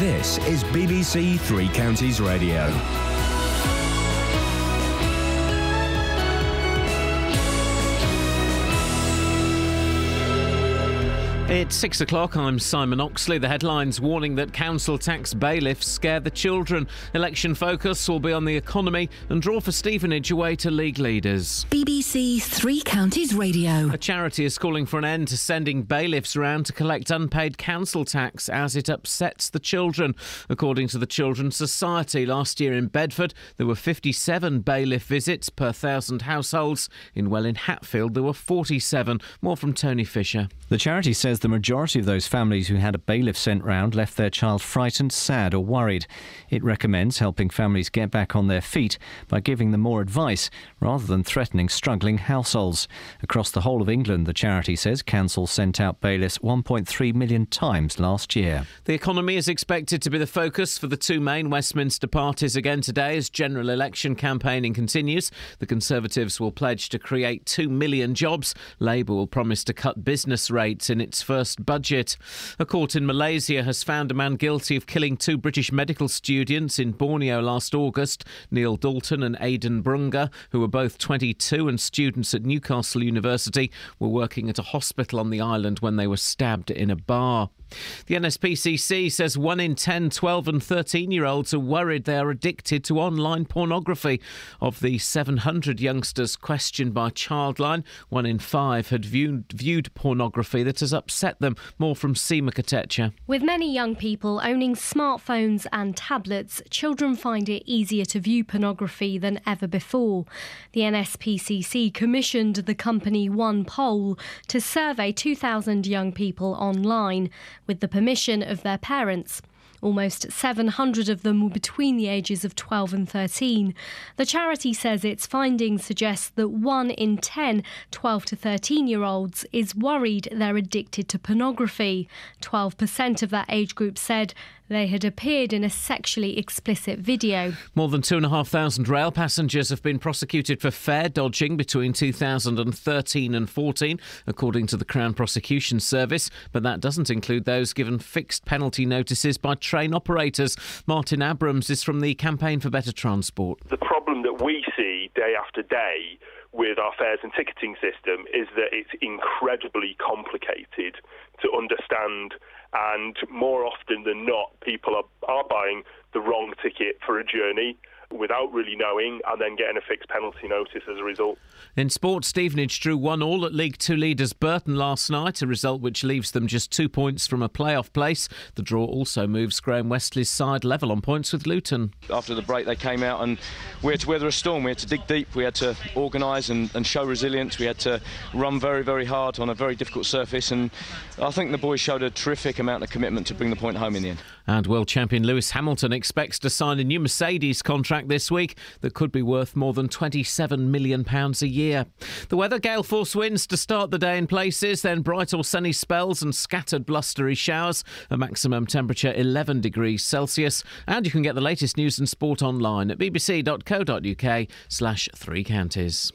This is BBC Three Counties Radio. It's six o'clock. I'm Simon Oxley. The headlines warning that council tax bailiffs scare the children. Election focus will be on the economy and draw for Stevenage away to league leaders. BBC Three Counties Radio. A charity is calling for an end to sending bailiffs around to collect unpaid council tax as it upsets the children. According to the Children's Society, last year in Bedford there were 57 bailiff visits per thousand households. In Welwyn Hatfield there were 47. More from Tony Fisher. The charity says the majority of those families who had a bailiff sent round left their child frightened, sad, or worried. It recommends helping families get back on their feet by giving them more advice rather than threatening struggling households. Across the whole of England, the charity says councils sent out bailiffs 1.3 million times last year. The economy is expected to be the focus for the two main Westminster parties again today as general election campaigning continues. The Conservatives will pledge to create 2 million jobs. Labour will promise to cut business rates in its first budget. A court in Malaysia has found a man guilty of killing two British medical students in Borneo last August, Neil Dalton and Aidan Brunger, who were both 22 and students at Newcastle University, were working at a hospital on the island when they were stabbed in a bar. The NSPCC says 1 in 10 12 and 13 year olds are worried they are addicted to online pornography. Of the 700 youngsters questioned by Childline, 1 in 5 had viewed, viewed pornography that has upset them. More from Seema Kotecha. With many young people owning smartphones and tablets, children find it easier to view pornography than ever before. The NSPCC commissioned the company One Poll to survey 2,000 young people online with the permission of their parents. Almost 700 of them were between the ages of 12 and 13. The charity says its findings suggest that 1 in 10 12 to 13 year olds is worried they're addicted to pornography. 12% of that age group said they had appeared in a sexually explicit video. More than 2,500 rail passengers have been prosecuted for fare dodging between 2013 and 14, according to the Crown Prosecution Service, but that doesn't include those given fixed penalty notices by train operators. Martin Abrams is from the Campaign for Better Transport. The problem that we see day after day with our fares and ticketing system is that it's incredibly complicated to understand and more often than not, people are, are buying the wrong ticket for a journey without really knowing and then getting a fixed penalty notice as a result. In sport, Stevenage drew one all at League Two leaders Burton last night, a result which leaves them just two points from a playoff place. The draw also moves Graham Westley's side level on points with Luton. After the break, they came out and we had to weather a storm. We had to dig deep, we had to organise and, and show resilience, we had to run very, very hard on a very difficult surface. And I think the boys showed a terrific amount of commitment to bring the point home in the end. And world champion Lewis Hamilton expects to sign a new Mercedes contract this week that could be worth more than £27 million a year. The weather gale force winds to start the day in places, then bright or sunny spells and scattered blustery showers. A maximum temperature 11 degrees Celsius. And you can get the latest news and sport online at bbc.co.uk slash three counties.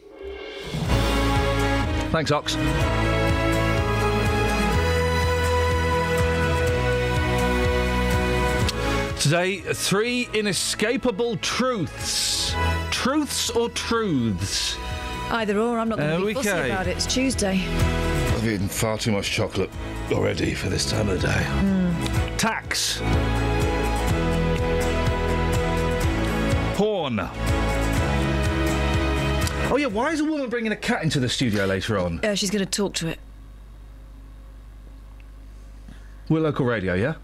Thanks, Ox. Today, three inescapable truths. Truths or truths? Either or, I'm not going to be fussy Okay. about it. It's Tuesday. I've eaten far too much chocolate already for this time of the day. Tax. Porn. Oh yeah, why is a woman bringing a cat into the studio later on? Uh, she's going to talk to it. We're local radio, yeah?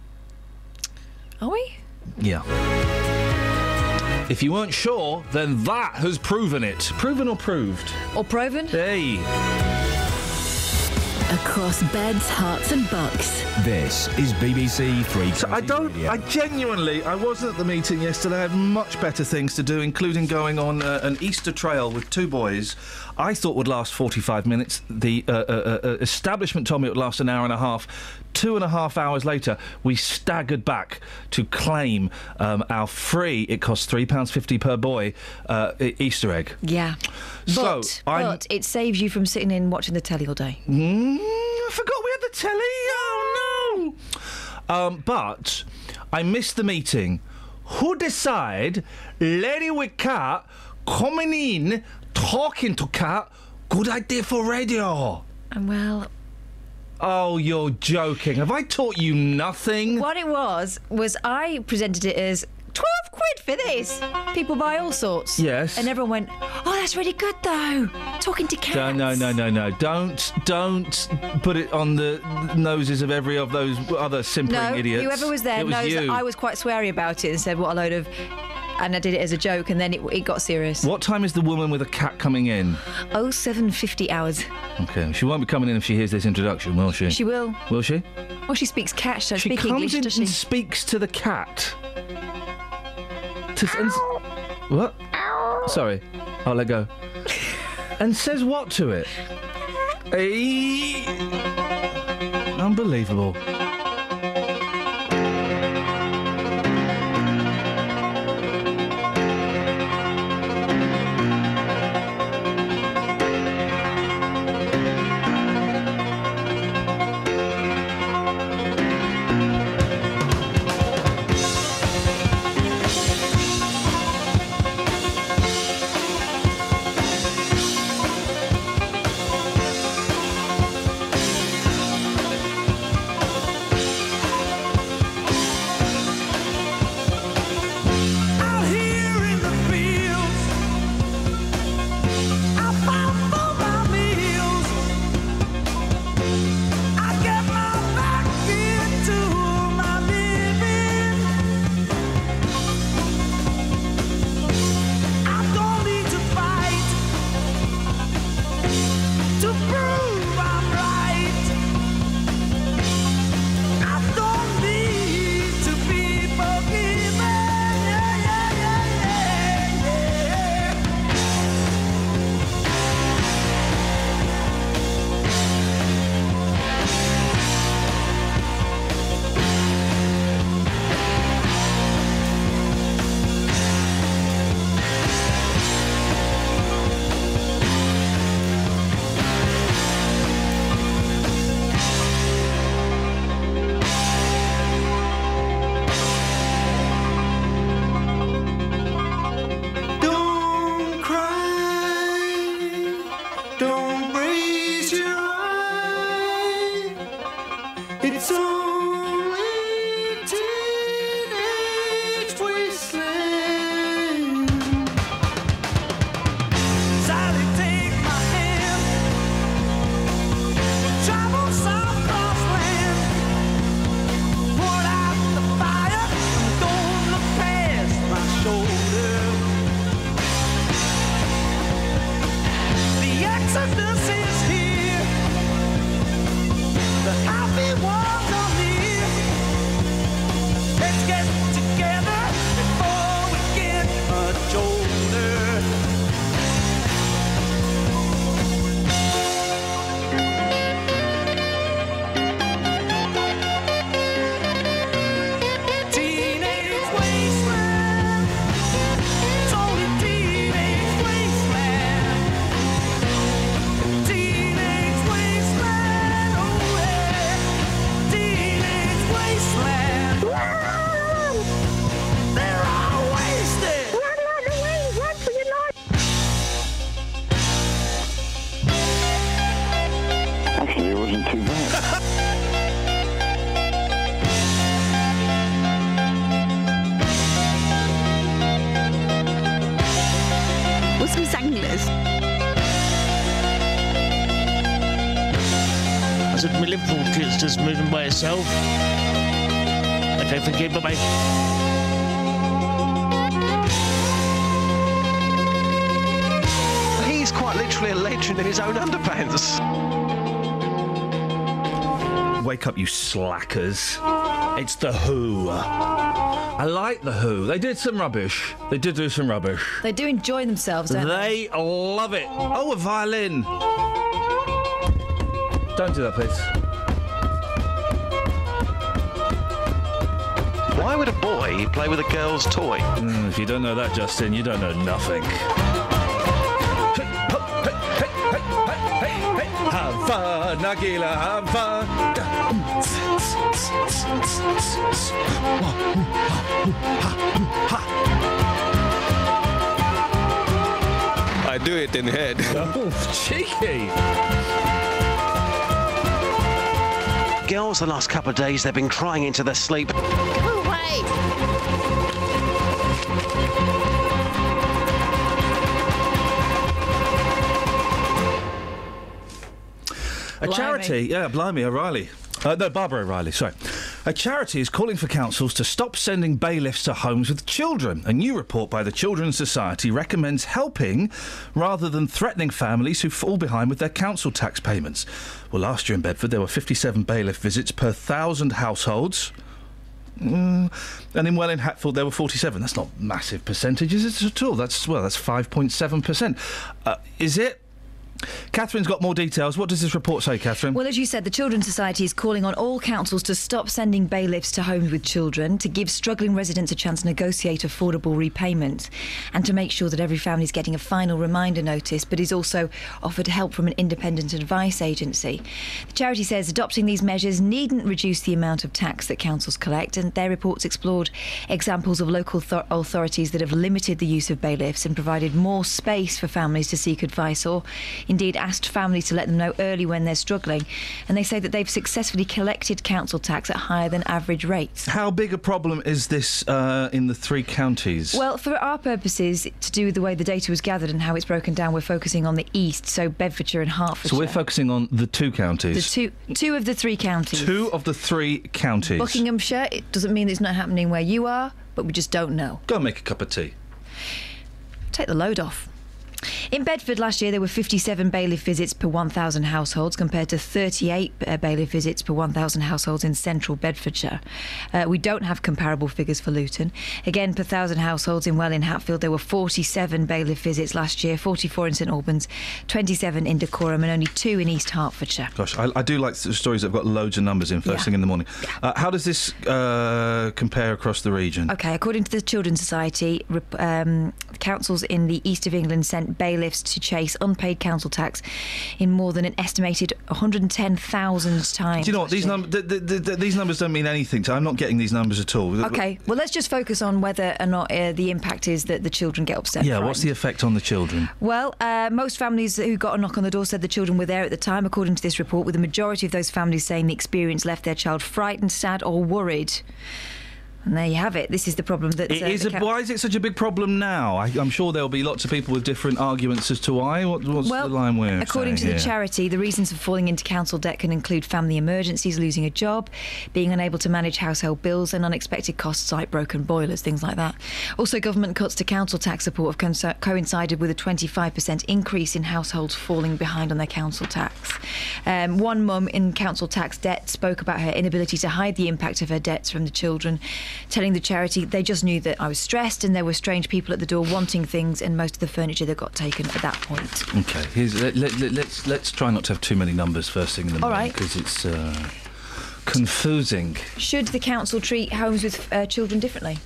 Are we? Yeah. If you weren't sure, then that has proven it. Proven or proved? Or proven? Hey. Across beds, hearts, and bucks. This is BBC Three So I don't. Radio. I genuinely. I wasn't at the meeting yesterday. I had much better things to do, including going on uh, an Easter trail with two boys. I thought would last forty-five minutes. The uh, uh, uh, establishment told me it would last an hour and a half. Two and a half hours later, we staggered back to claim um, our free. It costs three pounds fifty per boy. Uh, Easter egg. Yeah. So, But, but it saves you from sitting in watching the telly all day. Mm, I forgot we had the telly. Oh no! Um, but I missed the meeting. Who decide lady with cat coming in talking to cat? Good idea for radio. And well, Oh, you're joking. Have I taught you nothing? what it was was I presented it as twelve quid for this. People buy all sorts. Yes. And everyone went, "Oh, that's really good though." Talking to cats. No, no, no, no, no. Don't, don't put it on the noses of every of those other simpering No, idiots. whoever was there it was knows you. that I was quite sweary about it and said, "What a load of," and I did it as a joke, and then it, it got serious. What time is the woman with a cat coming in? Oh, seven fifty hours. Okay, she won't be coming in if she hears this introduction, will she? She will. Will she? Well, she speaks cat. She, She comes English, in does she? and speaks to the cat. To, and, what? Sorry, I'll let go. and says what to it? Eh, Unbelievable. Just moving by itself. Okay, thank you, bye bye. He's quite literally a legend in his own underpants. Wake up, you slackers. It's The Who. I like The Who. They did some rubbish. They did do some rubbish. They do enjoy themselves, don't they? They love it. Oh, a violin. Don't do that, please. Boy play with a girl's toy? Mm, if you don't know that, Justin, you don't know nothing. Have fun, Nagila, have fun. I do it in head. Oh, cheeky. Girls, the last couple of days, they've been crying into their sleep. A charity, yeah, blimey, O'Reilly. Uh, no, Barbara O'Reilly, sorry. A charity is calling for councils to stop sending bailiffs to homes with children. A new report by the Children's Society recommends helping rather than threatening families who fall behind with their council tax payments. Well, last year in Bedford, there were 57 bailiff visits per thousand households. Mm, and in Welwyn Hatfield, there were 47. That's not massive percentages at all. That's, well, that's 5.7%. Uh, is it? Catherine's got more details. What does this report say, Catherine? Well, as you said, the Children's Society is calling on all councils to stop sending bailiffs to homes with children, to give struggling residents a chance to negotiate affordable repayment, and to make sure that every family is getting a final reminder notice, but is also offered help from an independent advice agency. The charity says adopting these measures needn't reduce the amount of tax that councils collect, and their reports explored examples of local thor- authorities that have limited the use of bailiffs and provided more space for families to seek advice or indeed asked families to let them know early when they're struggling. And they say that they've successfully collected council tax at higher than average rates. How big a problem is this uh, in the three counties? Well, for our purposes, to do with the way the data was gathered and how it's broken down, we're focusing on the east, so Bedfordshire and Hertfordshire. so we're focusing on the two counties. the two two of the three counties. Two of the three counties. Buckinghamshire. It doesn't mean it's not happening where you are, but we just don't know. Go and make a cup of tea. Take the load off. In Bedford last year, there were 57 bailiff visits per 1,000 households compared to 38 uh, bailiff visits per 1,000 households in central Bedfordshire. Uh, we don't have comparable figures for Luton. Again, per 1,000 households in Welwyn Hatfield, there were 47 bailiff visits last year, 44 in St Albans, 27 in Dacorum, and only two in East Hertfordshire. Gosh, I, I do like stories that have got loads of numbers in first Yeah. thing in the morning. Uh, how does this uh, compare across the region? Okay, according to the Children's Society, um, councils in the east of England sent bailiffs to chase unpaid council tax in more than an estimated 110,000 times. Do you know what these numbers? Th- th- th- th- these numbers don't mean anything. To, I'm not getting these numbers at all. Okay, well, let's just focus on whether or not uh, the impact is that the children get upset. Yeah. What's the effect on the children? Well, uh, most families who got a knock on the door said the children were there at the time, according to this report, with the majority of those families saying the experience left their child frightened, sad, or worried. And there you have it. This is the problem that. It uh, is a, why is it such a big problem now? I, I'm sure there'll be lots of people with different arguments as to why. What, what's well, the line we're according to the here? charity, the reasons for falling into council debt can include family emergencies, losing a job, being unable to manage household bills, and unexpected costs like broken boilers, things like that. Also, government cuts to council tax support have coincided with a 25% increase in households falling behind on their council tax. Um, one mum in council tax debt spoke about her inability to hide the impact of her debts from the children, telling the charity they just knew that I was stressed and there were strange people at the door wanting things, and most of the furniture that got taken at that point. Okay, here's, let, let, let, let's let's try not to have too many numbers first thing in the All morning right. because it's uh, confusing. Should the council treat homes with uh, children differently?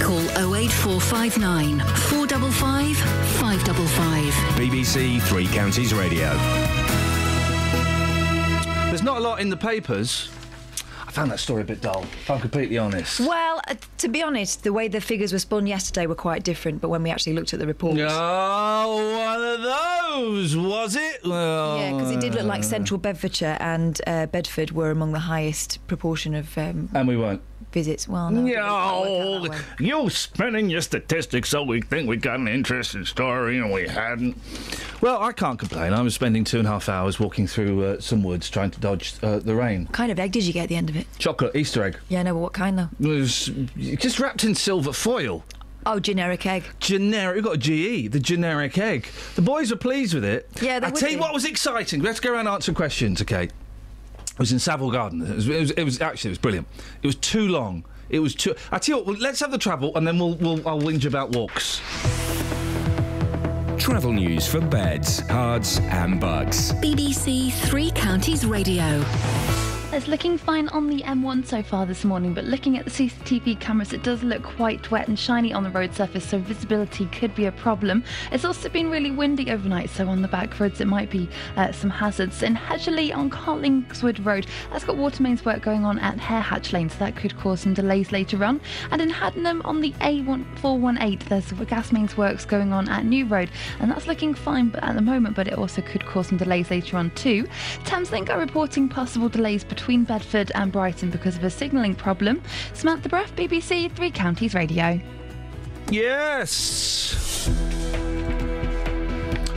Call 08459 455 555. BBC Three Counties Radio. There's not a lot in the papers. I found that story a bit dull. If I'm completely honest. Well, uh, to be honest, the way the figures were spun yesterday were quite different, but when we actually looked at the report. Oh, one of those, was it? Well, Yeah, because it did look like Central Bedfordshire and uh, Bedford were among the highest proportion of um, And we weren't. Visits. Well, no. No, you're spinning your statistics so we think we got an interesting story and we hadn't. Well, I can't complain. I was spending two and a half hours walking through uh, some woods trying to dodge uh, the rain. What kind of egg did you get at the end of it? Chocolate Easter egg. Yeah, no, but what kind though? It was just wrapped in silver foil. Oh, generic egg. Generic. We've got a GE, the generic egg. The boys were pleased with it. Yeah, they I tell you what was exciting. Let's go around and answer questions, okay? It was in Savill Garden. It was, it was, it was actually it was brilliant. It was too long. It was too. I tell you what. Let's have the travel, and then we'll, we'll I'll whinge about walks. Travel news for beds, cards, and bugs. BBC Three Counties Radio. It's looking fine on the M1 so far this morning, but looking at the CCTV cameras, it does look quite wet and shiny on the road surface, so visibility could be a problem. It's also been really windy overnight, so on the back roads it might be uh, some hazards. In Hedgerley on Carlingswood Road, that's got water mains work going on at Hare Hatch Lane, so that could cause some delays later on. And in Haddenham on the A418, there's gas mains works going on at New Road, and that's looking fine at the moment, but it also could cause some delays later on too. Thameslink are reporting possible delays between Bedford and Brighton because of a signalling problem. Samantha Bruff, BBC Three Counties Radio. Yes.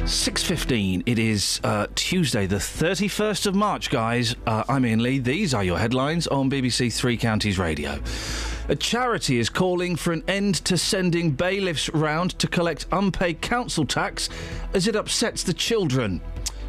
6.15 it is uh, tuesday the 31st of march guys uh, i'm Iain Lee these are your headlines on bbc three counties radio a charity is calling for an end to sending bailiffs round to collect unpaid council tax as it upsets the children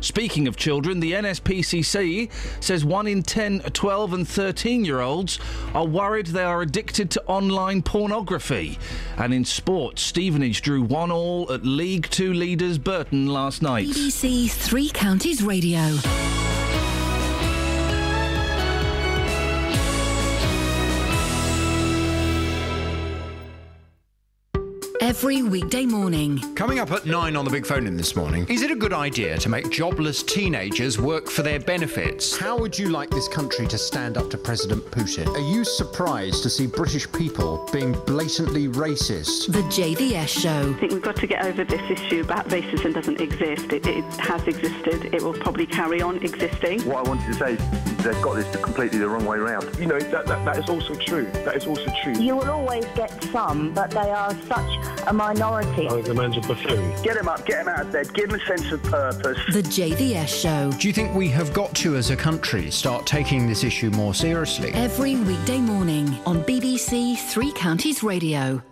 Speaking of children, the NSPCC says 1 in 10, 12, and 13 year olds are worried they are addicted to online pornography. And in sports, Stevenage drew 1 all at League Two leaders Burton last night. BBC Three Counties Radio. Every weekday morning. Coming up at 9 on the big phone in this morning, is it a good idea to make jobless teenagers work for their benefits? How would you like this country to stand up to President Putin? Are you surprised to see British people being blatantly racist? The JVS Show. I think we've got to get over this issue about racism doesn't exist. It, it has existed. It will probably carry on existing. What I wanted to say is they've got this completely the wrong way around. You know, that, that, that is also true. That is also true. You will always get some, but they are such a minority. Oh, I think the man's a buffoon. Get him up, get him out of bed, give him a sense of purpose. The JVS Show. Do you think we have got to, as a country, start taking this issue more seriously? Every weekday morning on BBC Three Counties Radio.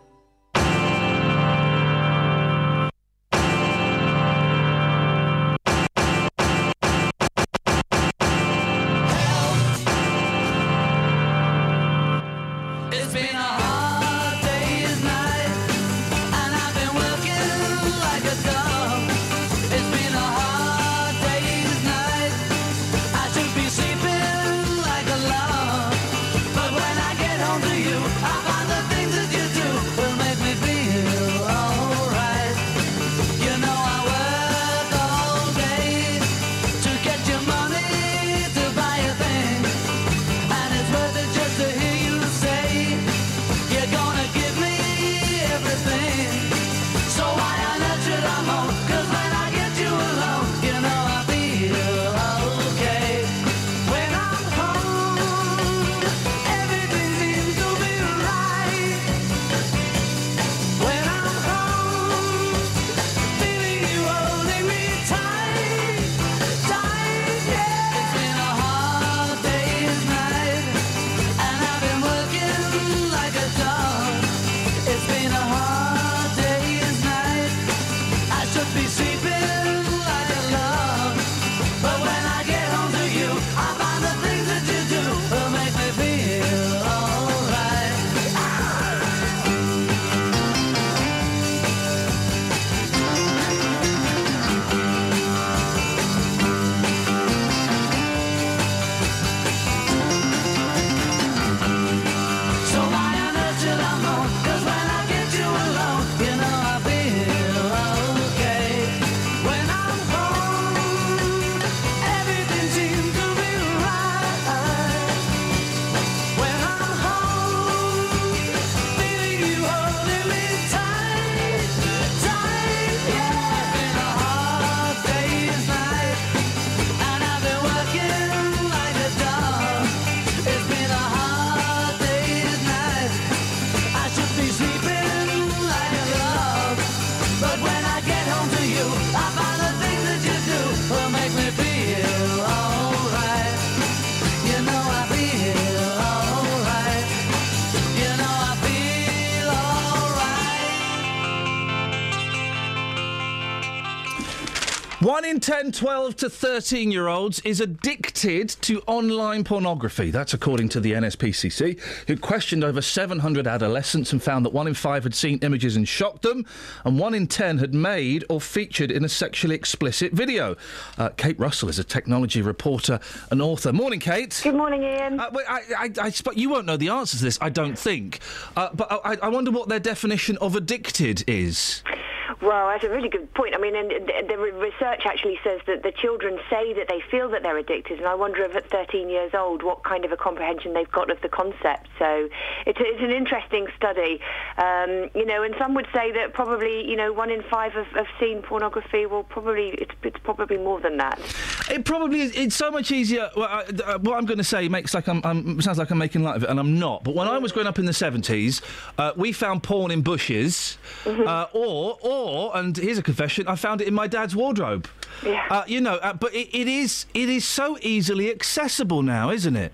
One in 10, 12 to 13 year olds is addicted to online pornography. That's according to the NSPCC, who questioned over 700 adolescents and found that one in five had seen images and shocked them, and one in 10 had made or featured in a sexually explicit video. Uh, Kate Russell is a technology reporter and author. Morning, Kate. Good morning, Iain. Uh, wait, I, I, I, you won't know the answer to this, I don't think. Uh, but I, I wonder what their definition of addicted is. Well, that's a really good point. I mean, and the, research actually says that the children say that they feel that they're addicted, and I wonder if at 13 years old what kind of a comprehension they've got of the concept. So it's, it's an interesting study, um, you know. And some would say that probably, you know, one in five have, have seen pornography. Well, probably it's, it's probably more than that. It probably is. It's so much easier. Well, I, uh, what I'm going to say makes like I'm, I'm sounds like I'm making light of it, and I'm not. But when I was growing up in the 70s, uh, we found porn in bushes, uh, or or and here's a confession: I found it in my dad's wardrobe. Yeah. Uh, you know, uh, but it, it is it is so easily accessible now, isn't it?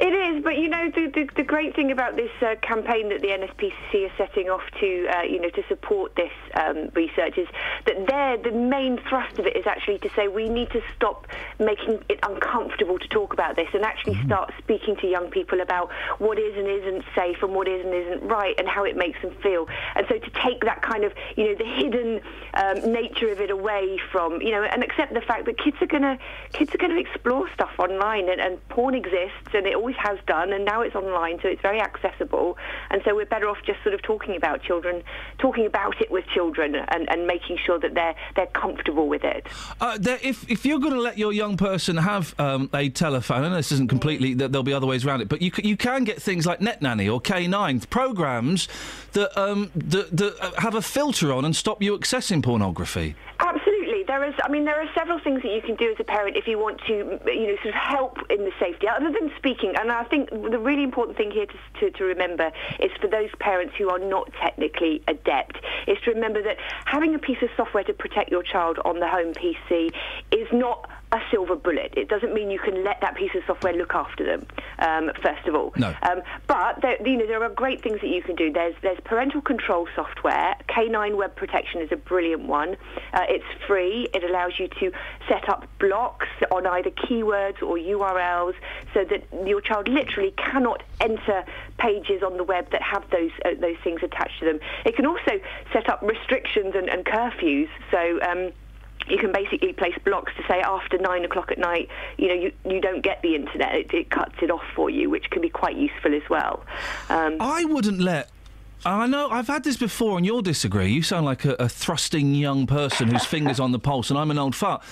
It is, but you know the, the, the great thing about this uh, campaign that the NSPCC is setting off to, uh, you know, to support this um, research is that there the main thrust of it is actually to say we need to stop making it uncomfortable to talk about this and actually start speaking to young people about what is and isn't safe and what is and isn't right and how it makes them feel. And so to take that kind of, you know, the hidden um, nature of it away from, you know, and accept the fact that kids are gonna kids are gonna explore stuff online and, and porn exists and it always has done and now it's online so it's very accessible and so we're better off just sort of talking about children talking about it with children and, and making sure that they're they're comfortable with it Uh, if if you're going to let your young person have um, a telephone, know this isn't completely that there'll be other ways around it, but you c- you can get things like Net Nanny or K9 programs that um, that, that uh, have a filter on and stop you accessing pornography. Absolutely. There is. I mean, there are several things that you can do as a parent if you want to, you know, sort of help in the safety, other than speaking. And I think the really important thing here to, to, to remember is for those parents who are not technically adept, is to remember that having a piece of software to protect your child on the home PC is not a silver bullet. It doesn't mean you can let that piece of software look after them. Um, first of all, no. Um, but there, you know there are great things that you can do. There's there's parental control software. K9 Web Protection is a brilliant one. Uh, it's free. It allows you to set up blocks on either keywords or URLs, so that your child literally cannot enter pages on the web that have those uh, those things attached to them. It can also set up restrictions and, and curfews. So. Um, you can basically place blocks to say after nine o'clock at night, you know, you, you don't get the internet. It, it cuts it off for you, which can be quite useful as well. Um, I wouldn't let. I know I've had this before, and you'll disagree. You sound like a, a thrusting young person whose fingers on the pulse, and I'm an old fart.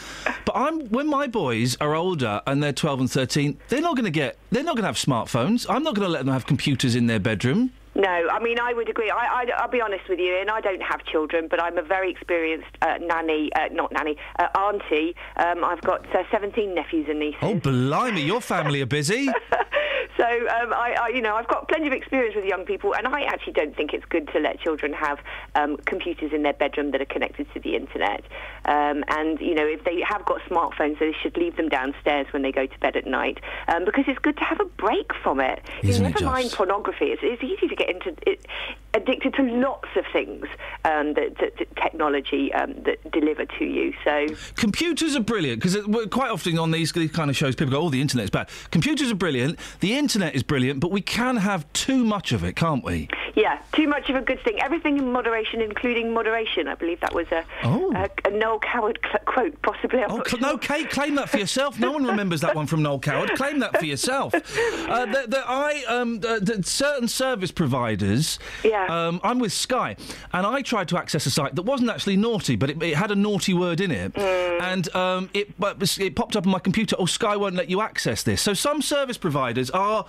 But I'm when my boys are older and they're 12 and 13, they're not going to get. They're not going to have smartphones. I'm not going to let them have computers in their bedroom. No, I mean I would agree. I, I, I'll be honest with you, and I don't have children, but I'm a very experienced uh, nanny, uh, not nanny, uh, auntie. Um, I've got uh, 17 nephews and nieces. Oh, blimey, your family are busy. So, um, I, I, you know, I've got plenty of experience with young people, and I actually don't think it's good to let children have um, computers in their bedroom that are connected to the internet. Um, and you know, if they have got smartphones, they should leave them downstairs when they go to bed at night, um, because it's good to have a break from it. Isn't you it never mind pornography; it's, it's easy to get into it, addicted to lots of things um, that, that, that technology um, that deliver to you. So. Computers are brilliant because quite often on these, these kind of shows, people go, "Oh, the internet's bad." Computers are brilliant. The internet is brilliant, but we can have too much of it, can't we? Yeah, too much of a good thing. Everything in moderation, including moderation. I believe that was a, Oh. a, a Noel Coward cl- quote, possibly. I'm Oh, cl- sure. no, Kate, claim that for yourself. No one remembers that one from Noel Coward. Claim that for yourself. Uh, the, the, I, um, certain service providers. Yeah. Um, I'm with Sky, and I tried to access a site that wasn't actually naughty, but it, it had a naughty word in it, and um, it, it popped up on my computer. Oh, Sky won't let you access this. So some service providers are.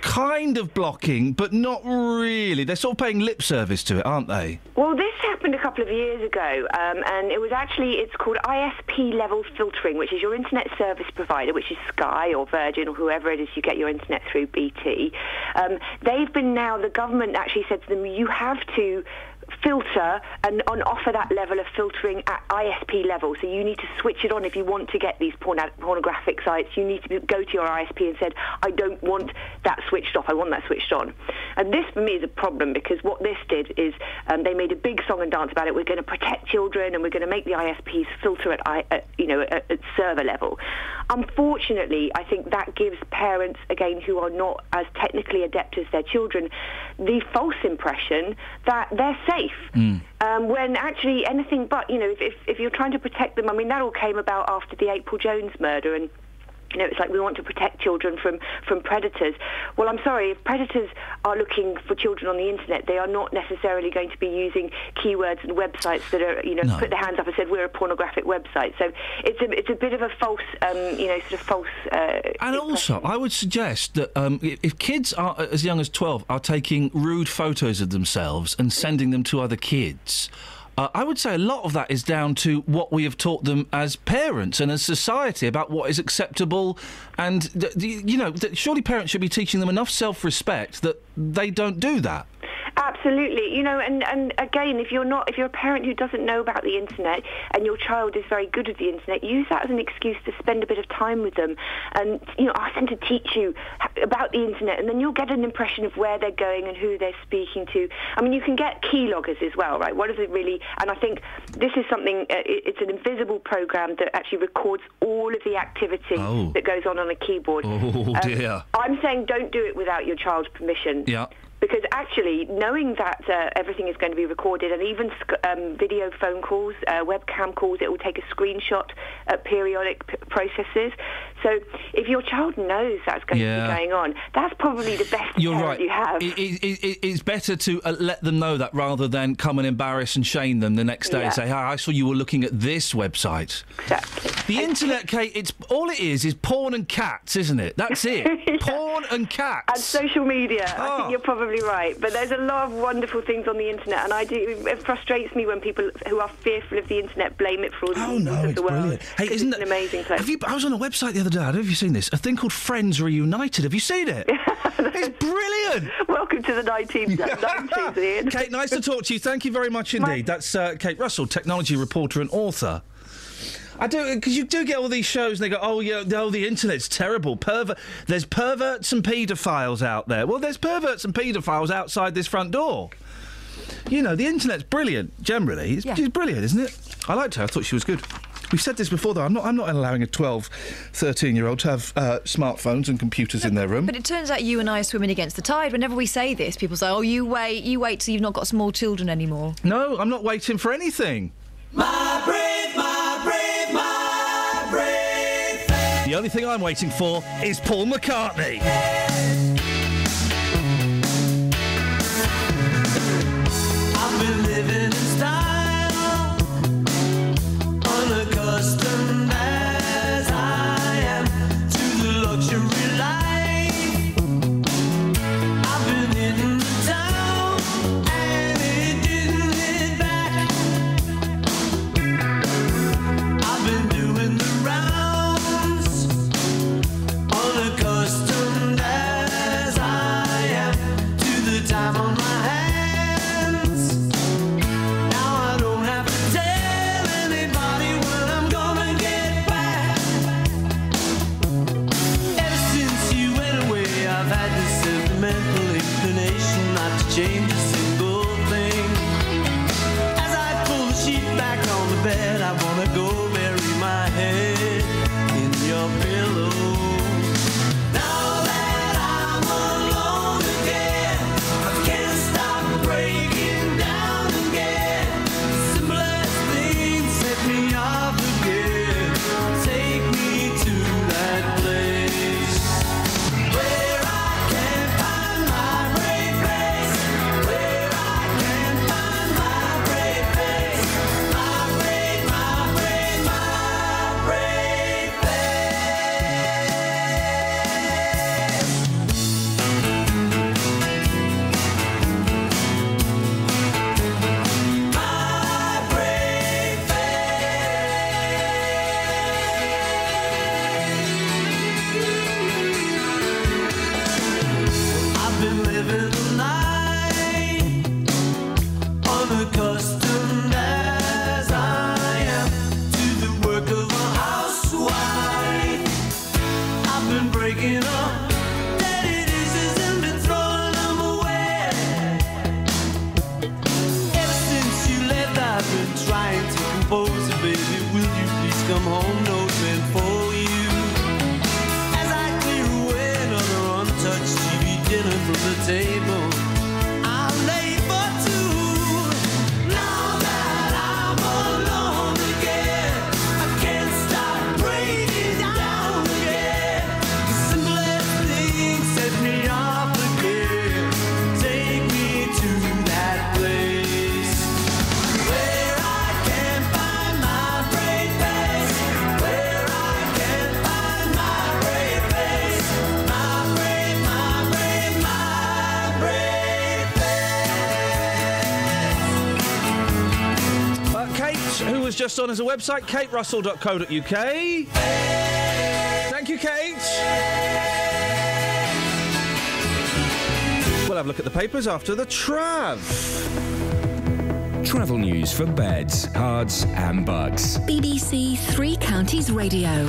Kind of blocking, but not really. They're sort of paying lip service to it, aren't they? Well, this happened a couple of years ago, um, and it was actually it's called ISP level filtering, which is your internet service provider, which is Sky or Virgin or whoever it is you get your internet through, BT. Um, they've been now the government actually said to them, you have to filter and, and offer that level of filtering at ISP level. So you need to switch it on if you want to get these porno- pornographic sites. You need to go to your ISP and said, I don't want that switched off. I want that switched on. And this for me is a problem because what this did is um, they made a big song and dance about it. We're going to protect children and we're going to make the ISPs filter at, I, at you know at, at server level. Unfortunately, I think that gives parents again who are not as technically adept as their children the false impression that they're safe. Um, when actually anything but, you know, if, if, if you're trying to protect them, I mean, that all came about after the April Jones murder and you know, it's like we want to protect children from, from predators. Well, I'm sorry, if predators are looking for children on the internet, they are not necessarily going to be using keywords and websites that are, you know, No. put their hands up and said we're a pornographic website. So it's a, it's a bit of a false, um, you know, sort of false. Uh, And also, I would suggest that um, if kids are as young as 12 are taking rude photos of themselves and sending them to other kids, uh, I would say a lot of that is down to what we have taught them as parents and as society about what is acceptable. And, th- th- you know, th- surely parents should be teaching them enough self respect that they don't do that. Absolutely, you know, and, and again, if you're not, if you're a parent who doesn't know about the internet and your child is very good at the internet, use that as an excuse to spend a bit of time with them, and you know, ask them to teach you about the internet, and then you'll get an impression of where they're going and who they're speaking to. I mean, you can get keyloggers as well, right? What is it really? And I think this is something. Uh, it, it's an invisible program that actually records all of the activity Oh. that goes on on a keyboard. Oh, Um, dear. I'm saying don't do it without your child's permission Yeah. Because actually knowing that uh, everything is going to be recorded and even sc- um, video phone calls, uh, webcam calls, it will take a screenshot at periodic p- processes. So if your child knows that's going to be going on, that's probably the best You're right. you have. It, it, it, it's better to uh, let them know that rather than come and embarrass and shame them the next day Yeah. and say, "Hey, I saw you were looking at this website." Exactly. The internet, Kate. It's all it is is porn and cats, isn't it? That's it. Porn and cats. And social media. I Oh. think you're probably right. But there's a lot of wonderful things on the internet, and I do. It frustrates me when people who are fearful of the internet blame it for all the Oh no, of the world. brilliant. Hey, isn't an amazing place? Have you, I was on a website the other day. I don't know if you've seen this. A thing called Friends Reunited. Have you seen it? it's brilliant. Welcome to the 19th, 90s, Iain. Kate, nice to talk to you. Thank you very much indeed. That's uh, Kate Russell, technology reporter and author. I do because you do get all these shows and they go, oh yeah, oh the internet's terrible. Perver- there's perverts and paedophiles out there. Well, there's perverts and paedophiles outside this front door. You know, the internet's brilliant. Generally, it's, it's brilliant, isn't it? I liked her. I thought she was good. We've said this before, though. I'm not. I'm not allowing a 12, 13 year old to have uh, smartphones and computers in their room. But it turns out you and I are swimming against the tide. Whenever we say this, people say, "Oh, you wait, you wait till you've not got small children anymore." No, I'm not waiting for anything. My brave, my brave, my brave. The only thing I'm waiting for is Paul McCartney. I wanna go bury my head. Was just on as a website, katerussell.co.uk. Thank you, Kate. We'll have a look at the papers after the Trav. Travel news for beds, cards, and bugs. BBC Three Counties Radio.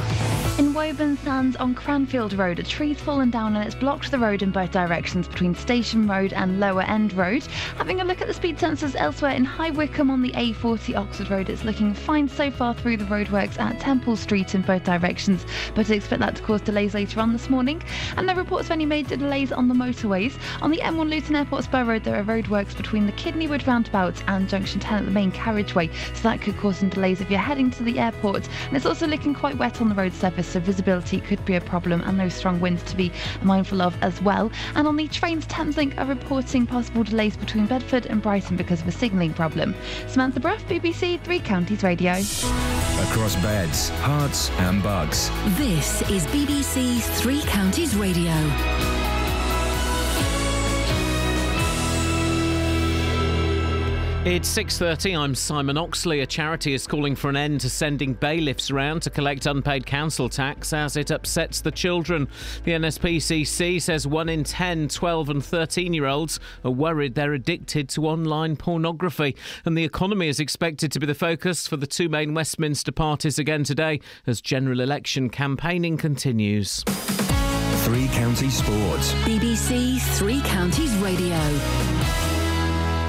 In Woburn Sands on Cranfield Road, a tree's fallen down and it's blocked the road in both directions between Station Road and Lower End Road. Having a look at the speed sensors elsewhere in High Wycombe on the A40 Oxford Road, it's looking fine so far through the roadworks at Temple Street in both directions, but expect that to cause delays later on this morning. And no reports of any major delays on the motorways. On the M1 Luton Airport Spur Road, there are roadworks between the Kidneywood roundabout and Junction 10 at the main carriageway, so that could cause some delays if you're heading to the airport. And it's also looking quite wet on the road surface, so visibility could be a problem, and those strong winds to be mindful of as well. And on the trains, Thameslink are reporting possible delays between Bedford and Brighton because of a signalling problem. Samantha Bruff, BBC Three Counties Radio. Across beds, Herts, and bugs. This is BBC Three Counties Radio. It's 6:30. I'm Simon Oxley. A charity is calling for an end to sending bailiffs around to collect unpaid council tax as it upsets the children. The NSPCC says 1 in 10 12 and 13-year-olds are worried they're addicted to online pornography, and the economy is expected to be the focus for the two main Westminster parties again today as general election campaigning continues. Three Counties Sports. BBC Three Counties Radio.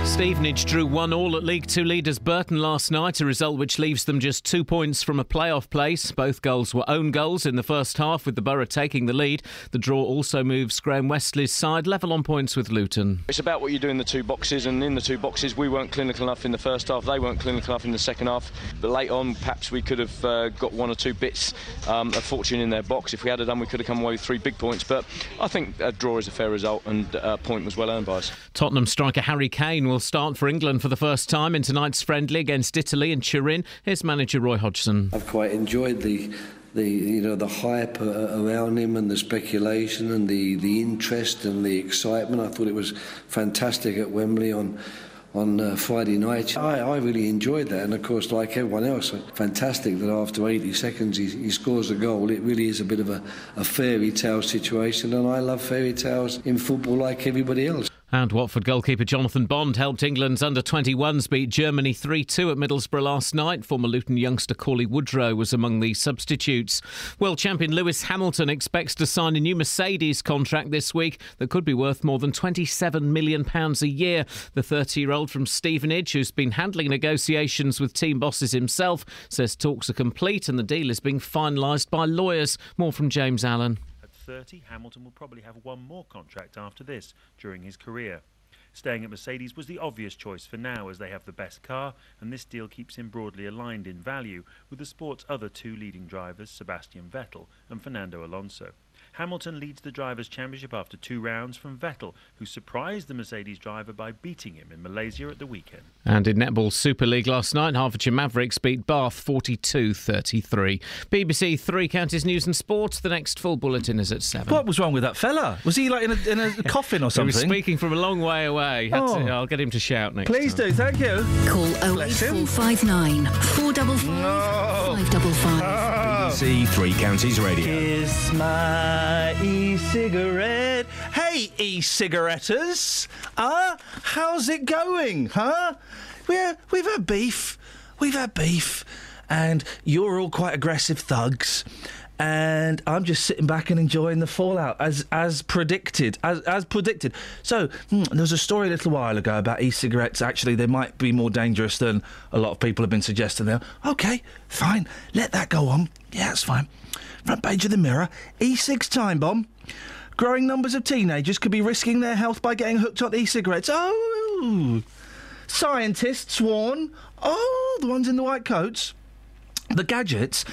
Stevenage drew one all at League Two leaders Burton last night, a result which leaves them just two points from a playoff place. Both goals were own goals in the first half, with the Borough taking the lead. The draw also moves Graham Westley's side level on points with Luton. It's about what you do in the two boxes, and in the two boxes, we weren't clinical enough in the first half. They weren't clinical enough in the second half. But late on, perhaps we could have uh, got one or two bits um, of fortune in their box. If we had done, we could have come away with three big points. But I think a draw is a fair result, and a point was well earned by us. Tottenham striker Harry Kane will start for England for the first time in tonight's friendly against Italy in Turin. Here's manager Roy Hodgson. I've quite enjoyed the the you know the hype uh, around him and the speculation and the the interest and the excitement. I thought it was fantastic at Wembley on. On uh, Friday night, I, I really enjoyed that, and of course, like everyone else, fantastic that after 80 seconds he, he scores a goal. It really is a bit of a, a fairy tale situation, and I love fairy tales in football like everybody else. And Watford goalkeeper Jonathan Bond helped England's under 21s beat Germany 3 2 at Middlesbrough last night. Former Luton youngster Cauley Woodrow was among the substitutes. World champion Lewis Hamilton expects to sign a new Mercedes contract this week that could be worth more than £27 million a year. The 30 year old from Stevenage, who's been handling negotiations with team bosses himself, says talks are complete and the deal is being finalised by lawyers. More from James Allen. At 30, Hamilton will probably have one more contract after this during his career. Staying at Mercedes was the obvious choice for now as they have the best car, and this deal keeps him broadly aligned in value with the sport's other two leading drivers, Sebastian Vettel and Fernando Alonso. Hamilton leads the Drivers' Championship after two rounds from Vettel, who surprised the Mercedes driver by beating him in Malaysia at the weekend. And in Netball Super League last night, Hertfordshire Mavericks beat Bath 42 33. BBC Three Counties News and Sports. The next full bulletin is at 7. What was wrong with that fella? Was he like in a, in a coffin or something? He something? was speaking from a long way away. Had to- Oh. I'll get him to shout next Please time. do, thank you. Call Bless him. 08459 455 555. BBC Three Counties Radio. Kiss my e-cigarette. Hey, e-cigaretters. Ah, how's it going, huh? We're, we've had beef. We've had beef. And you're all quite aggressive thugs. and I'm just sitting back and enjoying the fallout as as predicted, as as predicted. So hmm, there was a story a little while ago about e-cigarettes. Actually, they might be more dangerous than a lot of people have been suggesting. There, okay, fine, let that go on. Yeah, that's fine. Front page of the Mirror: e-cigs time bomb. Growing numbers of teenagers could be risking their health by getting hooked on e-cigarettes. Oh, scientists warn. Oh, the ones in the white coats. The gadgets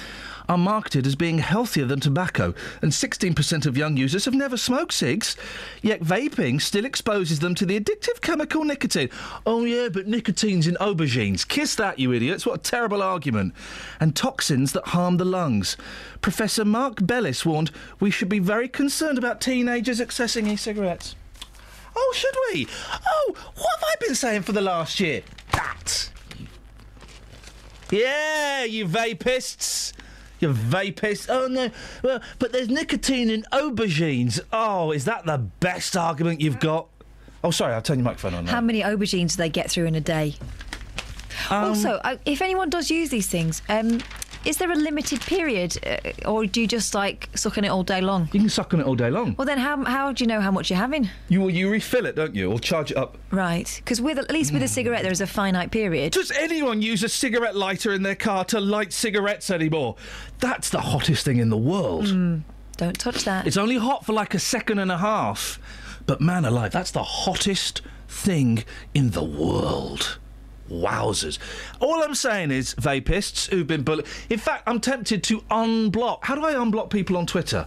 are marketed as being healthier than tobacco, and 16% of young users have never smoked cigs. Yet vaping still exposes them to the addictive chemical nicotine. Oh, yeah, but nicotine's in aubergines. Kiss that, you idiots. What a terrible argument. And toxins that harm the lungs. Professor Mark Bellis warned we should be very concerned about teenagers accessing e cigarettes. Oh, should we? Oh, what have I been saying for the last year? That. Yeah, you vapists. You vapists. Oh, no. Well, but there's nicotine in aubergines. Oh, is that the best argument you've got? Oh, sorry, I'll turn your microphone on now. How many aubergines do they get through in a day? Um, also, uh, if anyone does use these things, um, is there a limited period, uh, or do you just like suck on it all day long? You can suck on it all day long. Well, then how how do you know how much you're having? You well, you refill it, don't you, or charge it up? Right, because with at least with a cigarette, there is a finite period. Does anyone use a cigarette lighter in their car to light cigarettes anymore? That's the hottest thing in the world. Mm, don't touch that. It's only hot for like a second and a half. But man alive, that's the hottest thing in the world. Wowzers. All I'm saying is, vapists who've been bullied. In fact, I'm tempted to unblock. How do I unblock people on Twitter?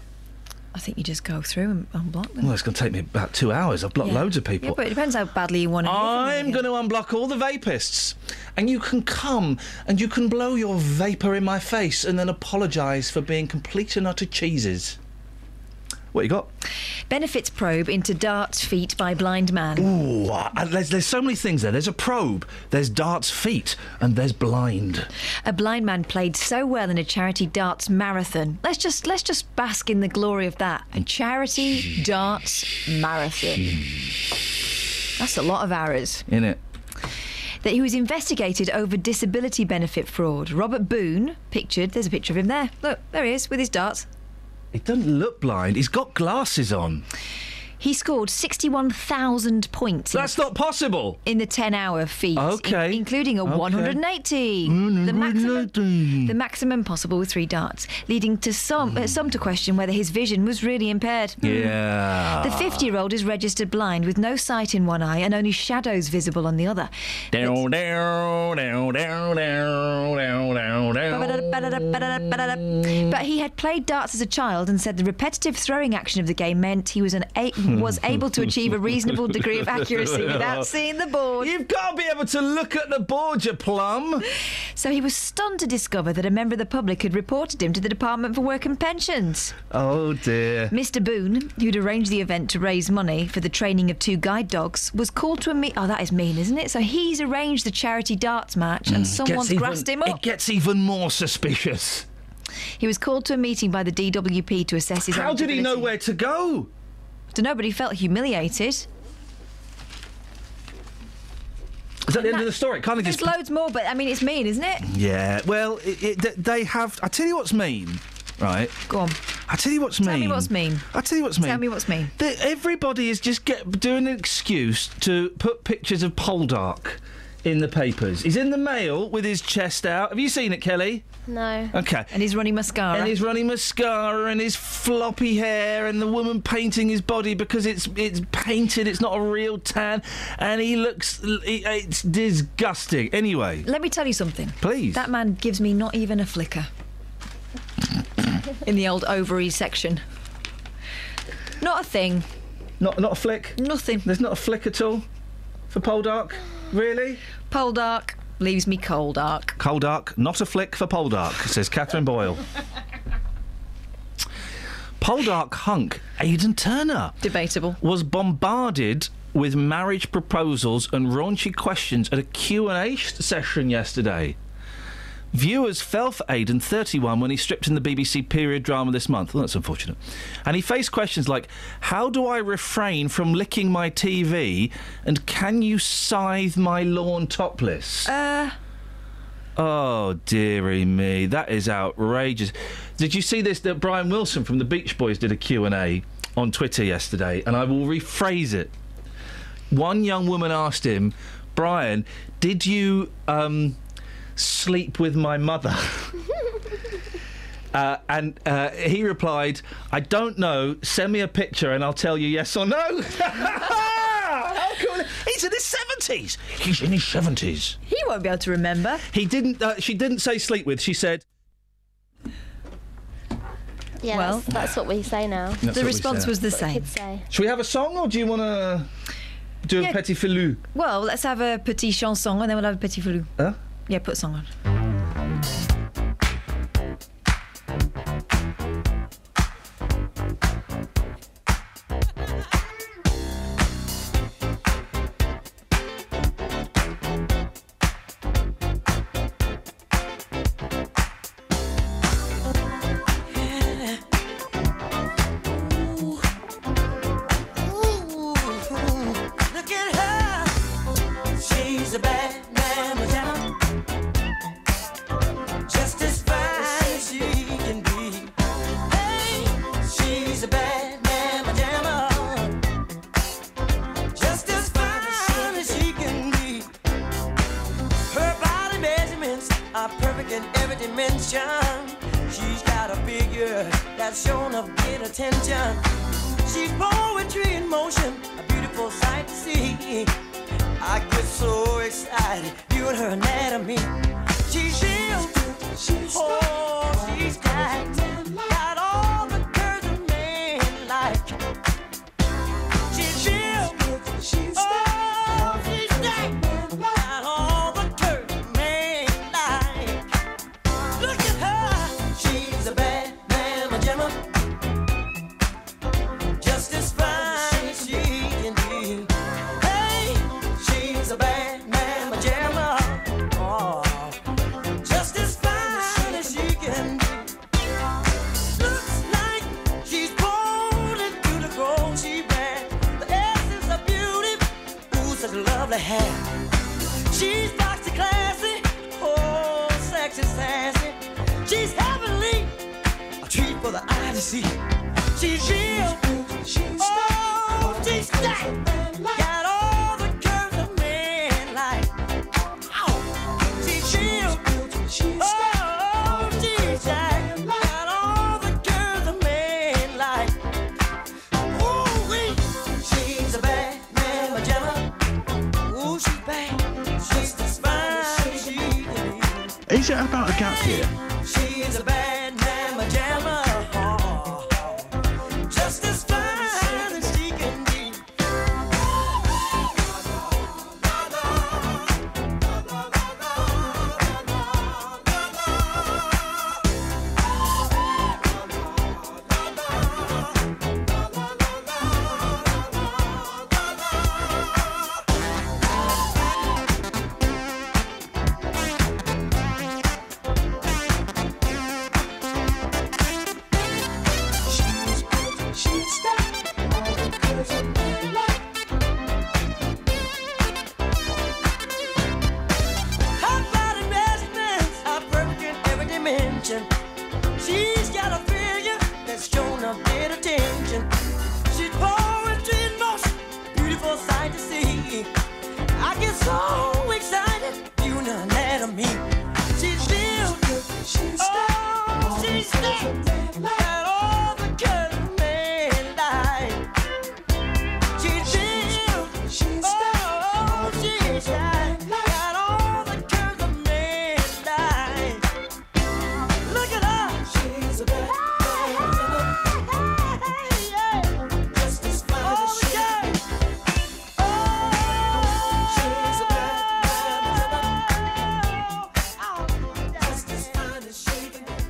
I think you just go through and unblock them. Well, it's going to take me about two hours. I've blocked Yeah. loads of people. Yeah, but it depends how badly you want to. I'm going to unblock all the vapists. And you can come and you can blow your vapour in my face and then apologise for being complete and utter cheeses. What you got? Benefits probe into darts feet by blind man. Ooh, uh, there's, there's so many things there. There's a probe, there's darts feet, and there's blind. A blind man played so well in a charity darts marathon. Let's just let's just bask in the glory of that. A charity darts marathon. That's a lot of hours. In it. That he was investigated over disability benefit fraud. Robert Boone, pictured. There's a picture of him there. Look, there he is with his darts. He doesn't look blind. He's got glasses on. He scored 61,000 points. in- That's not possible. In the 10 hour feat. Okay. in- including a Okay. 180. The maximum, the maximum possible with three darts, leading to some, uh, some to question whether his vision was really impaired. Yeah. The 50 year old is registered blind with no sight in one eye and only shadows visible on the other. Down, down, down, down, down, down, down, down. But he had played darts as a child and said the repetitive throwing action of the game meant he was an a- was able to achieve a reasonable degree of accuracy without seeing the board. You've got to be able to look at the board, you plum. So he was stunned to discover that a member of the public had reported him to the Department for Work and Pensions. Oh dear. Mr. Boone, who'd arranged the event to raise money for the training of two guide dogs, was called to a meet. Oh, that is mean, isn't it? So he's arranged the charity darts match, and mm. someone's Gets even- grassed him up. It gets even more suspicious. He was called to a meeting by the DWP to assess his. How did he know where to go? But he felt humiliated. Is that the end of the story? They There's just loads more, but I mean, it's mean, isn't it? Yeah, well, it, it, they have. I tell you what's mean, right? Go on. I tell you what's Tell mean. Tell me what's mean. I tell you what's mean. Tell me what's mean. That everybody is just get doing an excuse to put pictures of Poldark in the papers. He's in the mail with his chest out. Have you seen it, Kelly? No. Okay. And he's running mascara. And he's running mascara and his floppy hair and the woman painting his body because it's it's painted, it's not a real tan, and he looks it's disgusting. Anyway, Let me tell you something. Please. That man gives me not even a flicker. in the old ovaries section. Not a thing. not not a flick. Nothing. There's not a flick at all for Poldark. Really? Poldark leaves me cold dark. Poldark, not a flick for Poldark, says Catherine Boyle. Poldark hunk Aidan Turner Debatable. was bombarded with marriage proposals and raunchy questions at a Q&A session yesterday. Viewers fell for Aidan, 31, when he stripped in the BBC period drama this month. Well, that's unfortunate. And he faced questions like How do I refrain from licking my TV? And can you scythe my lawn topless? Uh, Oh dearie me, that is outrageous. Did you see this? That Brian Wilson from the Beach Boys did a Q and A on Twitter yesterday, and I will rephrase it. One young woman asked him, Brian, did you um, sleep with my mother? Uh, and uh, he replied, I don't know. Send me a picture and I'll tell you yes or no. How cool. He's in his 70s. He's in his 70s. He won't be able to remember. He didn't. Uh, she didn't say sleep with. She said. Yeah, Well- that's, that's what we say now. The response was the same. Should we have a song or do you want to do Yeah. a petit filou? Well, let's have a petit chanson and then we'll have a petit filou. Huh? Yeah, put a song on.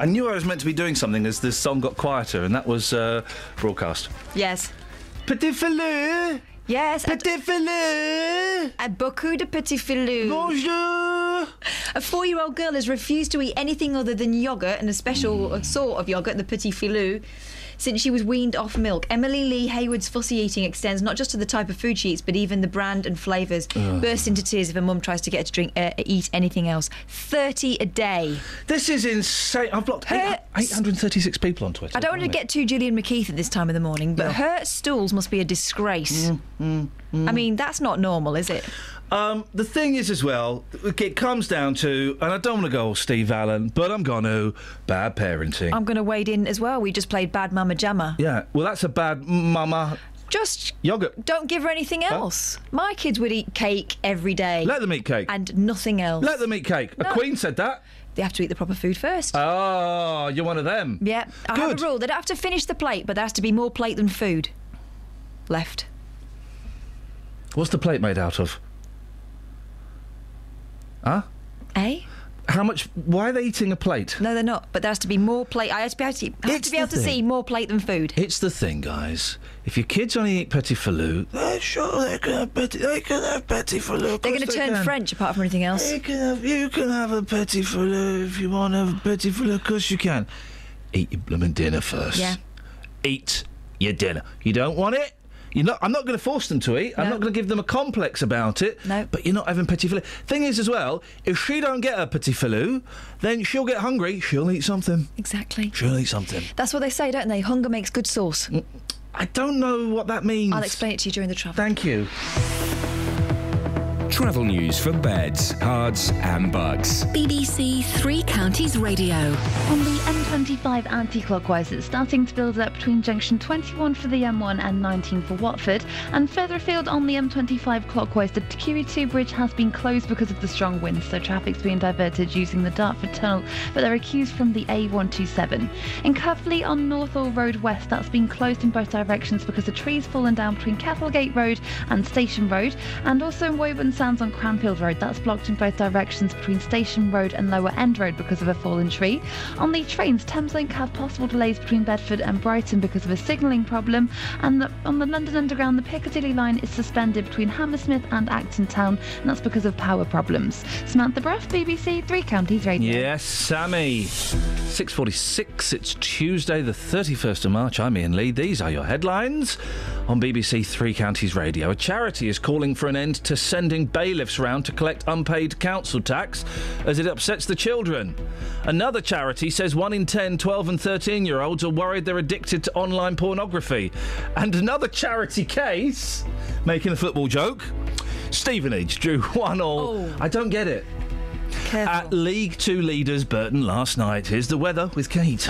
Knew I was meant to be doing something as the song got quieter, and that was uh, broadcast. Yes. Petit filou. Yes. Petit filou. A beaucoup de petit filou. Bonjour. A four-year-old girl has refused to eat anything other than yogurt and a special uh, sort of yogurt, the petit filou. Since she was weaned off milk. Emily Lee Hayward's fussy eating extends not just to the type of food she eats, but even the brand and flavours. Ugh. Bursts into tears if her mum tries to get her to drink, uh, eat anything else. 30 a day. This is insane. I've blocked eight, 836 people on Twitter. I don't want to get too Gillian McKeith at this time of the morning, but her stools must be a disgrace. Mm, I mean, that's not normal, is it? Um, the thing is, as well, it comes down to, and I don't want to go all Steve Allen, but I'm going to bad parenting. I'm going to wade in as well. We just played Bad Mama Jamma. yeah, well, that's a bad mama Just yogurt. don't give her anything else. My kids would eat cake every day. Let them eat cake. And nothing else. Let them eat cake. No. A queen said that. They have to eat the proper food first. Oh, you're one of them. Yeah, I have a rule. They don't have to finish the plate, but there has to be more plate than food left. What's the plate made out of? Huh? Eh? How much? Why are they eating a plate? No, they're not. But there has to be more plate. I have to be able to, have to, be able to see more plate than food. It's the thing, guys. If your kids only eat petit filou, they're sure they can have petit. They can have petit filou. They're going to they turn can. French apart from anything else. You can have you can have a petit filou if you want to have a petit filou. Of course you can. Eat your blooming dinner first. Yeah. Eat your dinner. You don't want it. You're not, I'm not going to force them to eat. I'm not going to give them a complex about it. No. But you're not having petit filou. Thing is, as well, if she don't get a petit filou, then she'll get hungry. She'll eat something. Exactly. She'll eat something. That's what they say, don't they? Hunger makes good sauce. Mm, I don't know what that means. I'll explain it to you during the travel. Thank you. Travel news for beds, cards, and bugs. BBC Three Counties Radio. On the M25 anti-clockwise, it's starting to build up between junction 21 for the M1 and 19 for Watford. And further afield on the M25 clockwise, the QE2 bridge has been closed because of the strong winds, so traffic's being diverted using the Dartford Tunnel, but there are queues from the A127. In Cuffley on Northaw Road West, that's been closed in both directions because the trees fallen down between Cattlegate Road and Station Road. And also in Woburn Sands on Cranfield Road, that's blocked in both directions between Station Road and Lower End Road because of a fallen tree. On the trains, Thameslink have possible delays between Bedford and Brighton because of a signalling problem. And the, on the London Underground, the Piccadilly line is suspended between Hammersmith and Acton Town, and that's because of power problems. Samantha Bruff, BBC Three Counties Radio. Yes, Sammy. 6.46, it's Tuesday, the 31st of March. I'm Iain Lee. These are your headlines on BBC Three Counties Radio. A charity is calling for an end to sending bailiffs round to collect unpaid council tax as it upsets the children. Another charity says one in 10 12 and 13 year olds are worried they're addicted to online pornography. And another charity case, making a football joke, Stevenage drew one all. Oh. I don't get it. At League Two leaders Burton last night. Here's the weather with Kate.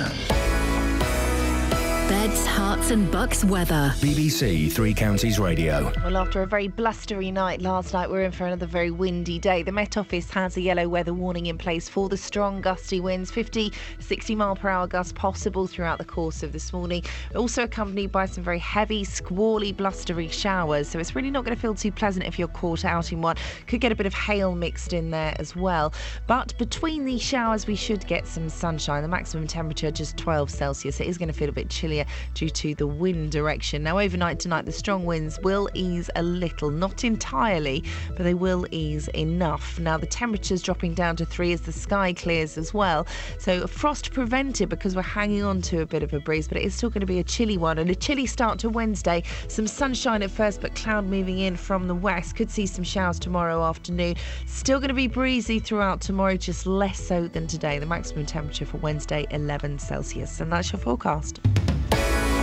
Beds, Herts, and bucks weather. BBC Three Counties Radio. Well, after a very blustery night last night, we're in for another very windy day. The Met Office has a yellow weather warning in place for the strong gusty winds, 50, 60 mile per hour gusts possible throughout the course of this morning. Also accompanied by some very heavy, squally, blustery showers. So it's really not going to feel too pleasant if you're caught out in one. Could get a bit of hail mixed in there as well. But between these showers, we should get some sunshine. The maximum temperature just 12 Celsius. It is going to feel a bit due to the wind direction. Now, overnight tonight, the strong winds will ease a little, not entirely, but they will ease enough. Now, the temperature's dropping down to three as the sky clears as well. So, frost prevented because we're hanging on to a bit of a breeze, but it is still going to be a chilly one and a chilly start to Wednesday. Some sunshine at first, but cloud moving in from the west. Could see some showers tomorrow afternoon. Still going to be breezy throughout tomorrow, just less so than today. The maximum temperature for Wednesday, 11 Celsius. And that's your forecast. Thank you.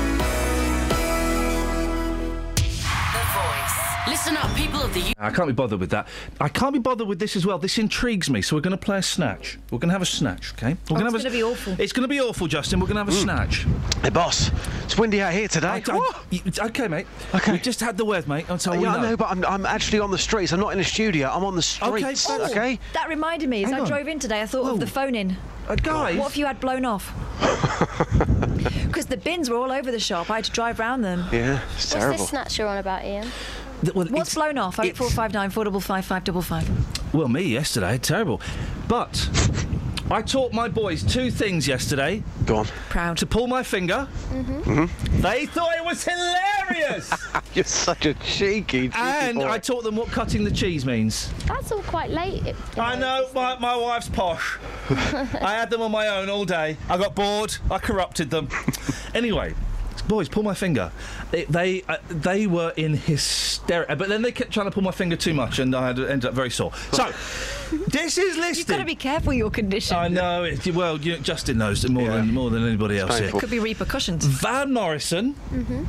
Listen up, people of the I can't be bothered with that. I can't be bothered with this as well. This intrigues me, so we're going to play a snatch. We're going to have a snatch, okay? We're Oh, gonna it's have a- gonna be awful. It's going to be awful, Justin. We're going to have a snatch. Hey, boss. It's windy out here today. I- I- y- okay, mate. Okay. We just had the weather, mate. That's all we yeah, I know. know, but I'm, I'm actually on the streets. I'm not in the studio. I'm on the streets. Oh, okay? That reminded me, as Hang I on. drove in today, I thought of the phone in. Uh, guys. What if you had blown off? Because the bins were all over the shop. I had to drive round them. Yeah, it's What's this snatch you're on about, Ian? What's blown off? Oh eight four five nine four double five five double five. Well, me yesterday, terrible. But I taught my boys two things yesterday. Go on. Proud. To pull my finger. Mm-hmm. They thought it was hilarious. You're such a cheeky, cheeky and boy. I taught them what cutting the cheese means. That's all quite late. I know, my, my wife's posh. I had them on my own all day. I got bored. I corrupted them. anyway, Boys, pull my finger. It, they uh, they were in hysteria, but then they kept trying to pull my finger too much, and I had ended up very sore. So this is listed. You've got to be careful with your condition. I know. It, well, you, Justin knows it more than more than anybody else here. There could be repercussions. Van Morrison Mm-hmm.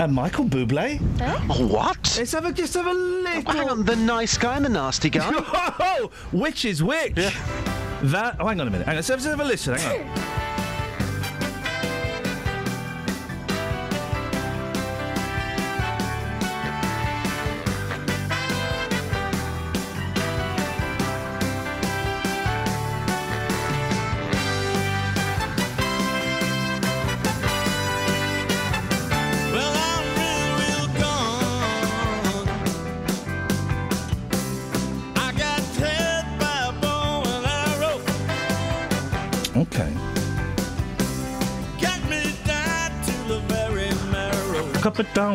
and Michael Bublé. Oh, what? Let's have a just have a little. Hang on, the nice guy and the nasty guy. oh, which is which? That. Oh, hang on a minute. Hang on. Let's have, let's have a listen. Hang on.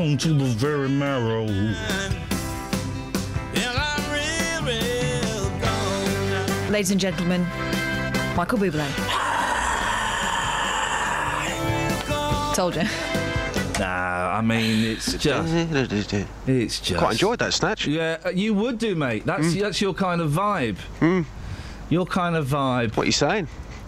down to the very marrow. And I'm real, real gone. Ladies and gentlemen, Michael Bublé. Told you. Nah, I mean it's just. It's just. Quite enjoyed that snatch. Yeah, uh, you would do, mate. That's that's your kind of vibe. Your kind of vibe. What are you saying?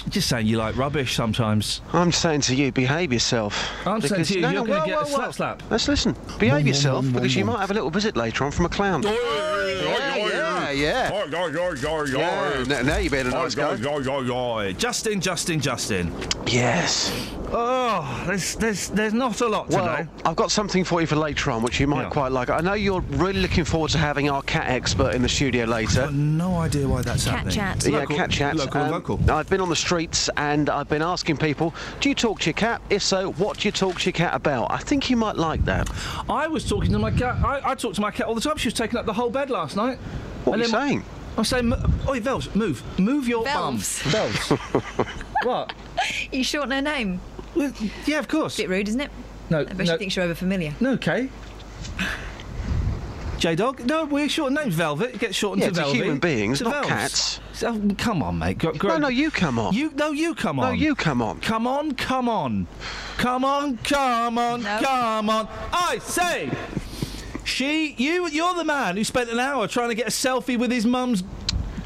Just saying you like rubbish sometimes. I'm saying to you, behave yourself. I'm saying to you, no, you're no, going to get a whoa, slap slap. Let's listen. Behave yourself because you might have a little visit later on from a clown. Yeah, yeah, yeah. Yeah, n- now you better nice guy. Justin, Justin, Justin. Yes. Oh, there's there's there's not a lot Well, today. I've got something for you for later on, which you might Yeah. quite like. I know you're really looking forward to having our cat expert in the studio later. no idea why that's Cat happening. chat. Yeah, Local- cat chat. local, Um, local. I've been on the streets and I've been asking people, do you talk to your cat? If so, what do you talk to your cat about? I think you might like that. I was talking to my cat. I, I talk to my cat all the time. She was taking up the whole bed last night. What And are you saying? I was saying, oi, Velves, move, move your Velves. bum. Velves. what? You shorten her name. Well, yeah, of course. Bit rude, isn't it? No, I bet no, she thinks you're over familiar. no, Kay. J Dog? No, we're short names. Velvet. It gets shortened Yeah, to to Velvet. human beings, To not Velves. cats. So, oh, come on, mate. Go, No, no, you come on. You no, you come on. No, you come on. Come on, come on, come on, come on, come on. I say, she, you, you're the man who spent an hour trying to get a selfie with his mum's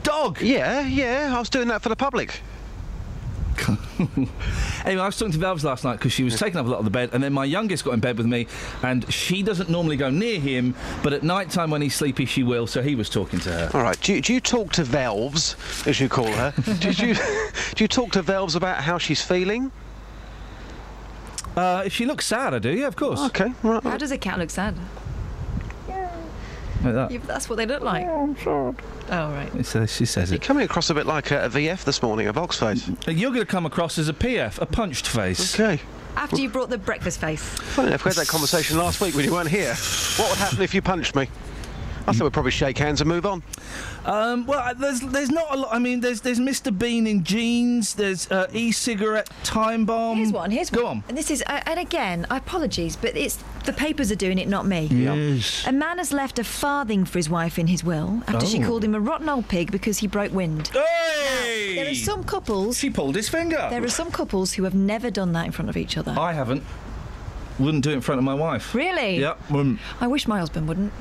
dog. Yeah, yeah, I was doing that for the public. Anyway, I was talking to Velves last night because she was taking up a lot of the bed, and then my youngest got in bed with me, and she doesn't normally go near him, but at night time when he's sleepy, she will. So he was talking to her. All right, do you, do you talk to Velves, as you call her? do, you, do you talk to Velves about how she's feeling? Uh, if she looks sad, I do. Yeah, of course. Okay, right. How does a cat look sad? Like that. Yeah, but that's what they look like. I'm sorry. Oh, right. It's, uh, she says You're it. coming across a bit like a, a VF this morning, a Volksface. face. You're going to come across as a PF, a punched face. Okay. After you brought the breakfast face. Funny enough, we had that conversation last week when you weren't here. What would happen if you punched me? I think we'd probably shake hands and move on. Um, well, there's there's not a lot. I mean, there's there's Mr. Bean in jeans. There's uh, e-cigarette time bomb. Here's one. Here's Go one. on. And this is, uh, and again, I apologies, but it's the papers are doing it, not me. Yes. A man has left a farthing for his wife in his will after she Oh. called him a rotten old pig because he broke wind. Hey! There are some couples. She pulled his finger. There are some couples who have never done that in front of each other. I haven't. Wouldn't do it in front of my wife. Really? Yeah, wouldn't. I wish my husband wouldn't.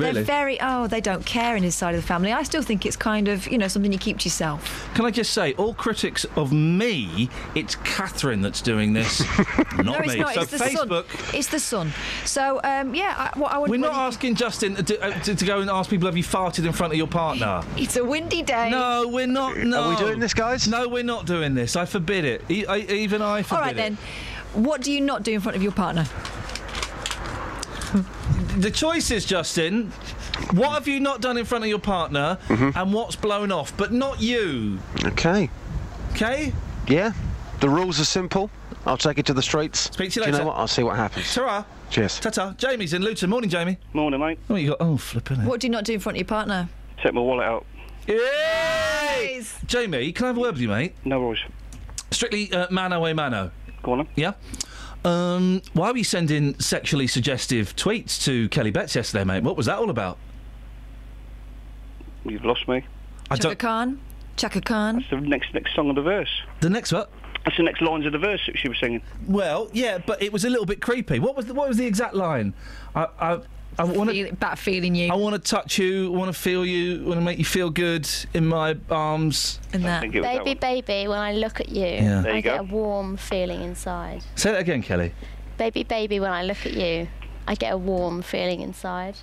Really? They're very oh, they don't care in his side of the family. I still think it's kind of you know something you keep to yourself. Can I just say, all critics of me, it's Catherine that's doing this, not no, it's me. not. so it's the Facebook. sun. It's the sun. So um, yeah, I, what I would. We're not really- asking Justin to, uh, to, to go and ask people have you farted in front of your partner. It's a windy day. No, we're not. No. Are we doing this, guys? No, we're not doing this. I forbid it. E- I, even I forbid it. All right it. then. What do you not do in front of your partner? The choice is, Justin, what have you not done in front of your partner Mm-hmm. and what's blown off, but not you? Okay. Okay? Yeah. The rules are simple. I'll take it to the streets. Speak to you later. Do you know what? I'll see what happens. Ta-ra. Cheers. Ta-ta. Jamie's in Luton. Morning, Jamie. Morning, mate. Oh, you got... Oh, flipping it. What do you not do in front of your partner? Take my wallet out. Yay! Jamie, can I have a word with you, mate? No worries. Strictly uh, mano a mano. Go on then. Yeah? Um, why were you sending sexually suggestive tweets to Kelly Betts yesterday, mate? What was that all about? You've lost me. I Chaka don't... Khan. Chaka Khan. It's the next next song of the verse. The next what? That's the next lines of the verse that she was singing. Well, yeah, but it was a little bit creepy. What was the, what was the exact line? I I, I want to bat feeling you. I want to touch you. I want to feel you. I want to make you feel good in my arms. And that. Baby, baby, when I look at you, Yeah. There I you get a warm feeling inside. Say that again, Kelly. Baby, baby, when I look at you, I get a warm feeling inside.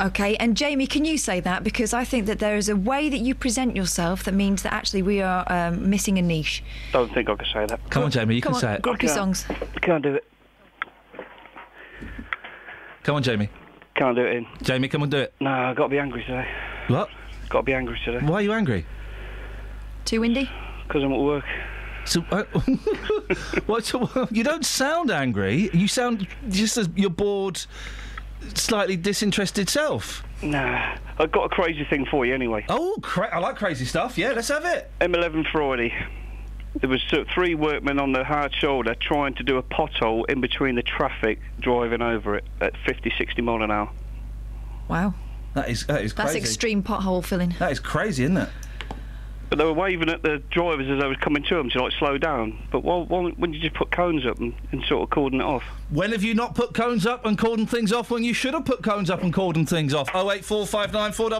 Okay, and Jamie, can you say that? Because I think that there is a way that you present yourself that means that actually we are um, missing a niche. Don't think I can say that. Come on, Jamie, you Come can on, say it. grumpy I songs. Can't do it. Come on, Jamie. Can't do it in. Jamie, come on, do it. No, I've got to be angry today. What? Got to be angry today. Why are you angry? Too windy? Because I'm at work. So, uh, what, so, you don't sound angry. You sound just as your bored, slightly disinterested self. Nah, I've got a crazy thing for you anyway. Oh, cra- I like crazy stuff. Yeah, let's have it. M11 Friday. There was three workmen on the hard shoulder trying to do a pothole in between the traffic, driving over it at 50, 60 mile an hour. Wow. That is that is crazy. That's crazy. extreme pothole filling. That is crazy, isn't it? But they were waving at the drivers as they was coming to them to like slow down. But why, why wouldn't you just put cones up and, and sort of cordon it off? When have you not put cones up and cordoned things off when you should have put cones up and cordoned things off? Oh eight four five nine four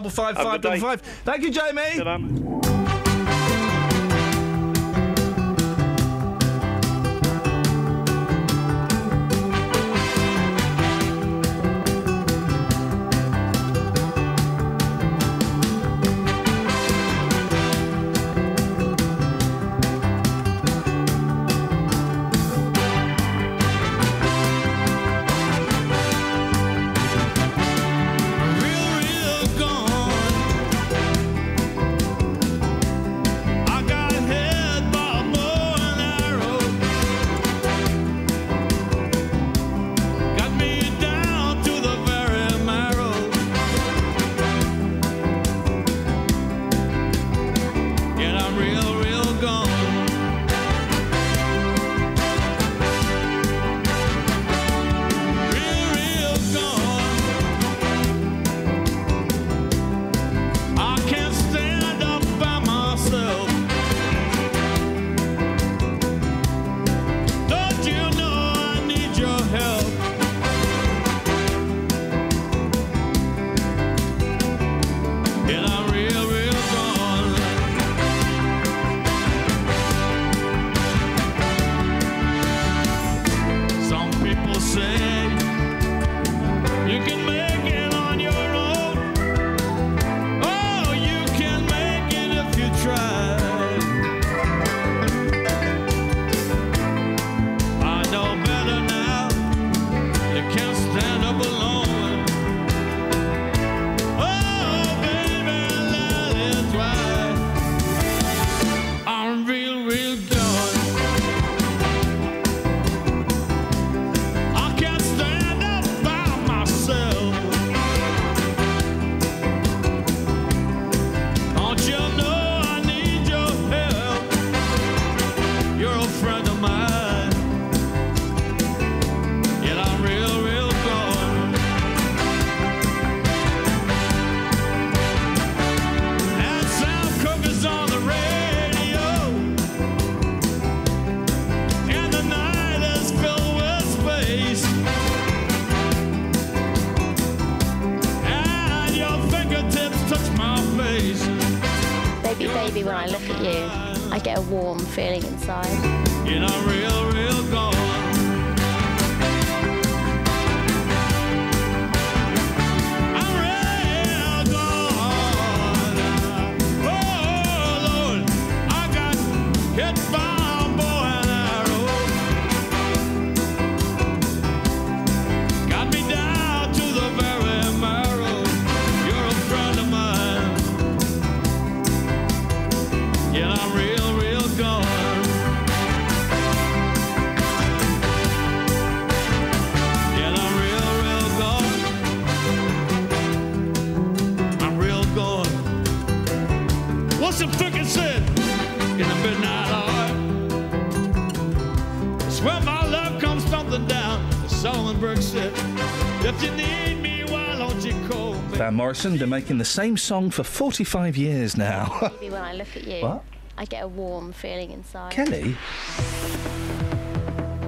Morrison been making the same song for 45 years now. Baby, when I look at you, What? I get a warm feeling inside. Kelly?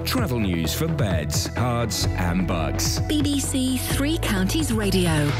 Travel news for beds, cards, and bugs. BBC Three Counties Radio.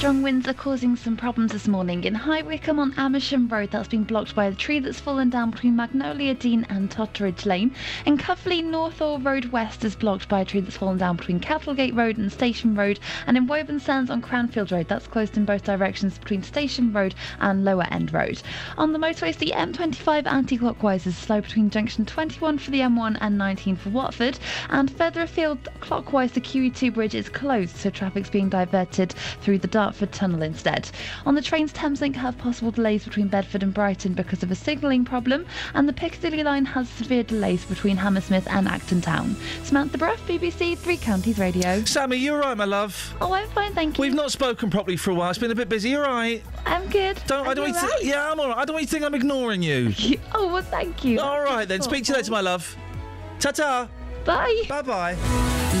Strong winds are causing some problems this morning in High Wycombe on Amersham Road. That's been blocked by a tree that's fallen down between Magnolia Dean and Totteridge Lane. In Cuffley, Northaw Road West is blocked by a tree that's fallen down between Cattlegate Road and Station Road. And in Woburn Sands on Cranfield Road, that's closed in both directions between Station Road and Lower End Road. On the motorways, the M25 anti-clockwise is slow between junction 21 for the M1 and 19 for Watford. And further afield, clockwise, the QE2 bridge is closed, so traffic's being diverted through the Dartford Tunnel instead. On the trains, Thameslink have possible delays between Bedford and Brighton because of a signalling problem, and the Piccadilly line has severe delays between Hammersmith and Acton Town. Samantha Bruff, BBC Three Counties Radio. Sammy, you all right, my love? Oh, I'm fine, thank you. We've not spoken properly for a while. It's been a bit busy. You all right? I'm good. Don't, I Are don't you? Yeah, I'm all right. I don't want you to think I'm ignoring you. Oh, well, thank you. all right, then. Oh, Speak to you later, my love. Ta-ta. Bye. Bye-bye.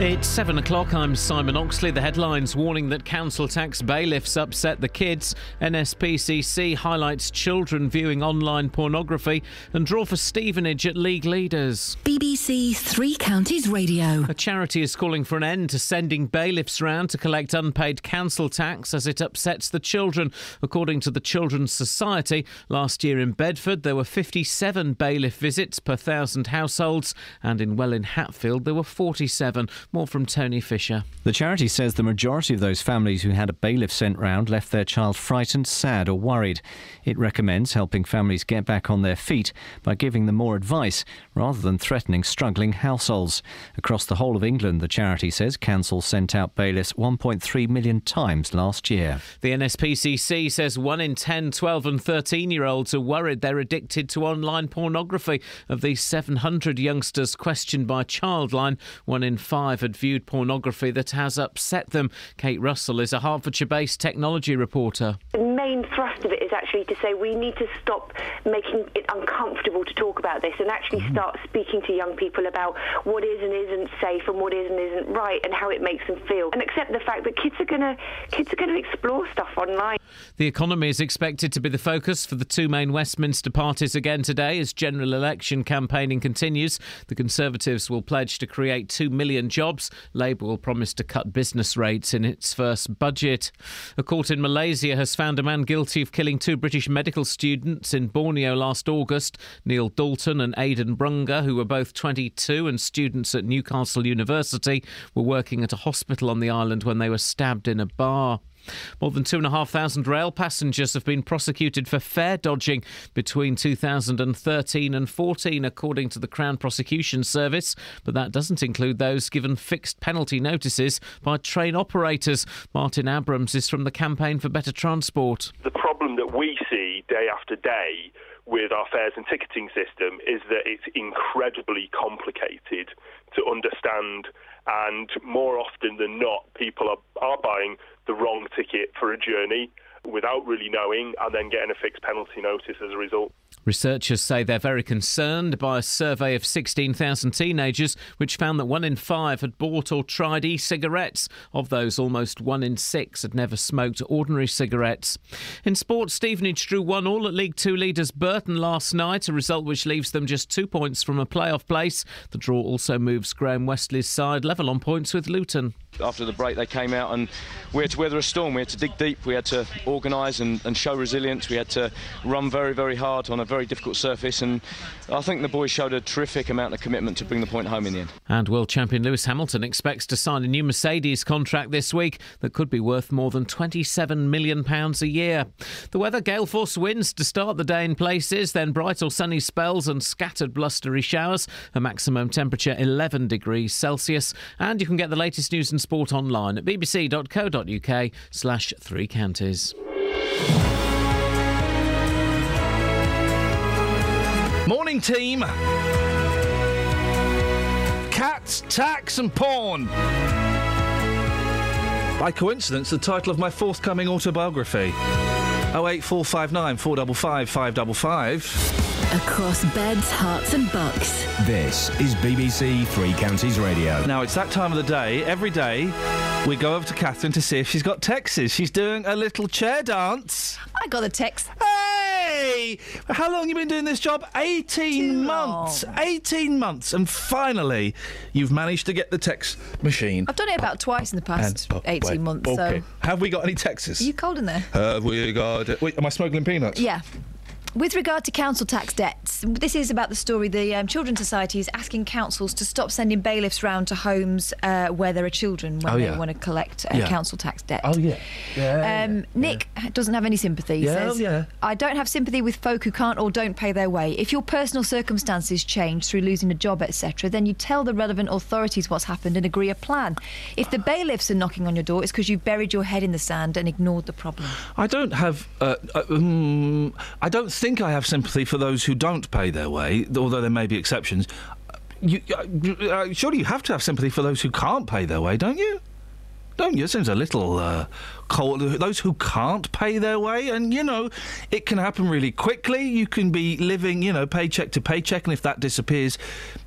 It's seven o'clock. I'm Simon Oxley. The headlines warning that council tax bailiffs upset the kids. NSPCC highlights children viewing online pornography and draw for Stevenage at league leaders. BBC Three Counties Radio. A charity is calling for an end to sending bailiffs round to collect unpaid council tax as it upsets the children. According to the Children's Society, last year in Bedford there were 57 bailiff visits per thousand households, and in Welwyn Hatfield there were 47. More from Tony Fisher. The charity says the majority of those families who had a bailiff sent round left their child frightened, sad, or worried. It recommends helping families get back on their feet by giving them more advice rather than threatening struggling households. Across the whole of England, the charity says council sent out bailiffs 1.3 million times last year. The NSPCC says 1 in 10, 12, and 13 year olds are worried they're addicted to online pornography. Of these 700 youngsters questioned by Childline, 1 in 5 had viewed pornography that has upset them. Kate Russell is a Hertfordshire based technology reporter. The main thrust of it is actually to say we need to stop making it uncomfortable to talk about this and actually mm-hmm. start speaking to young people about what is and isn't safe and what is and isn't right and how it makes them feel and accept the fact that kids are going to kids are going to explore stuff online. The economy is expected to be the focus for the two main Westminster parties again today as general election campaigning continues. The Conservatives will pledge to create 2 million jobs. Labour will promise to cut business rates in its first budget. A court in Malaysia has found a man guilty of killing two British medical students in Borneo last August. Neil Dalton and Aidan Brunger, who were both 22 and students at Newcastle University, were working at a hospital on the island when they were stabbed in a bar. More than 2,500 rail passengers have been prosecuted for fare dodging between 2013 and 14, according to the Crown Prosecution Service. But that doesn't include those given fixed penalty notices by train operators. Martin Abrams is from the Campaign for Better Transport. The problem that we see day after day with our fares and ticketing system is that it's incredibly complicated to understand, and more often than not, people are, are buying the wrong ticket for a journey without really knowing and then getting a fixed penalty notice as a result. Researchers say they're very concerned by a survey of 16,000 teenagers, which found that one in five had bought or tried e cigarettes. Of those, almost one in six had never smoked ordinary cigarettes. In sport, Stevenage drew one all at League Two leaders Burton last night, a result which leaves them just two points from a playoff place. The draw also moves Graham Westley's side level on points with Luton. After the break, they came out and we had to weather a storm. We had to dig deep. We had to organise and, and show resilience. We had to run very, very hard on a very difficult surface. And I think the boys showed a terrific amount of commitment to bring the point home in the end. And world champion Lewis Hamilton expects to sign a new Mercedes contract this week that could be worth more than £27 million a year. The weather gale force winds to start the day in places, then bright or sunny spells and scattered blustery showers. A maximum temperature 11 degrees Celsius. And you can get the latest news and sport online at bbc.co.uk slash three counties. Morning, team. Cats, tax, and porn. By coincidence, the title of my forthcoming autobiography. 08459 455 555. Across beds, Herts, and bucks. This is BBC Three Counties Radio. Now, it's that time of the day. Every day, we go over to Catherine to see if she's got texts. She's doing a little chair dance. I got a text. Hey! How long you been doing this job? 18 months. 18 months. And finally, you've managed to get the text machine. I've done it about twice in the past And- oh, 18 wait, months, Okay. so. Have we got any texts? Are you cold in there? Have we got? Wait, am I smuggling peanuts? Yeah. With regard to council tax debts, this is about the story. The um, Children's Society is asking councils to stop sending bailiffs round to homes uh, where there are children when Oh, they want to collect uh, Yeah. council tax debt. Oh, yeah. Yeah. Um, Nick doesn't have any sympathy. He Yeah, says, yeah. I don't have sympathy with folk who can't or don't pay their way. If your personal circumstances change through losing a job, etc., then you tell the relevant authorities what's happened and agree a plan. If the bailiffs are knocking on your door, it's because you've buried your head in the sand and ignored the problem. I don't have. Uh, uh, um, I don't think I have sympathy for those who don't pay their way, although there may be exceptions. You, uh, uh, surely you have to have sympathy for those who can't pay their way, don't you? Don't you? It seems a little uh, cold. Those who can't pay their way, and you know, it can happen really quickly. You can be living, you know, paycheck to paycheck, and if that disappears,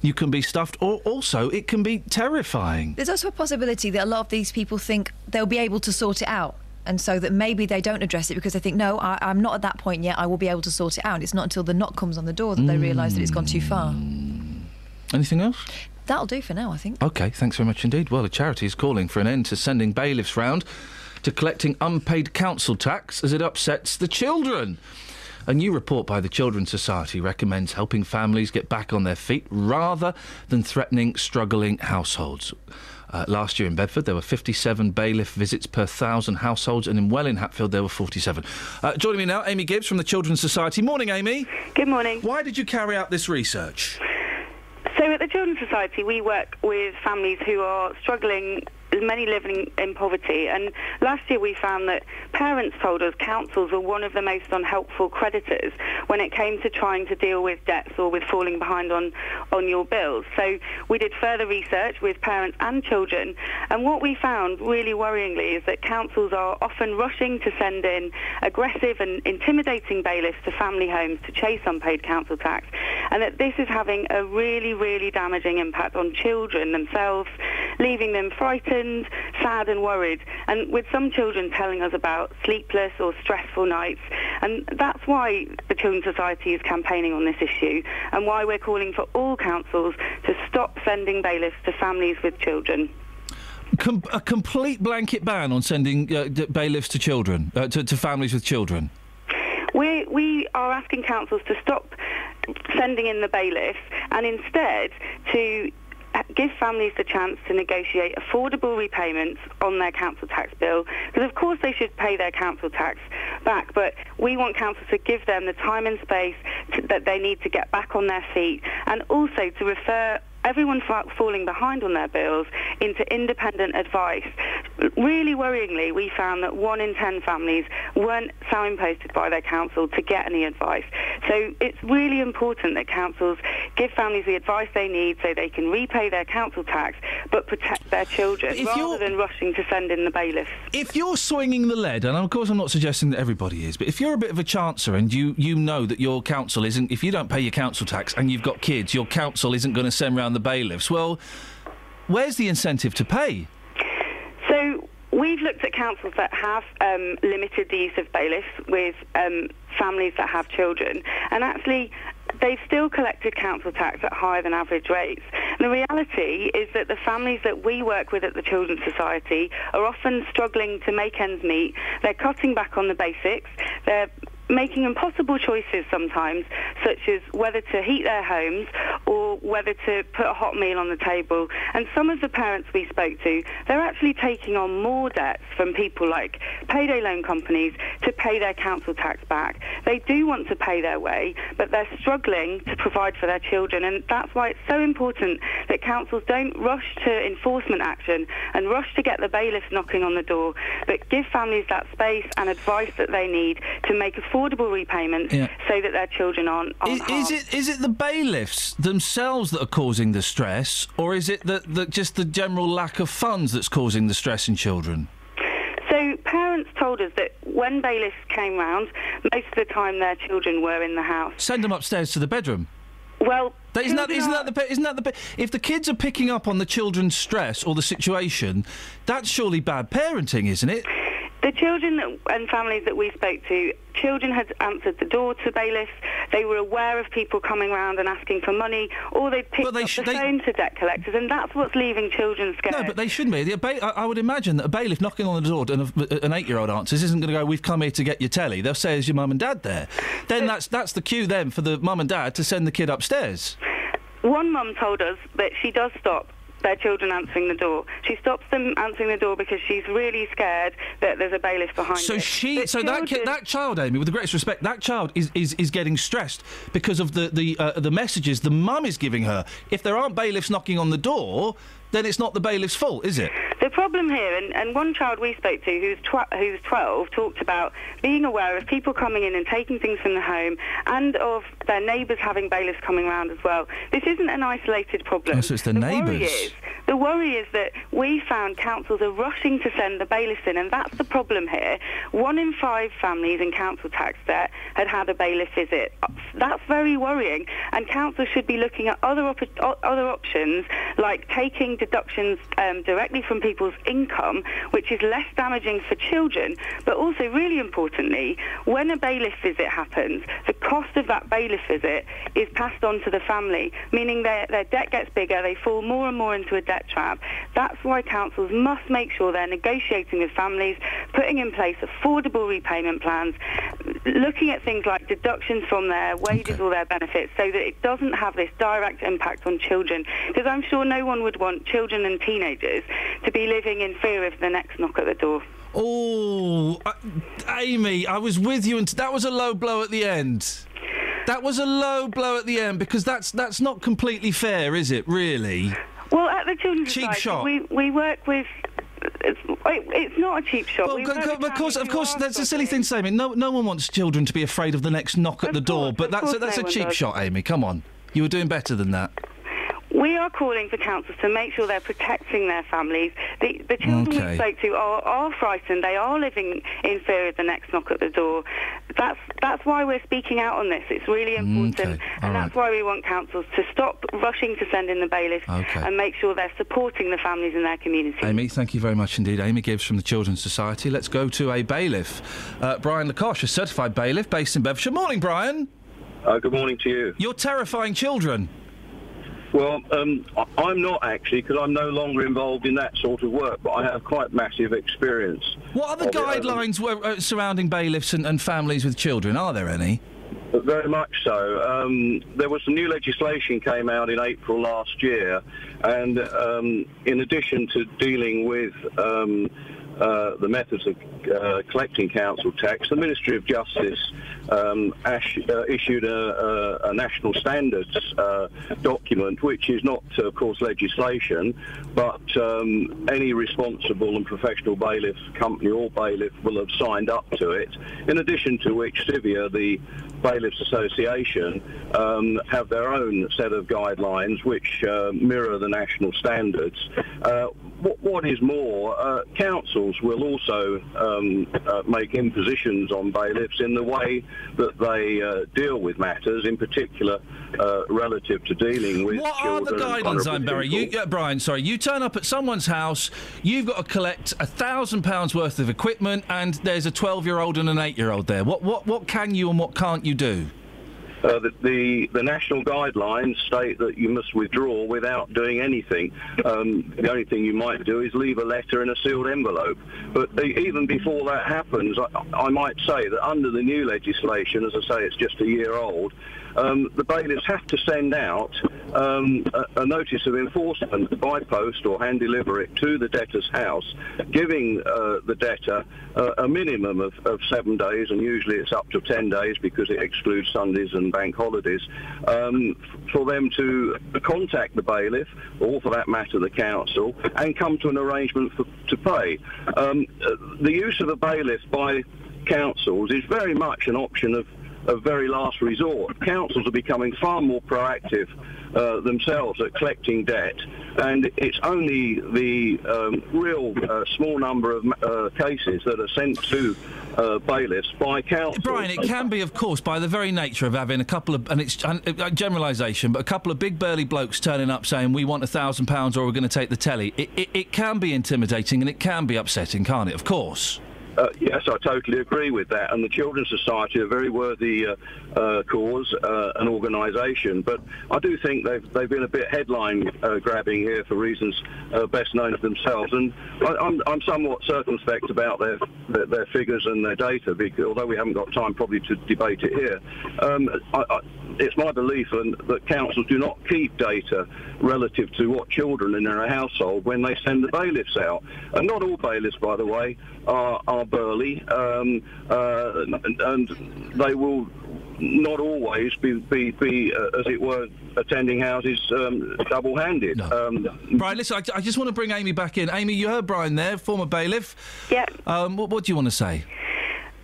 you can be stuffed. Or also, it can be terrifying. There's also a possibility that a lot of these people think they'll be able to sort it out. And so that maybe they don't address it because they think, no, I, I'm not at that point yet. I will be able to sort it out. It's not until the knock comes on the door that they realise that it's gone too far. Hmm. Anything else? That'll do for now, I think. Okay, thanks very much indeed. Well, a charity is calling for an end to sending bailiffs round to collecting unpaid council tax as it upsets the children. A new report by the Children's Society recommends helping families get back on their feet rather than threatening struggling households. Uh, last year in Bedford, there were 57 bailiff visits per thousand households, and in Welwyn Hatfield, there were 47. Uh, joining me now, Amy Gibbs from the Children's Society. Morning, Amy. Good morning. Why did you carry out this research? So at the Children's Society, we work with families who are struggling, many living in poverty. And last year we found that parents told us councils were one of the most unhelpful creditors when it came to trying to deal with debts or with falling behind on, on your bills. So we did further research with parents and children. And what we found, really worryingly, is that councils are often rushing to send in aggressive and intimidating bailiffs to family homes to chase unpaid council tax. And that this is having a really, really damaging impact on children themselves, leaving them frightened, sad and worried. And with some children telling us about sleepless or stressful nights. And that's why the Children's Society is campaigning on this issue and why we're calling for all councils to stop sending bailiffs to families with children. Com- a complete blanket ban on sending uh, d- bailiffs to children, uh, to, to families with children. We, we are asking councils to stop sending in the bailiffs and instead to Uh, give families the chance to negotiate affordable repayments on their council tax bill because of course they should pay their council tax back but we want councils to give them the time and space to, that they need to get back on their feet and also to refer everyone fa- falling behind on their bills into independent advice. Really worryingly, we found that one in ten families weren't signposted by their council to get any advice. So it's really important that councils give families the advice they need so they can repay their council tax but protect their children rather than rushing to send in the bailiffs. If you're swinging the lead, and of course I'm not suggesting that everybody is, but if you're a bit of a chancer and you, you know that your council isn't, if you don't pay your council tax and you've got kids, your council isn't going to send round the bailiffs, well, where's the incentive to pay? So we've looked at councils that have um, limited the use of bailiffs with um, families that have children, and actually they've still collected council tax at higher than average rates. And the reality is that the families that we work with at the Children's Society are often struggling to make ends meet. They're cutting back on the basics. They're making impossible choices sometimes, such as whether to heat their homes or whether to put a hot meal on the table. And some of the parents we spoke to, they're actually taking on more debts from people like payday loan companies to pay their council tax back. They do want to pay their way, but they're struggling to provide for their children. And that's why it's so important that councils don't rush to enforcement action and rush to get the bailiffs knocking on the door, but give families that space and advice that they need to make affordable repayments Yeah. so that their children aren't, aren't Is, is it is it the bailiffs themselves that are causing the stress, or is it that that just the general lack of funds that's causing the stress in children? So parents told us that when bailiffs came round, most of the time their children were in the house. Send them upstairs to the bedroom. Well, That, isn't that isn't that the isn't that the if the kids are picking up on the children's stress or the situation, that's surely bad parenting, isn't it? The children that, and families that we spoke to, children had answered the door to bailiffs. They were aware of people coming round and asking for money, or they'd picked up the phone to debt collectors, and that's what's leaving children scared. No, but they shouldn't be. The ba- I I would imagine that a bailiff knocking on the door and a, an eight-year-old answers isn't going to go. We've come here to get your telly. They'll say, "Is your mum and dad there?" Then that's that's the cue then for the mum and dad to send the kid upstairs. One mum told us that she does stop their children answering the door. She stops them answering the door because she's really scared that there's a bailiff behind So it. she, But so that ki- that child, Amy, with the greatest respect, that child is is, is getting stressed because of the the uh, the messages the mum is giving her. If there aren't bailiffs knocking on the door, then it's not the bailiff's fault, is it? The problem here, and, and one child we spoke to who's, tw- who's 12 talked about being aware of people coming in and taking things from the home and of their neighbours having bailiffs coming round as well. This isn't an isolated problem. Oh, so it's the worry neighbours. is- The worry is that we found councils are rushing to send the bailiffs in, and that's the problem here. One in five families in council tax debt had had a bailiff visit. That's very worrying, and councils should be looking at other op- other options like taking deductions um, directly from people's income, which is less damaging for children, but also really importantly, when a bailiff visit happens, the cost of that bailiff visit is passed on to the family, meaning their, their debt gets bigger, they fall more and more into a debt trap. That's why councils must make sure they're negotiating with families, putting in place affordable repayment plans, looking at things like deductions from their wages or their benefits so that it doesn't have this direct impact on children. Because I'm sure no one would want children and teenagers to be living in fear of the next knock at the door. Oh, Amy, I was with you, and that was a low blow at the end. That was a low blow at the end because that's that's not completely fair, is it? Really? Well, at the Children's Cheap shot. we, we work with. It's, it's not a cheap shot. Well, We co- work co- with of course, of course, that's a silly thing to say. I mean, no, no one wants children to be afraid of the next knock at the door. But that's a, that's no a cheap does. shot, Amy. Come on, you were doing better than that. We are calling for councils to make sure they're protecting their families. The, the children Okay. we spoke to are, are frightened. They are living in fear of the next knock at the door. That's that's why we're speaking out on this. It's really important, Okay. and All that's why we want councils to stop rushing to send in the bailiffs Okay. and make sure they're supporting the families in their community. Amy, thank you very much indeed. Amy Gibbs from the Children's Society. Let's go to a bailiff. Uh, Brian Lacoche, a certified bailiff based in Bedfordshire. Morning, Brian. Uh, good morning to you. You're terrifying children. Well, um, I'm not actually because I'm no longer involved in that sort of work, but I have quite massive experience. What are the um, guidelines were, uh, surrounding bailiffs and, and families with children? Are there any? Very much so. Um, there was some new legislation came out in April last year, and um, in addition to dealing with um, uh, the methods of uh, collecting council tax, the Ministry of Justice um, ash- uh, issued a, a, national standards uh, document, which is not, of course, legislation, but um, any responsible and professional bailiff company or bailiff will have signed up to it. In addition to which, CIVEA, the Bailiffs Association, um, have their own set of guidelines which uh, mirror the national standards. What, what is more, uh, councils will also um, uh, make impositions on bailiffs in the way that they uh, deal with matters, in particular uh, relative to dealing with What are the guidelines, I'm Barry? You, uh, Brian, sorry. You turn up at someone's house, you've got to collect a thousand pounds worth of equipment, and there's a 12 year old and an 8 year old there. What, what, what can you and what can't you do? Uh, the, the the national guidelines state that you must withdraw without doing anything. Um, the only thing you might do is leave a letter in a sealed envelope. But e- even before that happens, I, I might say that under the new legislation, as I say, it's just a year old. Um, the bailiffs have to send out um, a, a notice of enforcement by post or hand deliver it to the debtor's house, giving uh, the debtor uh, a minimum of, of seven days, and usually it's up to ten days because it excludes Sundays and bank holidays, um, for them to contact the bailiff, or for that matter the council, and come to an arrangement for, to pay. Um, uh, the use of a bailiff by councils is very much an option of of very last resort. Councils are becoming far more proactive uh, themselves at collecting debt, and it's only the um, real uh, small number of uh, cases that are sent to uh, bailiffs by councils. Brian, it can be, of course, by the very nature of having a couple of, and it's uh, generalisation, but a couple of big burly blokes turning up saying we want a thousand pounds or we're going to take the telly. It, it, it can be intimidating and it can be upsetting, can't it? Of course. Uh, yes, I totally agree with that. And the Children's Society are a very worthy uh, uh, cause uh, and organisation. But I do think they've, they've been a bit headline uh, grabbing here for reasons uh, best known to themselves. And I, I'm, I'm somewhat circumspect about their, their, their figures and their data, because although we haven't got time probably to debate it here. Um, I, I, it's my belief and, that councils do not keep data relative to what children in their household when they send the bailiffs out. And not all bailiffs, by the way, are, are burly, um, uh, and they will not always be, be, be uh, as it were, attending houses um, double-handed. Um, Brian, listen, I, I just want to bring Amy back in. Amy, you heard Brian there, former bailiff. Yeah. Um, what, what do you want to say?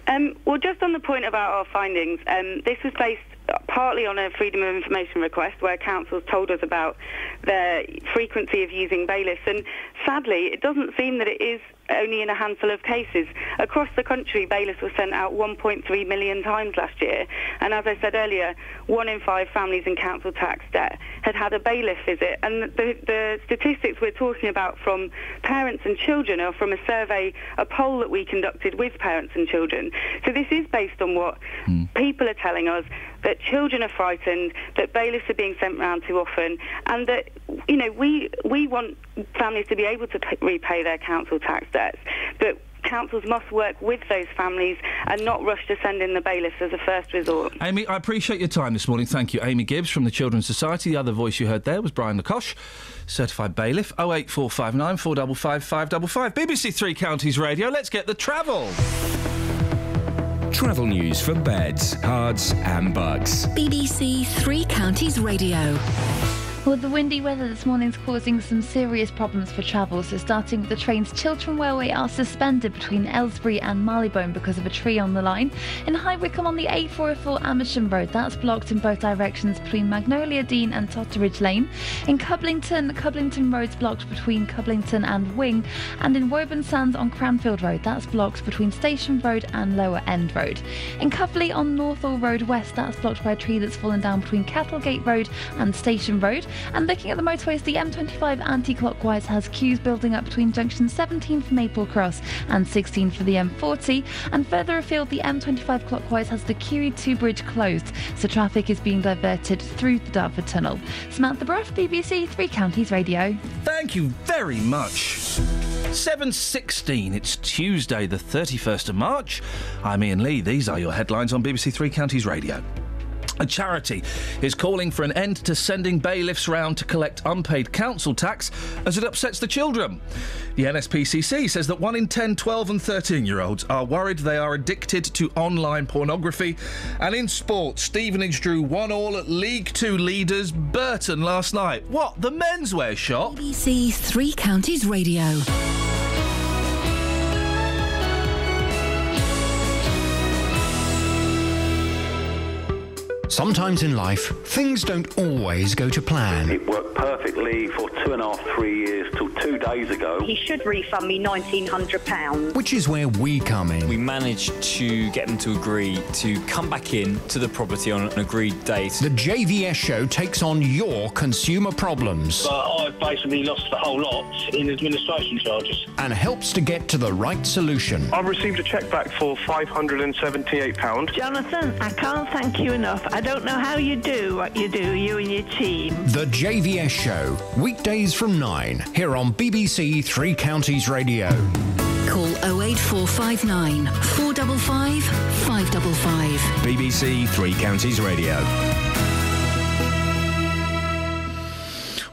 Um, well, just on the point about our findings, um, this was based partly on a freedom of information request where councils told us about their frequency of using bailiffs. And sadly, it doesn't seem that it is only in a handful of cases. Across the country, bailiffs were sent out 1.3 million times last year. And as I said earlier, one in five families in council tax debt had had a bailiff visit. And the, the statistics we're talking about from parents and children are from a survey, a poll that we conducted with parents and children. So this is based on what hmm. people are telling us that children are frightened, that bailiffs are being sent round too often, and that you know we we want families to be able to pay, repay their council tax debts, but councils must work with those families and not rush to send in the bailiffs as a first resort. Amy, I appreciate your time this morning. Thank you. Amy Gibbs from the Children's Society. The other voice you heard there was Brian Lacoche, certified bailiff. 08459 455 555. BBC Three Counties Radio. Let's get the travel. Travel news for beds, cards, and bugs. BBC Three Counties Radio. Well, the windy weather this morning is causing some serious problems for travel. So, starting with the trains, Chiltern Railway are suspended between Aylesbury and Marylebone because of a tree on the line. In High Wycombe on the A404 Amersham Road, that's blocked in both directions between Magnolia Dene and Totteridge Lane. In Cublington, Cublington Road's blocked between Cublington and Wing. And in Woburn Sands on Cranfield Road, that's blocked between Station Road and Lower End Road. In Cuffley on Northaw Road West, that's blocked by a tree that's fallen down between Cattlegate Road and Station Road. And looking at the motorways, the M25 anti-clockwise has queues building up between junction 17 for Maple Cross and 16 for the M40. And further afield, the M25 clockwise has the QE2 bridge closed, so traffic is being diverted through the Dartford Tunnel. Samantha Bruff, BBC Three Counties Radio. Thank you very much. 7.16, it's Tuesday, the 31st of March. I'm Iain Lee. These are your headlines on BBC Three Counties Radio. A charity is calling for an end to sending bailiffs round to collect unpaid council tax as it upsets the children. The NSPCC says that 1 in 10 12 and 13 year olds are worried they are addicted to online pornography. And in sport, Stevenage drew 1 all at League Two leaders Burton last night. What? The menswear shop? BBC Three Counties Radio. Sometimes in life, things don't always go to plan. It worked perfectly for two and a half, three years till two days ago. He should refund me £1,900. Which is where we come in. We managed to get them to agree to come back in to the property on an agreed date. The JVS show takes on your consumer problems But I've basically lost the whole lot in administration charges. and helps to get to the right solution. I've received a cheque back for £578. Jonathan, I can't thank you enough. I don't know how you do what you do, you and your team. The JVS show, weekdays from 9, here on BBC Three Counties Radio. Call 08459 455 555. BBC Three Counties Radio.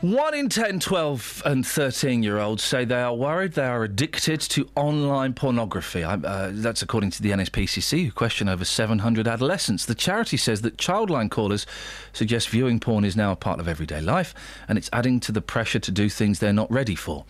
1 in 10, 12, and 13 year olds say they are worried they are addicted to online pornography. Uh, that's according to the NSPCC, who question over 700 adolescents. The charity says that childline callers suggest viewing porn is now a part of everyday life and it's adding to the pressure to do things they're not ready for.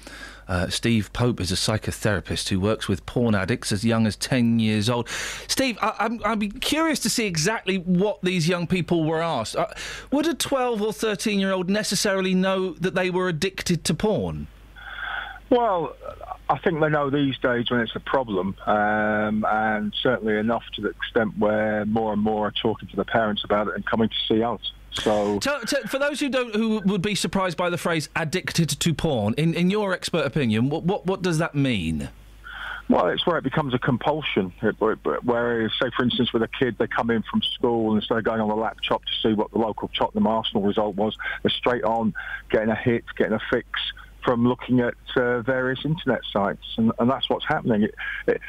Uh, Steve Pope is a psychotherapist who works with porn addicts as young as 10 years old. Steve, I, I'd be curious to see exactly what these young people were asked. Uh, would a 12 or 13 year old necessarily know that they were addicted to porn? Well, I think they know these days when it's a problem, um, and certainly enough to the extent where more and more are talking to the parents about it and coming to see us. So, Tell, tell- for those who don't, who would be surprised by the phrase "addicted to porn," in, in your expert opinion, what, what what does that mean? well, it's where it becomes a compulsion. It, where- where, say, for instance, with a kid, they come in from school and instead of going on the laptop to see what the local Tottenham Arsenal result was, they're straight on getting a hit, getting a fix from looking at uh, various internet sites, and, and that's what's happening. It, it,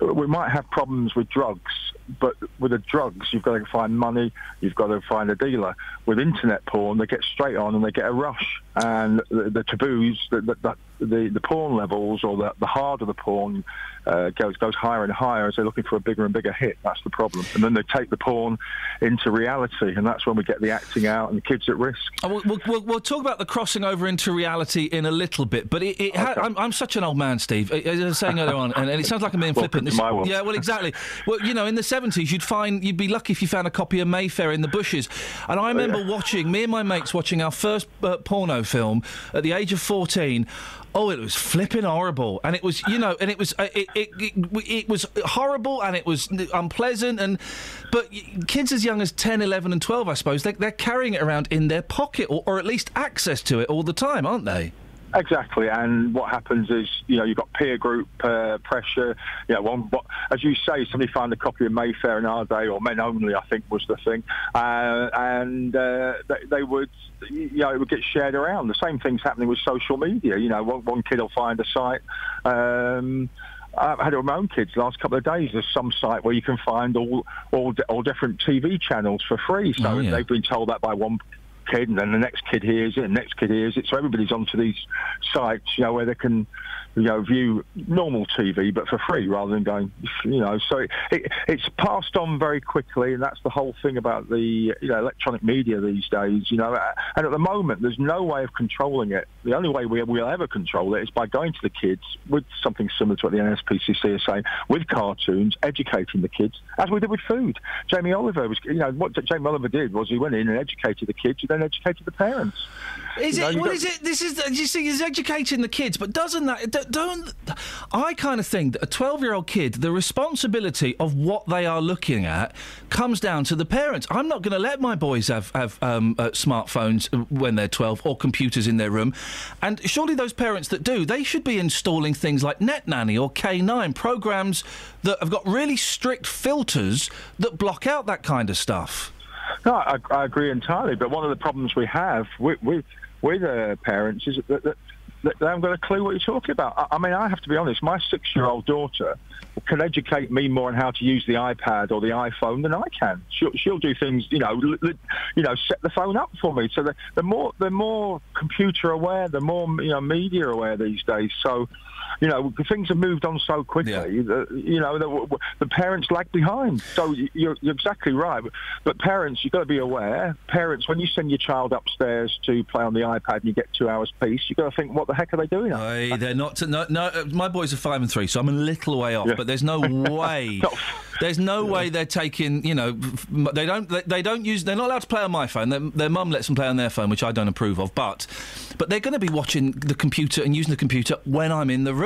we might have problems with drugs, but with the drugs, you've got to find money, you've got to find a dealer. With internet porn, they get straight on and they get a rush, and the, the taboos, that. the, the, the porn levels, or the, the harder the porn uh, goes goes higher and higher as they're looking for a bigger and bigger hit. That's the problem, and then they take the porn into reality, and that's when we get the acting out and the kids at risk. Uh, We'll, we'll, we'll, talk about the crossing over into reality in a little bit, but it, it ha- I'm, I'm such an old man, Steve. As I was saying earlier on, and, and it sounds like I'm being flippant. my yeah, well, exactly. Well, you know, in the 70s, you'd find you'd be lucky if you found a copy of Mayfair in the bushes. And I remember watching me and my mates watching our first uh, porno film at the age of 14. Oh, it was flipping horrible, and it was, you know, and it was, uh, it, it, it, it was horrible, and it was unpleasant, and but kids as young as 10, 11 and 12, I suppose, they, they're carrying it around in their pocket, or, or at least access to it all the time, aren't they? Exactly, and what happens is, you know, you've got peer group uh, pressure. You know, one, what, as you say, somebody found a copy of Mayfair in our day, or Men Only, I think was the thing, uh, and uh, they, they would, you know, it would get shared around. The same thing's happening with social media. You know, one, one kid will find a site. Um, I've had it with my own kids the last couple of days. There's some site where you can find all all, all different TV channels for free. So Oh, yeah. they've been told that by one kid, and then the next kid hears it, and the next kid hears it. So everybody's onto these sites, you know, where they can, you know, view normal TV but for free rather than going, you know. So it, it, it's passed on very quickly, and that's the whole thing about the you know electronic media these days. You know, and at the moment there's no way of controlling it. The only way we will ever control it is by going to the kids with something similar to what the NSPCC is saying, with cartoons, educating the kids, as we did with food. Jamie Oliver was, you know, what Jamie Oliver did was he went in and educated the kids, who then educated the parents. Is it? you What don't- is it? This is. You see, he's educating the kids, but doesn't that? Don't. I kind of think that a twelve-year-old kid, the responsibility of what they are looking at, comes down to the parents. I'm not going to let my boys have have um, uh, smartphones when they're twelve or computers in their room, and surely those parents that do, they should be installing things like Net Nanny or K9 programs that have got really strict filters that block out that kind of stuff. No, I, I agree entirely. But one of the problems we have with with, with uh, parents is that, that, that they haven't got a clue what you're talking about. I, I mean, I have to be honest. My six-year-old daughter can educate me more on how to use the iPad or the iPhone than I can. She'll, she'll do things, you know, li- li- you know, set the phone up for me. So the, the more the more computer aware, the more you know media aware these days. So. You know, things have moved on so quickly. That, you know, the, the parents lag behind. So you're, you're exactly right. But parents, you've got to be aware. Parents, when you send your child upstairs to play on the iPad and you get two hours peace, you've got to think, what the heck are they doing? Hey, they're not. No, no. uh, My boys are five and three, so I'm a little way off. Yeah. But there's no way. there's no way they're taking. You know, they don't. They, they don't use. They're not allowed to play on my phone. Their, their mum lets them play on their phone, which I don't approve of. But, but they're going to be watching the computer and using the computer when I'm in the room.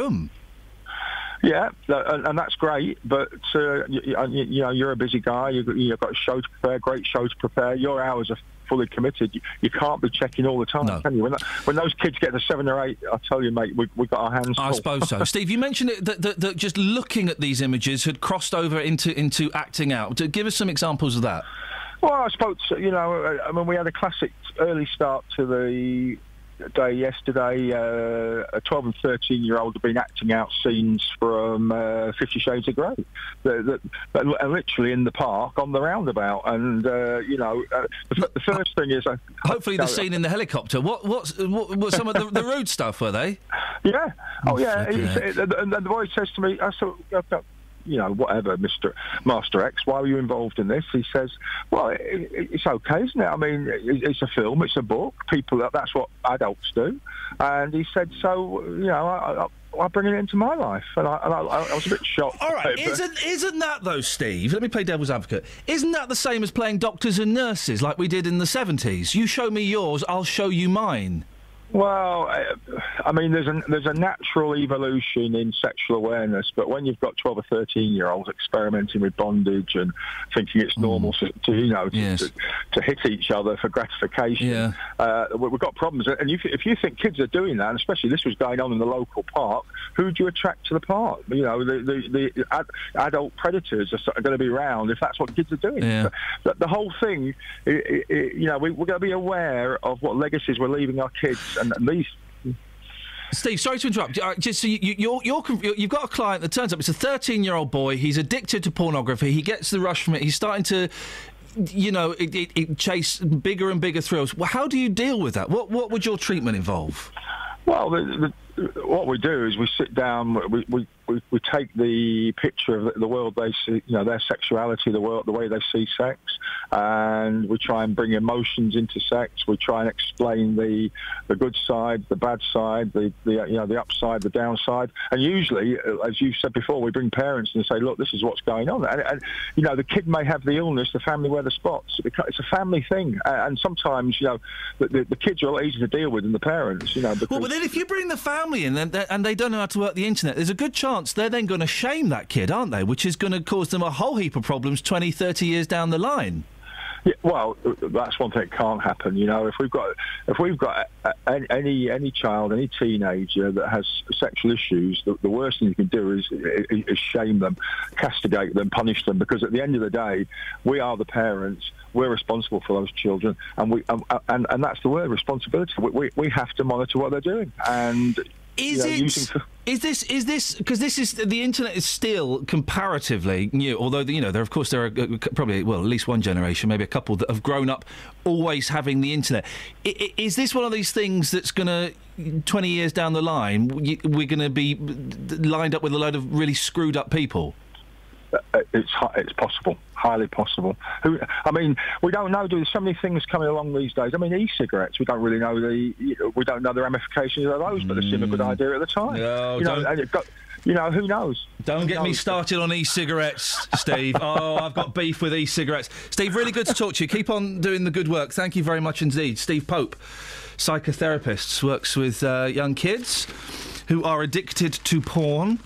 Yeah, and, that's great. But uh, you, you, know, you're a busy guy. You've got, you've got a show to prepare, great show to prepare. Your hours are fully committed. You, you can't be checking all the time, can you? When, that, when those kids get to seven or eight, I tell you, mate, we, we've got our hands. I full. suppose so. Steve, you mentioned it, that, that, that just looking at these images had crossed over into into acting out. Give us some examples of that. Well, I suppose you know, uh, I mean, we had a classic early start to the day yesterday. Uh, a 12 and 13 year old have been acting out scenes from uh, Fifty Shades of Grey. That literally in the park on the roundabout. And, uh, you know, uh, the, the first thing is. Uh, Hopefully, the scene in the helicopter. What what's what, what some of the, the rude stuff were they? Yeah. Oh, yeah. flipping He's- and, the boy says to me, I said, uh, uh, you know, whatever, Mr. Master X, why were you involved in this? He says, well, it, it, it's okay, isn't it? I mean, it, it's a film, it's a book. People, that's what adults do. And he said, so, you know, I, I, I bring it into my life, and I, and I, I was a bit shocked. All right, isn't isn't that though, Steve? Let me play devil's advocate. Isn't that the same as playing doctors and nurses like we did in the seventies? You show me yours, I'll show you mine. Well, I, I mean, there's a there's a natural evolution in sexual awareness, but when you've got 12 or 13 year olds experimenting with bondage and thinking it's normal to, to you know to, to, to hit each other for gratification, uh, we- we've got problems. And if, if you think kids are doing that, and especially this was going on in the local park, who do you attract to the park? You know, the the, the ad, adult predators are, going to be around if that's what kids are doing. Yeah. The, the whole thing, i i i you know, we, we're going to be aware of what legacies we're leaving our kids, and, and these Steve, sorry to interrupt. Uh, Just so you, you, you're, you're, you've got a client that turns up. It's a 13 year old boy. He's addicted to pornography. He gets the rush from it. He's starting to, you know, it, it, it chase bigger and bigger thrills. Well, how do you deal with that? What What would your treatment involve? Well, the, the, what we do is we sit down, we, we, we, we take the picture of the, world they see, you know, their sexuality, the world, the way they see sex, and we try and bring emotions into sex. We try and explain the the good side, the bad side, the, the you know the upside, the downside, and usually, uh, as you said before, we bring parents and say, look, this is what's going on, and, and you know the kid may have the illness, the family wear the spots. It's a family thing, and sometimes you know the, the, the kids are a lot easier to deal with than the parents, you know. Because Well, but then if you bring the family in and, and they don't know how to work the internet, there's a good chance they're then going to shame that kid, aren't they? Which is going to cause them a whole heap of problems 20, 30 years down the line. Yeah, well, that's one thing that can't happen. You know, if we've got if we've got any any, child, any teenager that has sexual issues, the, the worst thing you can do is, is shame them, castigate them, punish them. Because at the end of the day, we are the parents. We're responsible for those children, and we uh, and and that's the word responsibility. We, we, we have to monitor what they're doing, and Is you know, it? using Is this? Is this? Because this is the internet is still comparatively new. Although you know there, of course, there are uh, probably well at least one generation, maybe a couple that have grown up always having the internet. Is this one of these things that's going to? 20 years down the line, we're going to be lined up with a load of really screwed up people. Uh, it's it's possible, highly possible. Who, I mean, we don't know. There's so many things coming along these days. I mean, e-cigarettes. We don't really know the we don't know the ramifications of those, but they seem a good idea at the time. No, you know, don't- and it got, you know, who knows? Don't Who get me started on e-cigarettes, Steve. oh, I've got beef with e-cigarettes. Steve, really good to talk to you. Keep on doing the good work. Thank you very much indeed. Steve Pope, psychotherapist, works with uh, young kids who are addicted to porn.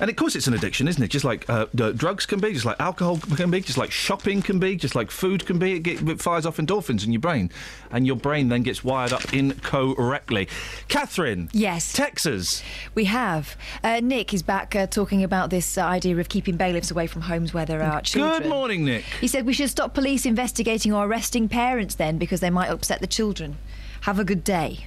And of course, it's an addiction, isn't it? Just like uh, drugs can be, just like alcohol can be, just like shopping can be, just like food can be. It, get, it fires off endorphins in your brain, and your brain then gets wired up incorrectly. Catherine, Yes. Texas. We have. Uh, Nick is back uh, talking about this uh, idea of keeping bailiffs away from homes where there are children. Good morning, Nick. He said we should stop police investigating or arresting parents then because they might upset the children. Have a good day.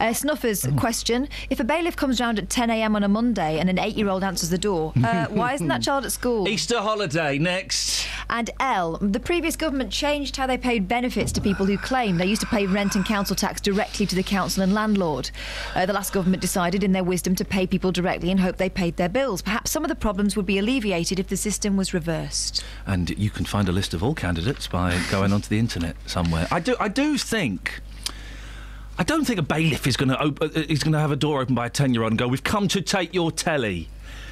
Uh, Snuffer's question If a bailiff comes round at 10am on a Monday and an eight year old answers the door, uh, why isn't that child at school? Easter holiday next. And L, the previous government changed how they paid benefits to people who claim they used to pay rent and council tax directly to the council and landlord. Uh, the last government decided, in their wisdom, to pay people directly and hope they paid their bills. Perhaps some of the problems would be alleviated if the system was reversed. And you can find a list of all candidates by going onto the internet somewhere. I do. I do think. I don't think a bailiff is going to op- uh, is going to have a door open by a ten-year-old and go, "We've come to take your telly."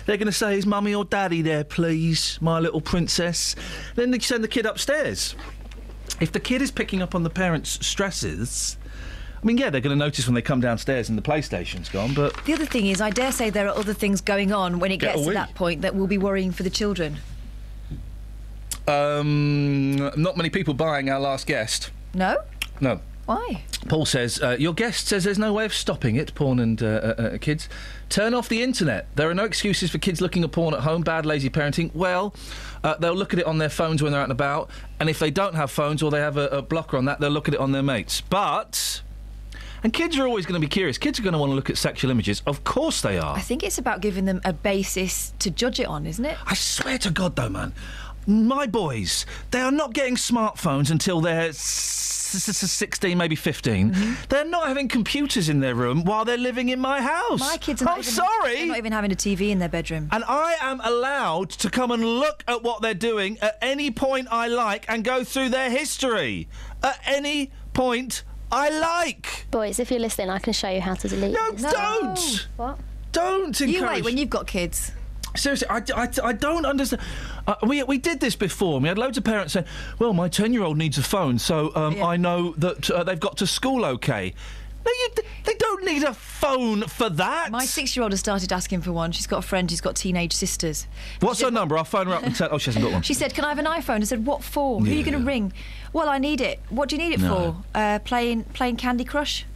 They're going to say, "Is mummy or daddy there, please, my little princess?" Then they send the kid upstairs. If the kid is picking up on the parents' stresses, I mean, yeah, they're going to notice when they come downstairs and the PlayStation's gone. But The other thing is, I dare say there are other things going on when it Get gets to that point that will be worrying for the children. um, not many people buying our last guest. No? No. Why? Paul says, uh, Your guest says there's no way of stopping it, porn and uh, uh, uh, kids. Turn off the internet. There are no excuses for kids looking at porn at home, bad, lazy parenting. Well, uh, they'll look at it on their phones when they're out and about, and if they don't have phones or they have a, a blocker on that, they'll look at it on their mates. But. And kids are always going to be curious. Kids are going to want to look at sexual images. Of course they are. I think it's about giving them a basis to judge it on, isn't it? I swear to God, though, man, My boys, they are not getting smartphones until they're 16, maybe 15. Mm-hmm. They're not having computers in their room while they're living in my house. My kids are not I'm even, sorry. They're not even having a TV in their bedroom. And I am allowed to come and look at what they're doing at any point I like and go through their history. At any point I like. Boys, if you're listening, I can show you how to delete. No, this. don't! What? Don't encourage. You wait when you've got kids. Seriously, I, I, I don't understand. Uh, we, we did this before. We had loads of parents saying, well, my 10 year old needs a phone, so um, I know that uh, they've got to school okay. No, you, they don't need a phone for that. My six-year-old has started asking for one. She's got a friend who's got teenage sisters. What's her number? I'll phone her up and tell. Oh, she hasn't got one. She said, "Can I have an iPhone?" I said, "What for? Who are you going to ring?" Well, I need it. What do you need it No. for? Uh, playing playing Candy Crush.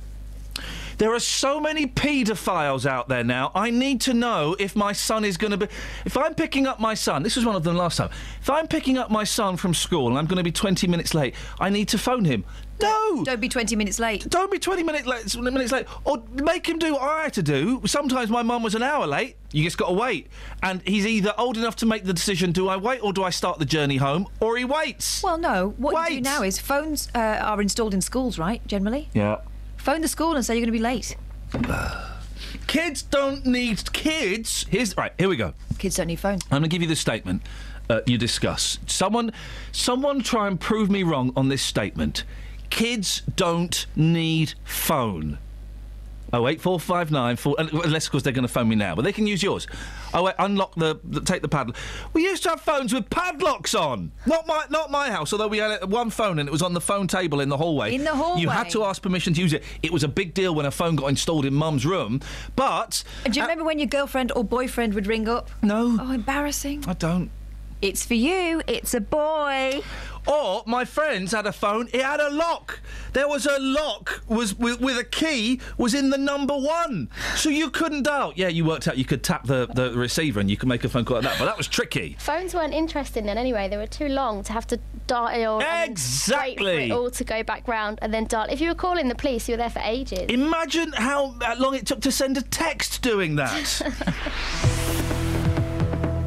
There are so many paedophiles out there now. I need to know if my son is going to be. If I'm picking up my son, this was one of them last time. If I'm picking up my son from school and I'm going to be 20 minutes late, I need to phone him. No! Don't be 20 minutes late. Don't be 20 minutes late, minutes late. Or make him do what I had to do. Sometimes my mum was an hour late. You just got to wait. And he's either old enough to make the decision do I wait or do I start the journey home? Or he waits. Well, no. What you do now is phones uh, are installed in schools, right? Generally, Yeah. Phone the school and say you're going to be late. Kids don't need kids. Here's right. Here we go. Kids don't need phones. I'm going to give you the statement uh, you discuss. Someone, someone, try and prove me wrong on this statement. Kids don't need phone. Oh eight four five nine four. Unless, of course, they're going to phone me now, but they can use yours. Oh wait, unlock the, the take the padlock. We used to have phones with padlocks on. Not my not my house. Although we had uh, one phone and it was on the phone table in the hallway. In the hallway, You had to ask permission to use it. It was a big deal when a phone got installed in Mum's room. But And do you uh, remember when your girlfriend or boyfriend would ring up? No. Oh, embarrassing. I don't. It's for you. It's a boy. Or my friends had a phone. It had a lock. There was a lock was with, with a key was in the number one, so you couldn't dial. Yeah, you worked out you could tap the, the receiver and you could make a phone call like that, but that was tricky. Phones weren't interesting then anyway. They were too long to have to dial. Exactly. Wait for it all to go back round and then dial. If you were calling the police, you were there for ages. Imagine how uh, long it took to send a text doing that.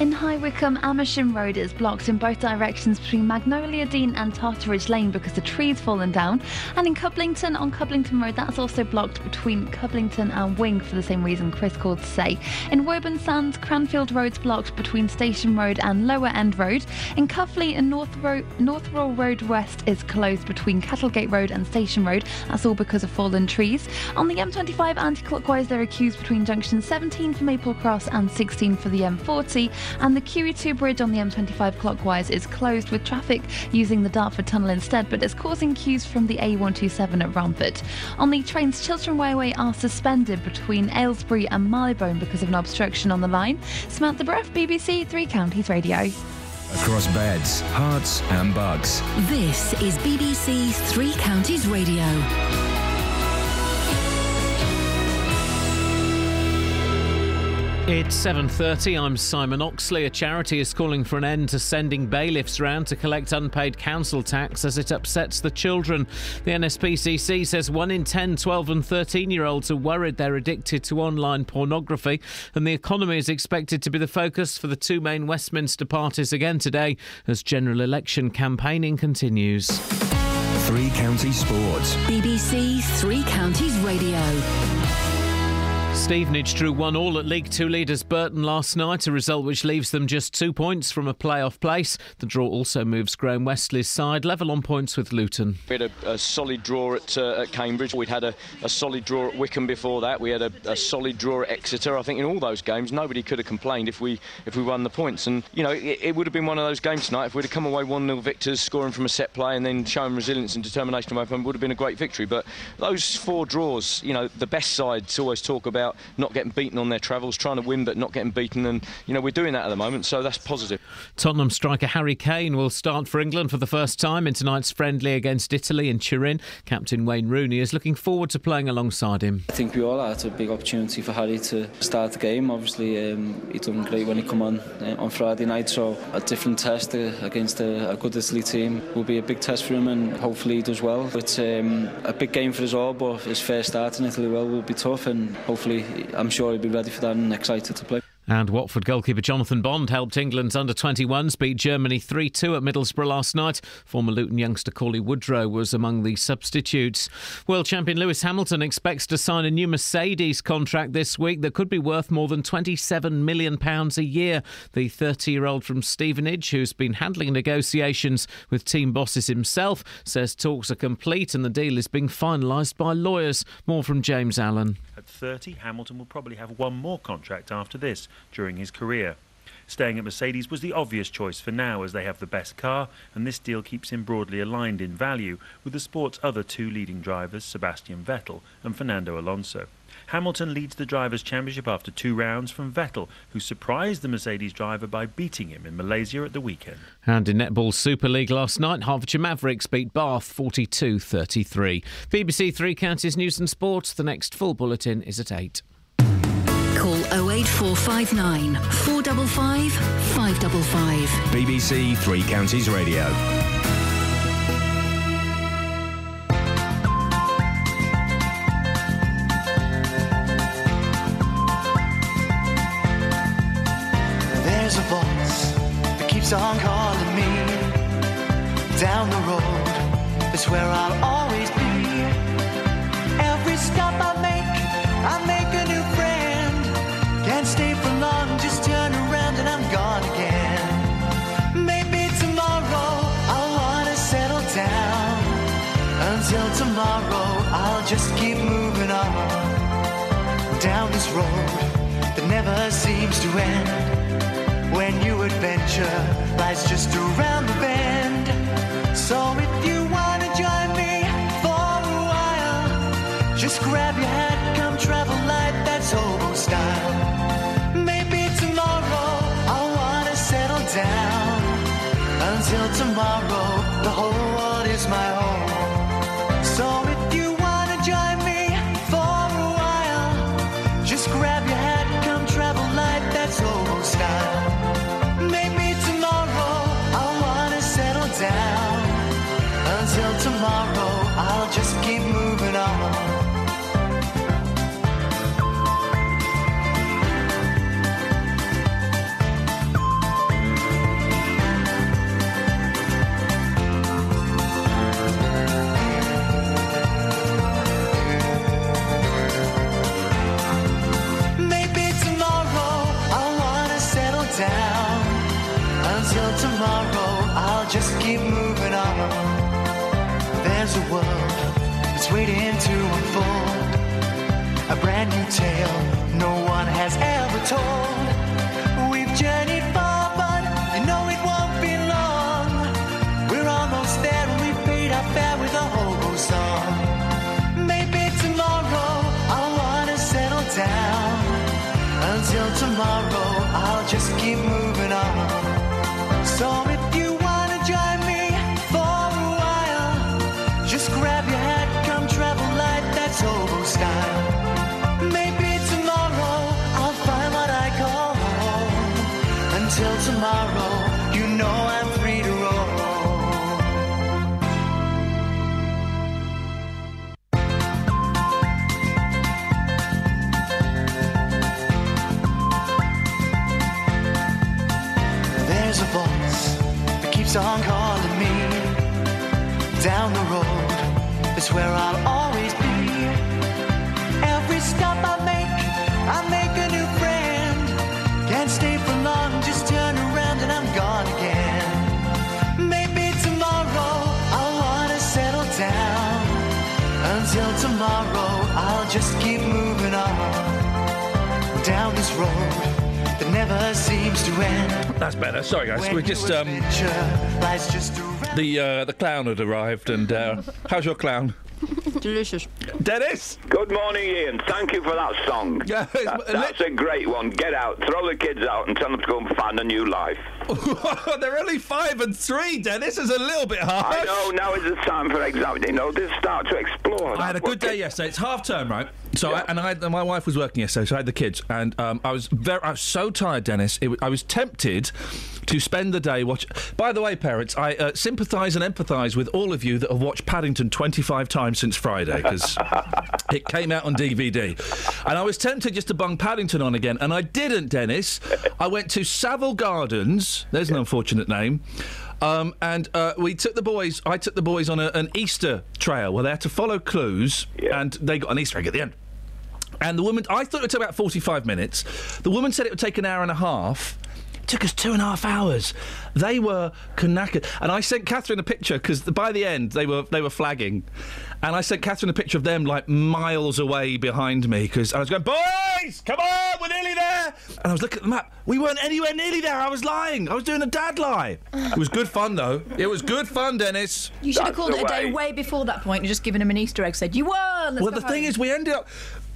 In High Wycombe, Amersham Road is blocked in both directions between Magnolia Dene and Totteridge Lane because the tree's fallen down. And in Cublington, on Cublington Road, that's also blocked between Cublington and Wing for the same reason Chris called to say. In Woburn Sands, Cranfield Road's blocked between Station Road and Lower End Road. In Cuffley and North, Ro- Northaw Road West is closed between Cattlegate Road and Station Road. That's all because of fallen trees. On the M25 anti-clockwise, there are queues between junction 17 for Maple Cross and 16 for the M40. And the QE2 bridge on the M25 clockwise is closed with traffic using the Dartford Tunnel instead, but it's causing queues from the A127 at Romford. On the trains, Chiltern Railway are suspended between Aylesbury and Marylebone because of an obstruction on the line. Samantha Breff, BBC Three Counties Radio. Across beds, Herts, and Bucks. This is BBC Three Counties Radio. It's 7:30. I'm Simon Oxley. A charity is calling for an end to sending bailiffs round to collect unpaid council tax as it upsets the children. The NSPCC says 1 in 10 12 and 13-year-olds are worried they're addicted to online pornography and the economy is expected to be the focus for the two main Westminster parties again today as general election campaigning continues. Three Counties Sports. BBC Three Counties Radio. Stevenage drew one all at League Two leaders Burton last night, a result which leaves them just two points from a playoff place. The draw also moves Graham Westley's side level on points with Luton. We had a, a solid draw at, uh, at Cambridge. We'd had a, a solid draw at Wycombe before that. We had a, a solid draw at Exeter. I think in all those games, nobody could have complained if we if we won the points. And you know, it, it would have been one of those games tonight if we'd have come away one 0 victors, scoring from a set play, and then showing resilience and determination from. It would have been a great victory. But those four draws, you know, the best sides always talk about not getting beaten on their travels, trying to win but not getting beaten, and you know we're doing that at the moment, so that's positive. Tottenham striker Harry Kane will start for England for the first time in tonight's friendly against Italy in Turin. Captain Wayne Rooney is looking forward to playing alongside him. I think we all are. It's a big opportunity for Harry to start the game. Obviously, um, he done great when he come on uh, on Friday night. So a different test uh, against a, a good Italy team will be a big test for him, and hopefully he does well. It's um, a big game for us all, but his first start in Italy well will be tough, and hopefully hopefully I'm sure he'll be ready for that and excited to play. And Watford goalkeeper Jonathan Bond helped England's under 21s beat Germany 3 2 at Middlesbrough last night. Former Luton youngster Cauley Woodrow was among the substitutes. World champion Lewis Hamilton expects to sign a new Mercedes contract this week that could be worth more than £27 million a year. The 30 year old from Stevenage, who's been handling negotiations with team bosses himself, says talks are complete and the deal is being finalised by lawyers. More from James Allen. At 30, Hamilton will probably have one more contract after this during his career. Staying at Mercedes was the obvious choice for now as they have the best car, and this deal keeps him broadly aligned in value with the sport's other two leading drivers, Sebastian Vettel and Fernando Alonso. Hamilton leads the Drivers' Championship after two rounds from Vettel, who surprised the Mercedes driver by beating him in Malaysia at the weekend. And in Netball Super League last night, Hertfordshire Mavericks beat Bath 42 33. BBC Three Counties News and Sports. The next full bulletin is at 8. Call 08459 455 555. BBC Three Counties Radio. There's a voice that keeps on calling me down the road. It's where I'll always I'll just keep moving on down this road that never seems to end when new adventure lies just around the bend. So if you wanna join me for a while, just grab your hat, come travel light, that's hobo style. Maybe tomorrow I'll wanna settle down. Until tomorrow, There's a world that's waiting to unfold. A brand new tale no one has ever told. We've journeyed far, but you know it won't be long. We're almost there and we've paid our fare with a hobo song. Maybe tomorrow I'll wanna settle down. Until tomorrow, That's better. Sorry, guys. We're just um, the uh, the clown had arrived, and uh, how's your clown? Delicious. Dennis. Good morning, Iain. Thank you for that song. Yeah, That- that's a great one. Get out, throw the kids out, and tell them to go and find a new life. They're only five and three, Dennis. Is a little bit harsh. I know. Now is the time for exam. You know, they start to explore. I had a good day yesterday. It's half term, right? So, I, and I, had- my wife was working yesterday, so I had the kids, and um, I was very, I was so tired, Dennis. It, I was tempted to spend the day watch. By the way, parents, I uh, sympathise and empathise with all of you that have watched Paddington 25 times since Friday because it came out on DVD. And I was tempted just to bung Paddington on again, and I didn't, Dennis. I went to Savill Gardens. There's an unfortunate name. Um, and uh, we took the boys. I took the boys on a, an Easter trail where they had to follow clues, and they got an Easter egg at the end. And the woman, I thought it would take about 45 minutes. The woman said it would take an hour and a half. It took us two and a half hours. They were knackered. And I sent Catherine a picture because by the end they were they were flagging. And I sent Catherine a picture of them like miles away behind me because I was going, boys, come on, we're nearly there. And I was looking at the map. We weren't anywhere nearly there. I was lying. I was doing a dad lie. It was good fun though. It was good fun, Dennis. You should have called it a day way before that point and just given him an Easter egg. Said you won. let's well, go the thing is, we ended up.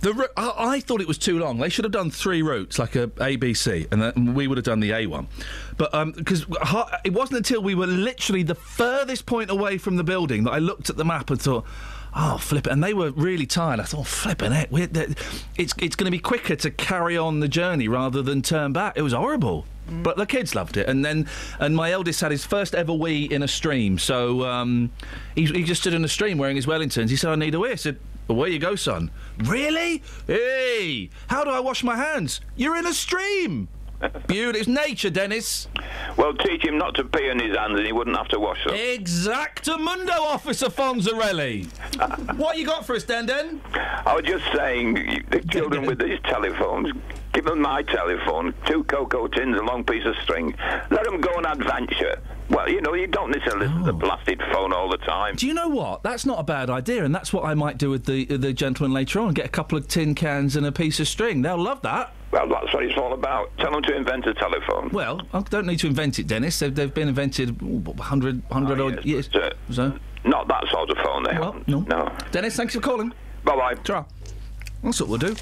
The I, I thought it was too long. They should have done three routes, like a A, B, C, and then we would have done the A one. But because it wasn't until we were literally the furthest point away from the building that I looked at the map and thought. Oh, flip it! And they were really tired. I thought, oh, flipping it. We're, it's it's going to be quicker to carry on the journey rather than turn back. It was horrible, but the kids loved it. And then, and my eldest had his first ever wee in a stream. So um, he, he just stood in a stream wearing his Wellingtons. He said, "I need a wee." I said, "Away you go, son." Really? Hey, how do I wash my hands? You're in a stream. Beautiful. It's nature, Dennis. Well, teach him not to pee in his hands and he wouldn't have to wash them. Exactamundo, Officer Fonzarelli. what you got for us, Den Den? I was just saying, the children with these telephones, give them my telephone, two cocoa tins, a long piece of string. Let them go on adventure. Well, you know, you don't need to listen to the blasted phone all the time. Do you know what? That's not a bad idea, and that's what I might do with the the gentleman later on. Get a couple of tin cans and a piece of string. They'll love that. Well, that's what it's all about. Tell them to invent a telephone. Well, I don't need to invent it, Dennis. They've, they've been invented ooh, 100, 100 Oh, odd years. So, Not that sort of phone, they haven't. no. No. Dennis, thanks for calling. Bye bye. Try. That's what we'll do.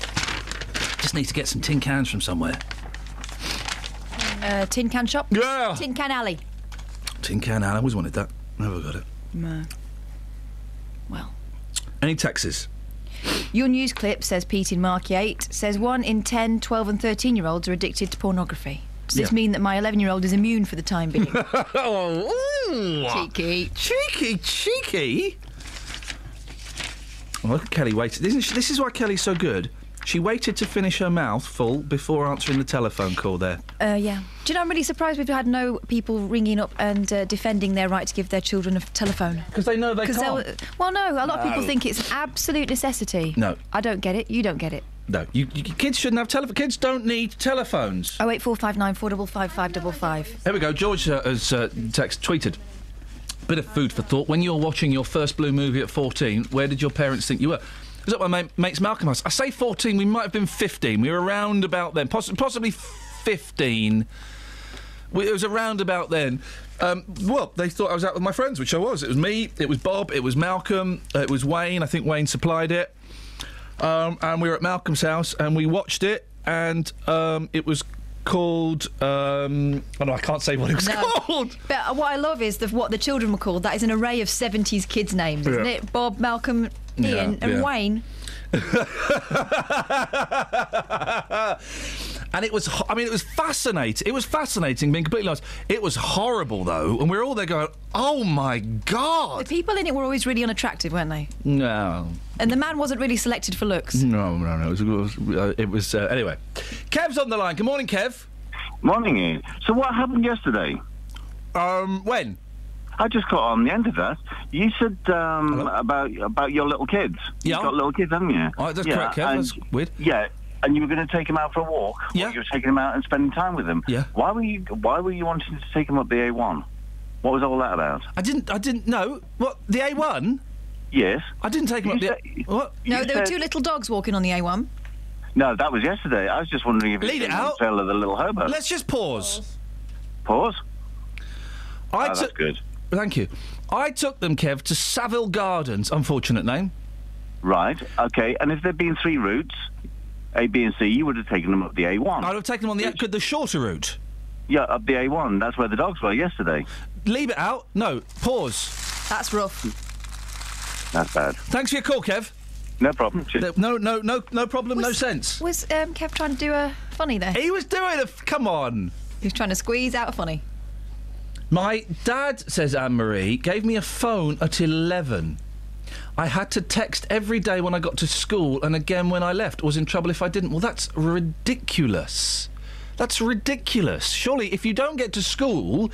Just need to get some tin cans from somewhere. Uh, tin can shop. Yeah. Tin can alley. Tin can, I always wanted that. Never got it. No. Well. Any taxes? Your news clip says Pete in Markyate says one in 10, 12 and 13 year olds are addicted to pornography. Does this Yeah. mean that my 11 year old is immune for the time being? oh. Cheeky. Cheeky, cheeky. Oh, look at Kelly waited. Isn't this is why Kelly's so good. She waited to finish her mouth full before answering the telephone call there. Uh, yeah. Do you know, I'm really surprised we've had no people ringing up and uh, defending their right to give their children a telephone. Because they know they can't. Well, no, a lot of people think it's an absolute necessity. No. I don't get it. You don't get it. No, you, you, kids shouldn't have telephones. Kids don't need telephones. Oh eight four five nine four double five five double five. Here we go. George uh, has uh, text tweeted. Bit of food for thought. When you're watching your first blue movie at 14, where did your parents think you were? Is that my mate, mate's Malcolm house? I say 14. We might have been 15. We were around about then, poss- possibly 15. We, it was around about then. Um, well, they thought I was out with my friends, which I was. It was me. It was Bob. It was Malcolm. Uh, it was Wayne. I think Wayne supplied it. Um, and we were at Malcolm's house and we watched it, and um, it was called. Um, oh no, I can't say what it was No. called. But uh, what I love is the, what the children were called. That is an array of 70s kids' names, isn't Yeah. it? Bob, Malcolm, Iain, Yeah, and yeah. Wayne. and it was, ho- I mean, it was fascinating. It was fascinating, being completely honest. It was horrible, though, and we were all there going, oh my God. The people in it were always really unattractive, weren't they? No. And the man wasn't really selected for looks. No, no, no. It was, it was, uh, it was uh, anyway. Kev's on the line. Good morning, Kev. Morning, Iain. So what happened yesterday? Um, when? I just caught on the end of that. You said um, about about your little kids. Yeah. You've got little kids, haven't you? Oh, that's yeah, correct, Kev. and- That's weird. Yeah, and you were going to take them out for a walk. Yeah. You were taking them out and spending time with them. Yeah. Why were you Why were you wanting to take them up the A1? What was all that about? I didn't. I didn't know what the A1. Yes. I didn't take him up You the. said- what? No, You there were two little dogs walking on the A1. No, that was yesterday. I was just wondering if Lead it was out. Tale of the little hobo. Let's just pause. Pause. I Oh, that's took- good. Thank you. I took them, Kev, to Savill Gardens. Unfortunate name. Right. Okay. And if there'd been three routes, A, B, and C, you would have taken them up the A1. I'd have taken them on the could the shorter route. Yeah, up the A1. That's where the dogs were yesterday. Leave it out. No. Pause. That's rough. That's bad. Thanks for your call, Kev. No problem. No, no, no, no problem. no Was- sense. Was um, Kev trying to do a funny there? He was doing a. f- Come on. He was trying to squeeze out a funny. My dad, says Anne Marie, gave me a phone at 11. I had to text every day when I got to school and again when I left. Was in trouble if I didn't. Well, that's ridiculous. That's ridiculous. Surely, if you don't get to school,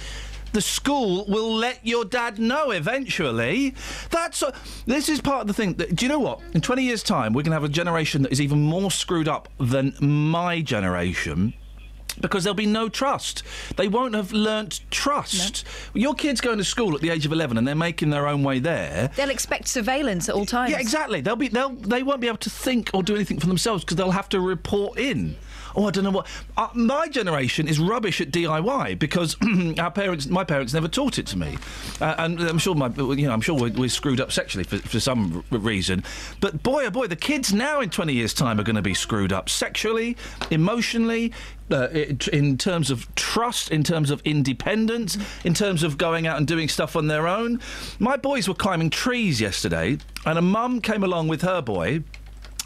the school will let your dad know eventually. That's a, this is part of the thing. That, do you know what? In 20 years' time, we're going to have a generation that is even more screwed up than my generation. Because there'll be no trust. They won't have learnt trust. Your kids going to school at the age of 11 and they're making their own way there. They'll expect surveillance at all times. Yeah, exactly. They'll be they'll they won't be able to think or do anything for themselves because they'll have to report in. Oh, I don't know what. Uh, my generation is rubbish at DIY because our parents, my parents, never taught it to me, uh, and I'm sure my, you know, I'm sure we're, we're screwed up sexually for, for some r- reason. But boy, oh boy, the kids now in 20 years' time are going to be screwed up sexually, emotionally, uh, in terms of trust, in terms of independence, in terms of going out and doing stuff on their own. My boys were climbing trees yesterday, and a mum came along with her boy.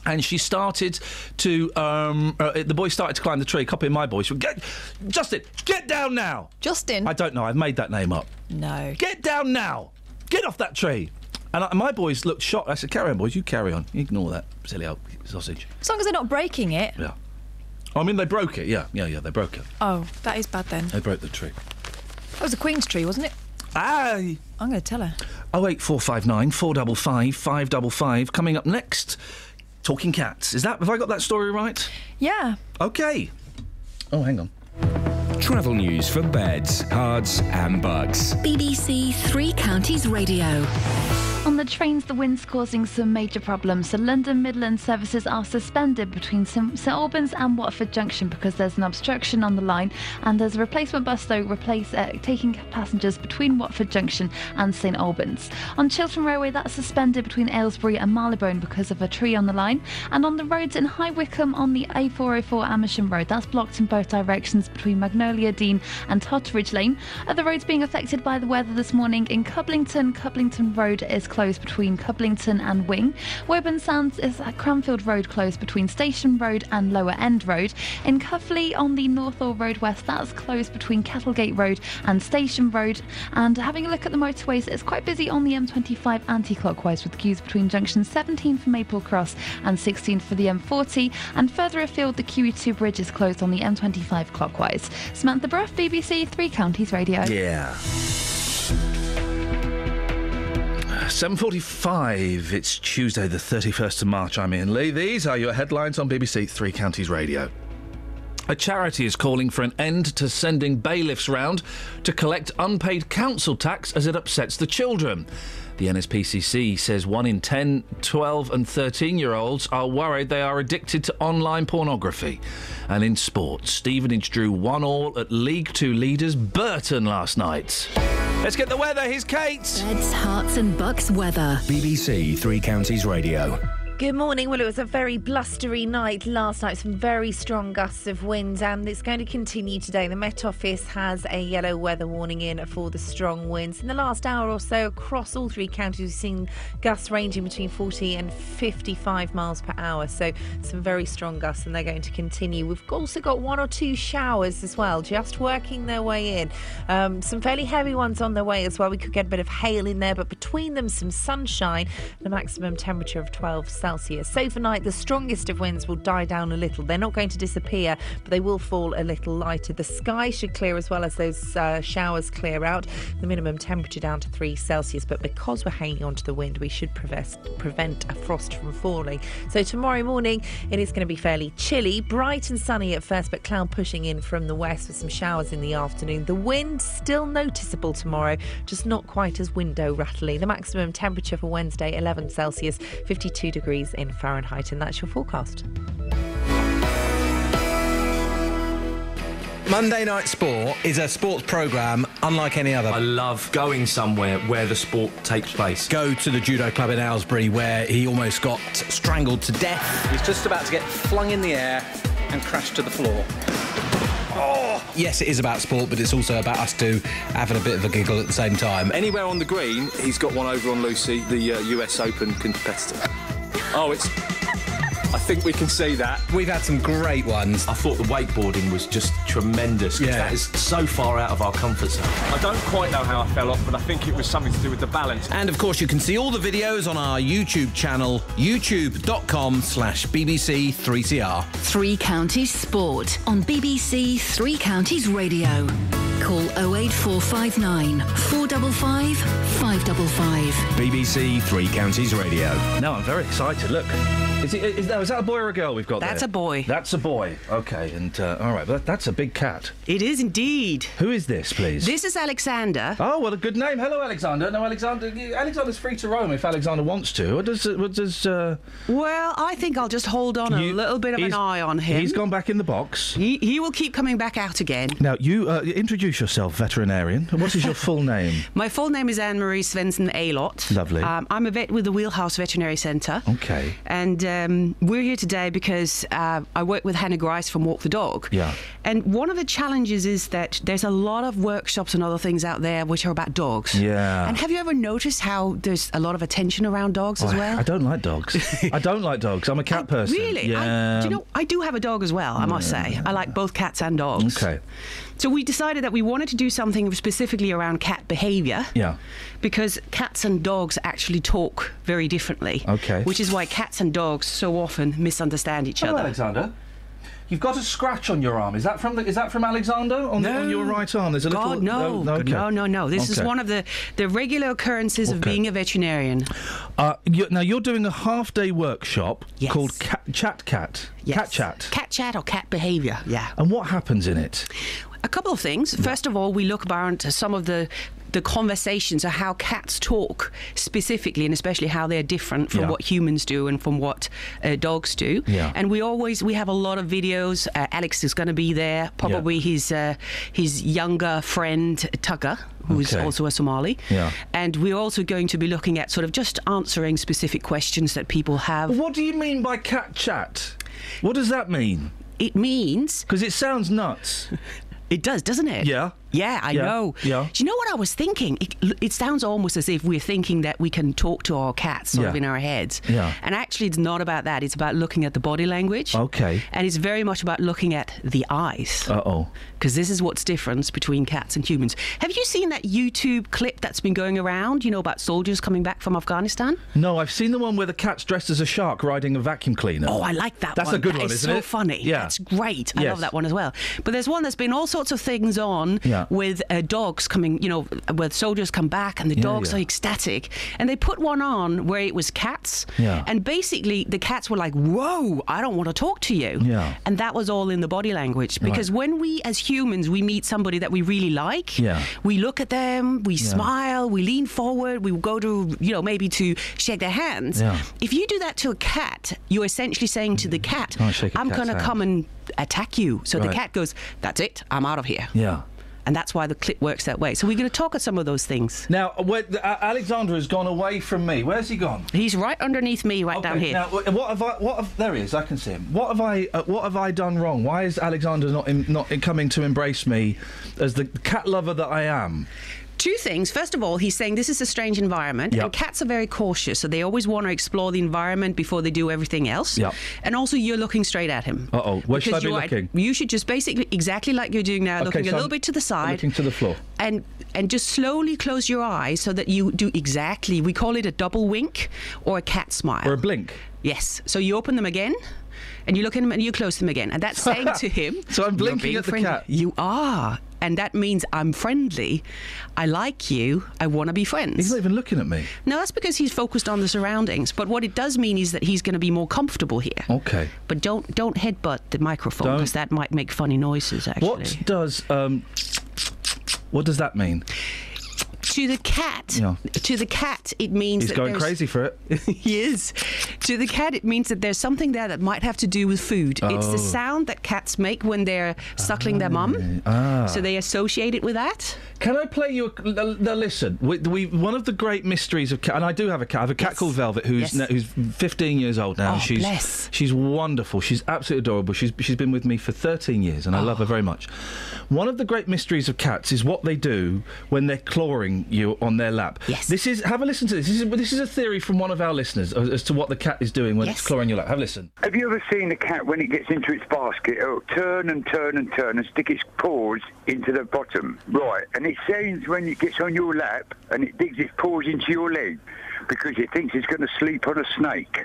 And she started to, um, uh, the boy started to climb the tree, copying my voice. Get, Justin, get down now! Justin? I don't know, I've made that name up. No. Get down now! Get off that tree! And I, my boys looked shocked. I said, carry on, boys, you carry on. Ignore that silly old sausage. As long as they're not breaking it. Yeah. I mean, they broke it, yeah. Yeah, yeah, they broke it. Oh, that is bad then. They broke the tree. That was a Queen's tree, wasn't it? Aye. I'm going to tell her. 08459 455 555. Coming up next, Talking Cats. Is that, have I got that story right? Yeah. Okay. Oh, hang on. Travel news for beds, cards, and bugs. BBC Three Counties Radio. On the trains, the wind's causing some major problems. So London Midland services are suspended between St Albans and Watford Junction because there's an obstruction on the line, and there's a replacement bus though replace uh, taking passengers between Watford Junction and St Albans. On Chiltern Railway, that's suspended between Aylesbury and Marylebone because of a tree on the line, and on the roads in High Wycombe on the A404 Amersham Road, that's blocked in both directions between Magnolia Dene and Totteridge Lane. Other roads being affected by the weather this morning in Cublington, Cublington Road is closed between Cublington and Wing. Woburn Sands is at Cranfield Road closed between Station Road and Lower End Road. In Cuffley on the Northaw Road West, that's closed between Cattlegate Road and Station Road. And having a look at the motorways, it's quite busy on the M25 anti-clockwise with queues between junction 17 for Maple Cross and 16 for the M40. And further afield, the QE2 bridge is closed on the M25 clockwise. Samantha Bruff, BBC Three Counties Radio. Yeah. 7.45, it's Tuesday the 31st of March, I'm Iain Lee. These are your headlines on BBC Three Counties Radio. A charity is calling for an end to sending bailiffs round to collect unpaid council tax as it upsets the children. The NSPCC says 1 in 10, 12 and 13 year olds are worried they are addicted to online pornography. And in sport, Stevenage drew 1 all at League Two leaders Burton last night. Let's get the weather. Here's Kate. Beds, Herts and Bucks weather. BBC Three Counties Radio. Good morning. Well, it was a very blustery night last night, some very strong gusts of wind, and it's going to continue today. The Met Office has a yellow weather warning in for the strong winds. In the last hour or so, across all three counties, we've seen gusts ranging between 40 and 55 miles per hour. So, some very strong gusts, and they're going to continue. We've also got one or two showers as well, just working their way in. Um, some fairly heavy ones on their way as well. We could get a bit of hail in there, but between them, some sunshine, the maximum temperature of 12 Celsius. So for night, the strongest of winds will die down a little. They're not going to disappear, but they will fall a little lighter. The sky should clear as well as those uh, showers clear out. The minimum temperature down to 3 Celsius, but because we're hanging on to the wind, we should prevent, prevent a frost from falling. So tomorrow morning, it is going to be fairly chilly, bright and sunny at first, but cloud pushing in from the west with some showers in the afternoon. The wind still noticeable tomorrow, just not quite as window rattly. The maximum temperature for Wednesday, 11 Celsius, 52 degrees in Fahrenheit, and that's your forecast. Monday Night Sport is a sports programme unlike any other. I love going somewhere where the sport takes place. Go to the judo club in Aylesbury where he almost got strangled to death. He's just about to get flung in the air and crash to the floor. Oh! Yes, it is about sport, but it's also about us two having a bit of a giggle at the same time. Anywhere on the green, he's got one over on Lucy, the uh, US Open competitor. Oh, it's. I think we can see that. We've had some great ones. I thought the wakeboarding was just tremendous. 'cause Yeah. That is so far out of our comfort zone. I don't quite know how I fell off, but I think it was something to do with the balance. And of course, you can see all the videos on our YouTube channel, youtube.com slash BBC3CR. Three Counties Sport on BBC Three Counties Radio. Call 08459 455 555. BBC Three Counties Radio. No, I'm very excited. Look, is, it, is, that, is that a boy or a girl we've got there? That's there? a boy. That's a boy. Okay, and uh, all right, but that's a big cat. It is indeed. Who is this, please? This is Alexander. Oh, well, a good name. Hello, Alexander. No, Alexander. Alexander's free to roam if Alexander wants to. What does? What does? Uh, Well, I think I'll just hold on You- a little bit of an eye on him. He's gone back in the box. He, he will keep coming back out again. Now, you uh, introduce yourself, veterinarian. What is your full name? My full name is Anne Marie Svensson Alot. Lovely. Um, I'm a vet with the Wheelhouse Veterinary Centre. Okay. And um, we're here today because uh, I work with Hannah Grice from Walk the Dog. Yeah. And one of the challenges is that there's a lot of workshops and other things out there which are about dogs. Yeah. And have you ever noticed how there's a lot of attention around dogs Oh, as well? I don't like dogs. I don't like dogs. I'm a cat person. Really? Yeah. I, do you know, I do have a dog as well, I must say. I like both cats and dogs. Okay. So we decided that we wanted to do something specifically around cat behaviour. Yeah. Because cats and dogs actually talk very differently. Okay. Which is why cats and dogs so often misunderstand each Hello, other. Alexander. You've got a scratch on your arm. Is that from the, is that from Alexander on, No. on your right arm? There's a God, little no. okay. no, no, no. This is one of the, the regular occurrences of Okay. being a veterinarian. Uh, you, now you're doing a half day workshop Yes. called cat, Chat Cat. Yes. Cat Chat. Cat chat or cat behaviour, yeah. And what happens in it? A couple of things. First of all, we look around to some of the the conversations of how cats talk specifically, and especially how they're different from Yeah. what humans do and from what uh, dogs do. Yeah. And we always we have a lot of videos. Uh, Alex is going to be there. Probably his uh, his younger friend Tucker, who's Okay. also a Somali. Yeah. And we're also going to be looking at sort of just answering specific questions that people have. What do you mean by cat chat? What does that mean? It means because it sounds nuts. It does, doesn't it? Yeah. Yeah, I Yeah, know. yeah. Do you know what I was thinking? It, it sounds almost as if we're thinking that we can talk to our cats sort of in our heads. Yeah. And actually, it's not about that. It's about looking at the body language. Okay. And it's very much about looking at the eyes. Uh oh. Because this is what's different between cats and humans. Have you seen that YouTube clip that's been going around, you know, about soldiers coming back from Afghanistan? No, I've seen the one where the cat's dressed as a shark riding a vacuum cleaner. Oh, I like that That's one. a good That one, is isn't so it? funny. Yeah. That's great. I Yes. love that one as well. But there's one that's been all sorts of things on Yeah. With uh, dogs coming, you know, where soldiers come back and the Yeah, dogs yeah. are ecstatic. And they put one on where it was cats. Yeah. And basically the cats were like, whoa, I don't want to talk to you. Yeah. And that was all in the body language. Right. Because when we as humans, we meet somebody that we really like, Yeah. we look at them, we Yeah. smile, we lean forward, we go to, you know, maybe to shake their hands. Yeah. If you do that to a cat, you're essentially saying to the cat, Can't shake a I'm going to come and attack you. So the cat goes, That's it, I'm out of here. Yeah. And that's why the clip works that way. So we're going to talk at some of those things. Now, where, uh, Alexander has gone away from me. Where's he gone? He's right underneath me, right down here. Now, what have I? What have, there he is. I can see him. What have I? Uh, what have I done wrong? Why is Alexander not in, not in coming to embrace me as the cat lover that I am? Two things. First of all, he's saying this is a strange environment, Yep. and cats are very cautious, so they always want to explore the environment before they do everything else. Yep. And also, you're looking straight at him. Uh oh. Where should I be looking? You should just basically exactly like you're doing now, Okay, looking so a little I'm bit to the side, Looking to the floor. and and just slowly close your eyes so that you do exactly. We call it a double wink or a cat smile Or a blink. Yes. So you open them again. And you look at him and you close them again. And that's saying to him. So I'm blinking at the friendly." cat. You are. And that means I'm friendly. I like you. I want to be friends. He's not even looking at me. No, that's because he's focused on the surroundings. But what it does mean is that he's going to be more comfortable here. Okay. But don't don't headbutt the microphone because that might make funny noises. Actually. What does um? What does that mean? To the cat, Yeah. to the cat, it means He's that going there's- crazy for it. he is. To the cat, it means that there's something there that might have to do with food. It's Oh. the sound that cats make when they're suckling their mum. Ah. So they associate it with that. Can I play you? A, l- listen, we, we one of the great mysteries of cat, and I do have a cat. I have a cat Yes. called Velvet, who's Yes. now, who's 15 years old now. Oh, she's bless. she's wonderful. She's absolutely adorable. She's she's been with me for 13 years, and I love Oh. her very much. One of the great mysteries of cats is what they do when they're clawing clawing you on their lap. Yes. This is. Have a listen to this. This is this is a theory from one of our listeners as, as to what the cat is doing when Yes. it's clawing your lap. Have a listen. Have you ever seen a cat when it gets into its basket? It'll turn and turn and turn and stick its paws into the bottom. Right. And it sounds when it gets on your lap and it digs its paws into your leg because it thinks it's going to sleep on a snake.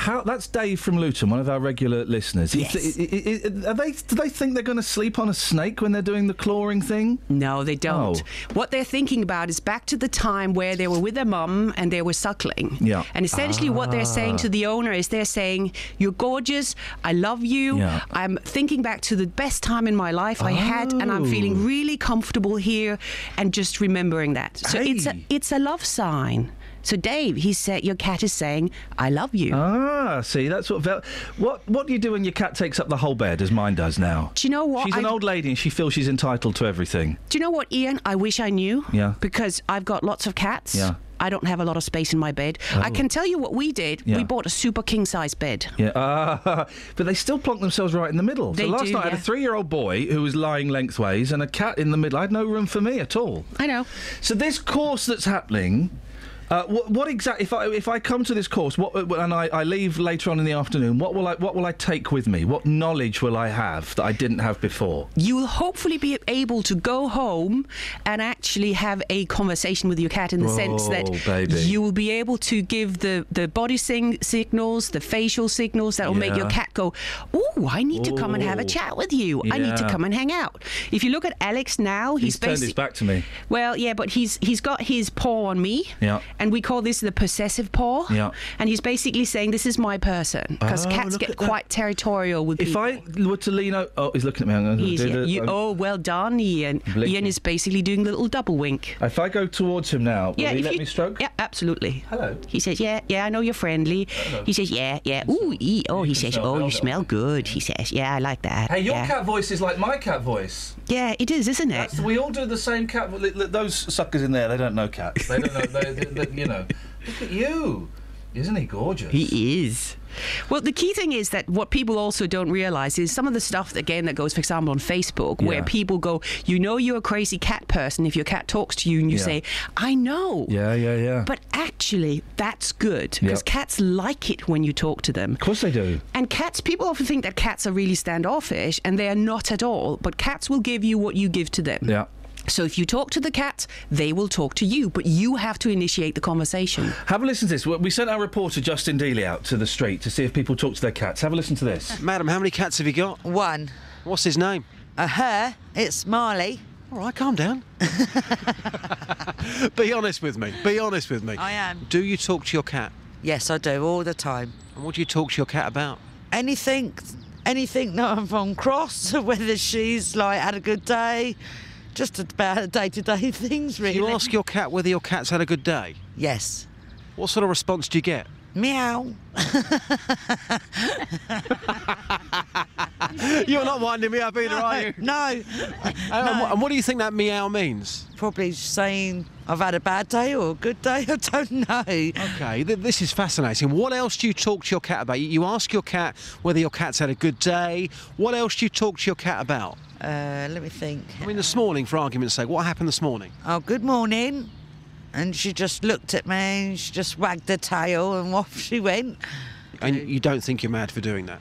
How? That's Dave from Luton, one of our regular listeners. Yes. are they? Do they think they're going to sleep on a snake when they're doing the clawing thing? No, they don't. Oh. What they're thinking about is back to the time where they were with their mum and they were suckling. Yeah. And essentially, what they're saying to ah. the owner is they're saying, You're gorgeous. I love you. Yeah. I'm thinking back to the best time in my life I had, and I'm feeling oh. really comfortable here and just remembering that. So it's, a, it's a love sign. So, Dave, he said, Your cat is saying, I love you. Ah, see, that's what. Vel- what What do you do when your cat takes up the whole bed, as mine does now? Do you know what? She's an I- old lady and she feels she's entitled to everything. Do you know what, Iain? I wish I knew. Yeah. Because I've got lots of cats. Yeah. I don't have a lot of space in my bed. I Oh. can tell you what we did. Yeah. We bought a super king size bed. Yeah, ah, but they still plonk themselves right in the middle. They so last do, night I had a three-year-old boy who was lying lengthways and a cat in the middle. I had no room for me at all. I know. So this course that's happening. Uh, what, what exactly? If I if I come to this course, what uh, and I, I leave later on in the afternoon, what will I what will I take with me? What knowledge will I have that I didn't have before? You will hopefully be able to go home and actually have a conversation with your cat in the sense that baby. you will be able to give the, the body sing- signals, the facial signals that will make your cat go, Oh, I need to come and have a chat with you. I need to come and hang out. If you look at Alex now, he's, He's turned his basically. back to me. Well, yeah, but he's he's got his paw on me. Yeah. And we call this the possessive paw. Yeah. And he's basically saying, This is my person. Because Oh, cats get quite territorial with If people. I were to lean over, oh, he's looking at me. I'm going to do yeah, the- you, I'm- oh, well done, Iain. Blinking. Iain is basically doing a little double wink. If I go towards him now, will yeah, he if let you- me stroke? Yeah, absolutely. Hello. He says, yeah, yeah, I know you're friendly. He says, yeah, yeah. Ooh, ee, oh, he says, oh, you smell good. He says, yeah, I like that. Hey, your yeah. cat voice is like my cat voice. Yeah, it is, isn't it? That's, we all do the same cat. vo- li- li- Those suckers in there, they don't know cats. They don't know. they, they, you know. Look at you. Isn't he gorgeous? He is. Well, the key thing is that what people also don't realize is some of the stuff, again, that goes, for example, on Facebook, where people go, you know, you're a crazy cat person if your cat talks to you and you Yeah. say, I know. Yeah, yeah, yeah. But actually, that's good because Yep. cats like it when you talk to them. of course they do. And cats, people often think that cats are really standoffish, and they are not at all. But cats will give you what you give to them. Yeah. So if you talk to the cat, they will talk to you, but you have to initiate the conversation. Have a listen to this. We- We sent our reporter Justin Dealey out to the street to see if people talk to their cats. Have a listen to this. Madam, how many cats have you got? One. What's his name? A her. It's Marley. All right, calm down. Be honest with me. Be honest with me. I am. Do you talk to your cat? Yes, I do all the time. And what do you talk to your cat about? Anything, anything that I'm on cross, whether she's like had a good day, just about day-to-day things. Really. You ask your cat whether your cat's had a good day. Yes. What sort of response do you get? Meow. You're not winding me up either, are you? No. And, and what- do you think that meow means? Probably saying I've had a bad day or a good day. I don't know. Okay, th- this is fascinating. What else do you talk to your cat about? You ask your cat whether your cat's had a good day. What else do you talk to your cat about? Uh, let me think. I mean, this morning, for argument's sake, what happened this morning? Oh, good morning. And she just looked at me and she just wagged her tail and off she went. And you don't think you're mad for doing that?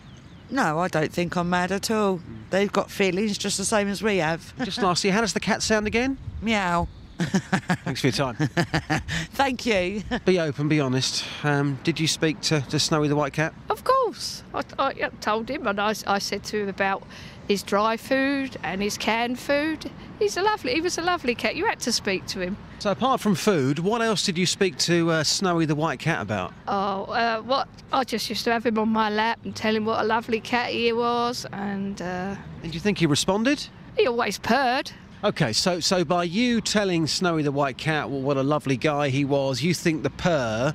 No, I don't think I'm mad at all. They've got feelings just the same as we have. Just lastly, how does the cat sound again? Meow. Thanks for your time. Thank you. be open, be honest. Um, did you speak to, to Snowy the White Cat? Of course. I, I told him and I, I said to him about his dry food and his canned food. He's a lovely, he was a lovely cat. You had to speak to him. So, apart from food, what else did you speak to uh, Snowy the White Cat about? Oh, uh, what? I just used to have him on my lap and tell him what a lovely cat he was, and uh, And do you think he responded? he always purred. Okay, so so by you telling Snowy the White Cat well, what a lovely guy he was, you think the purr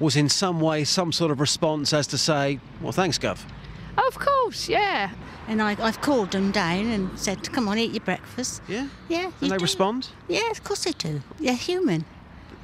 was in some way some sort of response as to say, well, thanks, Gov. Of course, yeah. And I, I've called them down and said, come on, eat your breakfast. Yeah? Yeah. And they respond? Yeah, of course they do. They're human.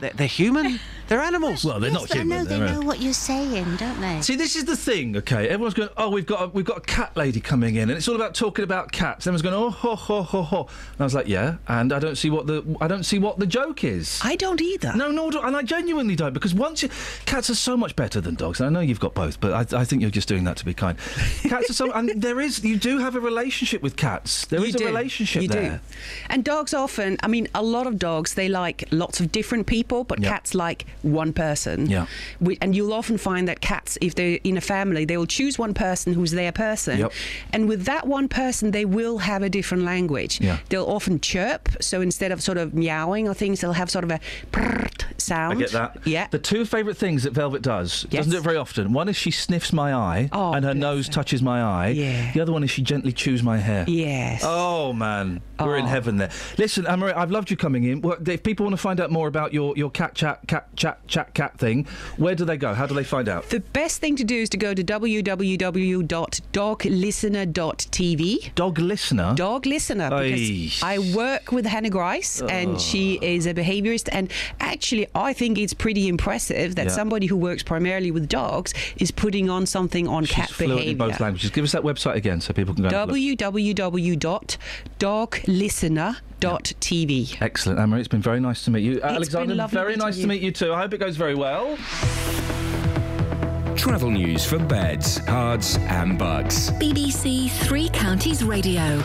They're, they're human? They're animals. Well, they're Yes, not but I human. know they know what you're saying, don't they? See, this is the thing, okay? Everyone's going, oh, we've got a, we've got a cat lady coming in, and it's all about talking about cats. Everyone's going, oh, ho, ho, ho, ho. And I was like, yeah, and I don't see what the I don't see what the joke is. I don't either. No, nor do, and I genuinely don't because once you, cats are so much better than dogs. And I know you've got both, but I, I think you're just doing that to be kind. Cats are so, and there is you do have a relationship with cats. There is You a do. relationship You there. do. And dogs often, I mean, a lot of dogs, they like lots of different people, but Yeah. cats like one person. Yeah. We- And you'll often find that cats, if they're in a family, they will choose one person who's their person. Yep. And with that one person, they will have a different language. Yeah. They'll often chirp. So instead of sort of meowing or things, they'll have sort of a sound. I get that. Yeah. The two favourite things that Velvet does, Yes. doesn't do it very often. One is she sniffs my eye Oh, and her nose touches my eye. Yeah. The other one is she gently chews my hair. Yes. Oh, man. We're in Oh. heaven there. Listen, Anne-Marie, I've loved you coming in. If people want to find out more about your, your cat chat, cat chat, chat, cat thing, where do they go? How do they find out? The best thing to do is to go to www.doglistener.tv. Dog listener? Dog listener. Because. I work with Hannah Grice and ah. she is a behaviorist. And actually, I think it's pretty impressive that Yeah. somebody who works primarily with dogs is putting on something on cat behavior. in both languages. Give us that website again so people can go and have a look. www.doglistener.tv. Excellent, Anne-Marie. It's been very nice to meet you. Alexander, lovely very nice you. to meet you too. I hope it goes very well. Travel news for beds, cards, and bugs. BBC Three Counties Radio.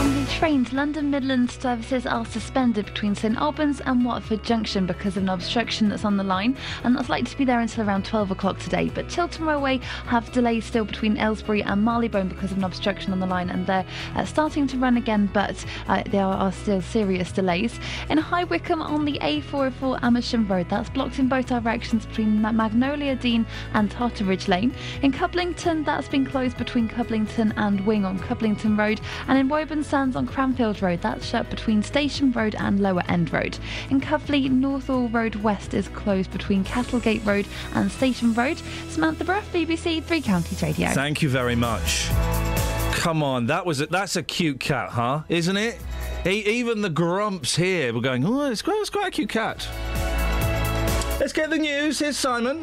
On the trains, London Midland services are suspended between St Albans and Watford Junction because of an obstruction that's on the line, and that's likely to be there until around 12 o'clock today. But Chiltern Railway have delays still between Aylesbury and Marylebone because of an obstruction on the line, and they're uh, starting to run again, but uh, there are still serious delays. In High Wycombe on the A404 Amersham Road, that's blocked in both directions between Magnolia Dene and Totteridge Lane. In Cublington, that's been closed between Cublington and Wing on Cublington Road, and in Woburn Sands on Cranfield Road, that's shut between Station Road and Lower End Road. In Cuffley, Northaw Road West is closed between Cattlegate Road and Station Road. Samantha Bruff, BBC Three Counties Radio. Thank you very much. Come on, that was a, that's a cute cat, huh? Isn't it? E- even the grumps here were going, oh, it's quite, it's quite a cute cat. Let's get the news. Here's Simon.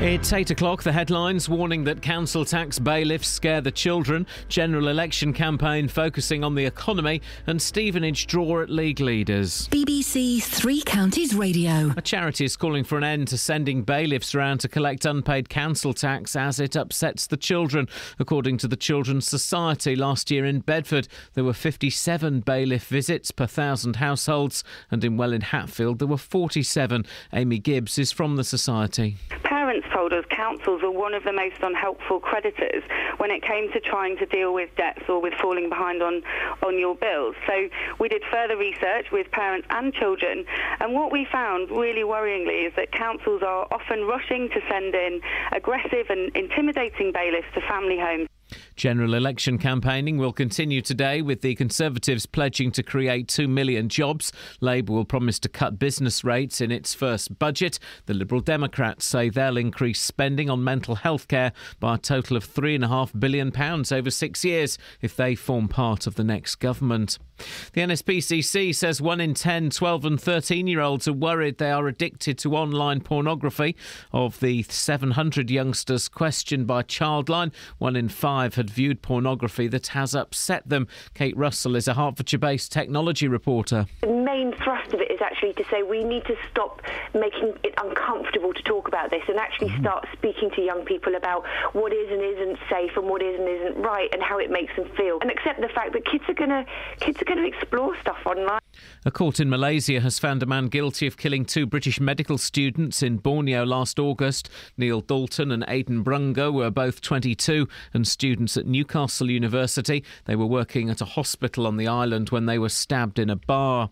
It's 8 o'clock. The headlines warning that council tax bailiffs scare the children, general election campaign focusing on the economy, and Stevenage draw at league leaders. BBC Three Counties Radio. A charity is calling for an end to sending bailiffs around to collect unpaid council tax as it upsets the children. According to the Children's Society, last year in Bedford, there were 57 bailiff visits per thousand households, and in Welwyn Hatfield, there were 47. Amy Gibbs is from the Society. Us councils are one of the most unhelpful creditors when it came to trying to deal with debts or with falling behind on, on your bills. So we did further research with parents and children, and what we found really worryingly is that councils are often rushing to send in aggressive and intimidating bailiffs to family homes. General election campaigning will continue today with the Conservatives pledging to create 2 million jobs. Labour will promise to cut business rates in its first budget. The Liberal Democrats say they'll increase spending on mental health care by a total of £3.5 billion over six years if they form part of the next government. The NSPCC says 1 in 10 12 and 13 year olds are worried they are addicted to online pornography. Of the 700 youngsters questioned by Childline, 1 in 5 had viewed pornography that has upset them. Kate Russell is a Hertfordshire based technology reporter. The main thrust of it is actually to say we need to stop making it uncomfortable to talk about this and actually mm-hmm. start speaking to young people about what is and isn't safe and what is and isn't right and how it makes them feel and accept the fact that kids are going to kids are going to explore stuff online. A court in Malaysia has found a man guilty of killing two British medical students in Borneo last August. Neil Dalton and Aidan Brunger were both 22 and students at Newcastle University. They were working at a hospital on the island when they were stabbed in a bar.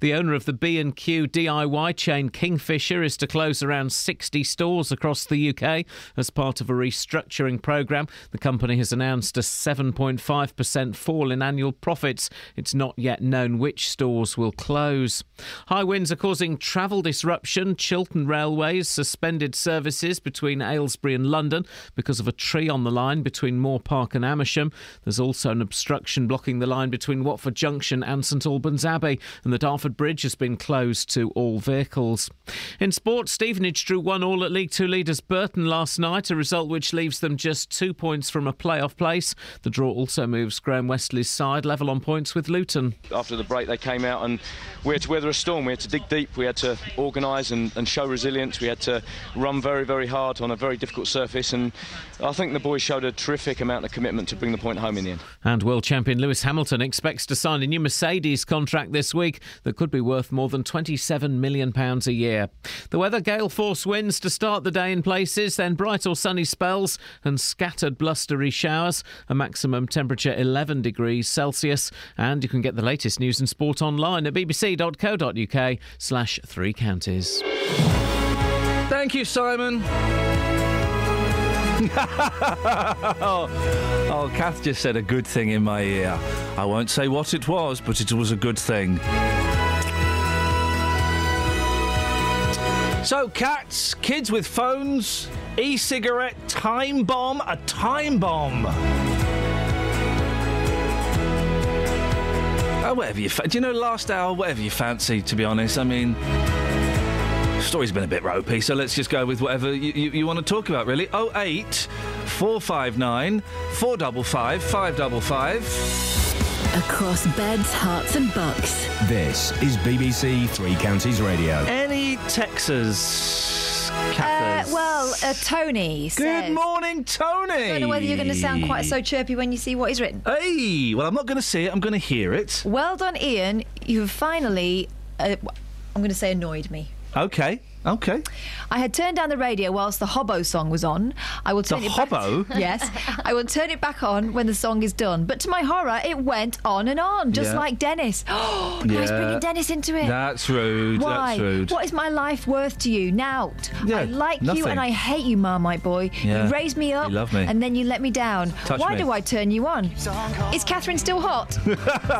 The owner of the B&Q DIY chain Kingfisher is to close around 60 stores across the UK as part of a restructuring programme. The company has announced a 7.5% fall in annual profits. It's not yet known which stores will close. High winds are causing travel disruption. Chiltern Railways suspended services between Aylesbury and London because of a tree on the line between Moor Park and Amersham. There's also an obstruction blocking the line between Watford Junction and St Albans Abbey, and the Dartford Bridge has been closed to all vehicles. In sport, Stevenage drew one all at League Two leaders Burton last night, a result which leaves them just two points from a playoff place. The draw also moves Graham Westley's side level on points with Luton. After the break, they came out and we had to weather a storm. We had to dig deep. We had to organise and, and show resilience. We had to run very, very hard on a very difficult surface. And I think the boys showed a terrific amount of commitment to bring the point home in the end. And world champion Lewis Hamilton expects to sign a new Mercedes contract this week that could be worth more than £27 million a year. The weather gale force winds to start the day in places, then bright or sunny spells and scattered blustery showers. A maximum temperature 11 degrees Celsius. And you can get the latest news and sport online at bbc.co.uk slash three counties. Thank you, Simon. oh, Kath just said a good thing in my ear. I won't say what it was, but it was a good thing. So, cats, kids with phones, e cigarette, time bomb, a time bomb. Oh, whatever you fa- do you know last hour, whatever you fancy, to be honest. I mean, story's been a bit ropey, so let's just go with whatever you, you, you want to talk about, really. 08 459 455 555. Across beds, Herts, and bucks. This is BBC Three Counties Radio. Any Texas? Uh, well, uh, Tony Good morning, Tony. I don't know whether you're going to sound quite so chirpy when you see what he's written. Hey, well, I'm not going to see it. I'm going to hear it. Well done, Iain. You've finally, uh, I'm going to say, annoyed me. Okay. Okay. I had turned down the radio whilst the Hobbo song was on. I will turn The it Hobbo? back. yes, I will turn it back on when the song is done. But to my horror, it went on and on, just Yeah. like Dennis. Oh, now he's Yeah. bringing Dennis into it. That's rude. Why? That's rude. What is my life worth to you? Now, Yeah, I like you and I hate you, Marmite boy. Yeah. You raised me up, You love me. and then you let me down. Touch Why me. do I turn you on? Is Catherine still hot?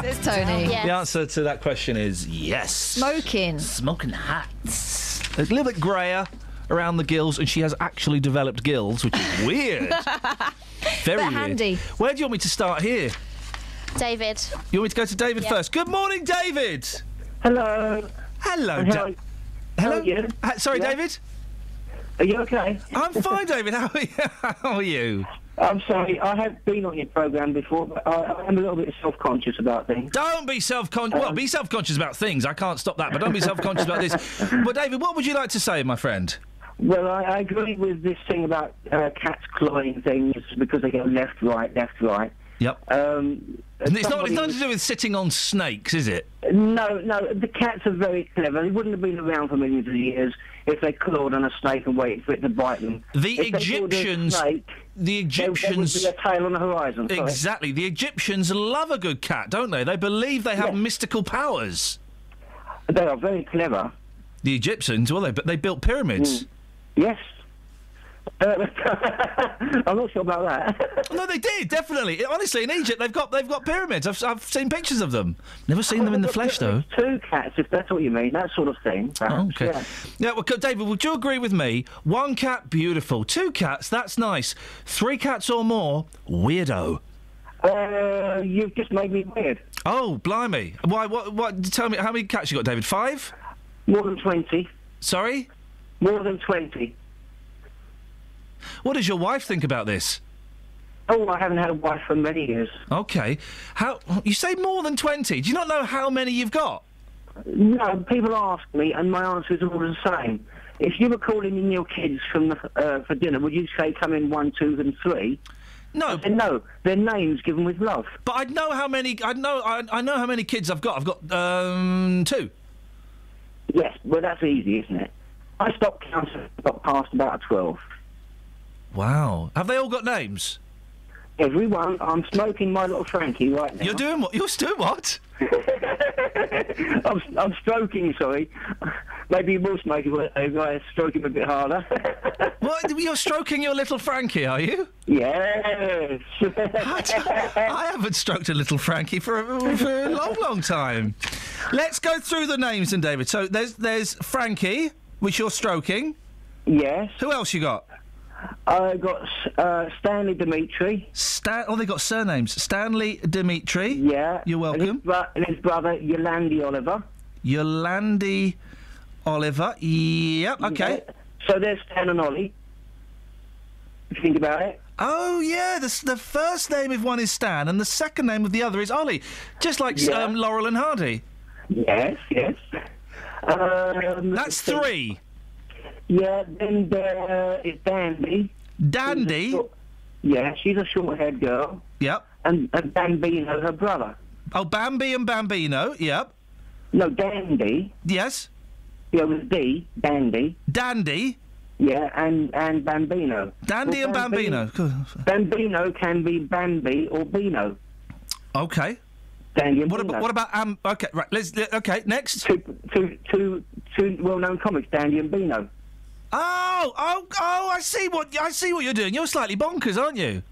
Says Tony. The answer to that question is yes. Smoking. Smoking hot. A little bit grayer around the gills, and she has actually developed gills, which is weird. Very They're weird. handy. Where do you want me to start here? David. You want me to go to David Yeah. first? Good morning, David. Hello. Hello, How- Da- Hello. you? Uh, sorry, Yeah. David. Are you okay? I'm fine, David. How are you? How are you? I'm sorry, I have been on your programme before, but I, I'm a little bit self-conscious about things. Don't be self-conscious. well, be self-conscious about things. I can't stop that, but don't be self-conscious about this. But David, what would you like to say, my friend? Well, I, I agree with this thing about uh, cats clawing things because they go left, right, left, right. Yep. Um, And it's not. It's nothing to do with sitting on snakes, is it? No, no, the cats are very clever. They wouldn't have been around for millions of years if they clawed on a snake and waited for it to bite them. The If they clawed a Egyptians- snake, The Egyptians. There a tail on the horizon. sorry. Exactly. The Egyptians love a good cat, don't they? They believe they have mystical powers. They are very clever. The Egyptians, were they but they built pyramids. Mm. Yes. I'm not sure about that. no, they did definitely. Honestly, in Egypt, they've got they've got pyramids. I've, I've seen pictures of them. Never seen them in the flesh, though. Two cats, if that's what you mean, that sort of thing. perhaps, Okay. yeah. Yeah, well, David, would you agree with me? One cat, beautiful. Two cats, that's nice. Three cats or more, weirdo. Uh, you've just made me weird. Oh, blimey! Why? What? What? Tell me, how many cats you got, David? Five? More than twenty. Sorry? More than twenty. What does your wife think about this? Oh, I haven't had a wife for many years. Okay. How? You say more than twenty? Do you not know how many you've got? No, people ask me, and my answer is all the same. If you were calling in your kids from the, uh, for dinner, would you say come in one, two, and three? No. no, their names given with love. But I know how many. I know. I, I know how many kids I've got. I've got um two. Yes, well, that's easy, isn't it? I stopped counting, got past about twelve. Wow. Have they all got names? Everyone, I'm smoking my little Frankie right now. You're doing what? You're doing what? I'm, I'm stroking, sorry. Maybe you will smoke it if I stroke him a bit harder. what? You're stroking your little Frankie, are you? Yes. I haven't stroked a little Frankie for a, for a long, long time. Let's go through the names, then, David. So there's there's Frankie, which you're stroking. Yes. Who else you got? I got uh, Stanley Dimitri. Stan. Oh, they got surnames. Stanley Dimitri. Yeah. You're And his, welcome. bro- and his brother, Yolandi Oliver. Yolandi Oliver. Yep. Okay. Yeah. So there's Stan and Ollie. If you think about it. Oh yeah, the, the first name of one is Stan, and the second name of the other is Ollie, just like Yeah. um, Laurel and Hardy. Yes, yes. Um, That's three. Yeah, then there is Dandy. Dandy? Yeah, she's a short-haired girl. Yep. And, and Bambino, her brother. Oh, Bambi and Bambino. Yep. No, Dandy. Yes. Yeah, with D, Dandy. Dandy. Yeah, and and Bambino. Dandy and Bambino. Bambino can be Bambi or Bino. Okay. Dandy and What Bino. about what about um? Okay, right. Let's okay. Next. Two, two, two, two well-known comics, Dandy and Bino. Oh, oh, oh! I see what I see what you're doing. You're slightly bonkers, aren't you?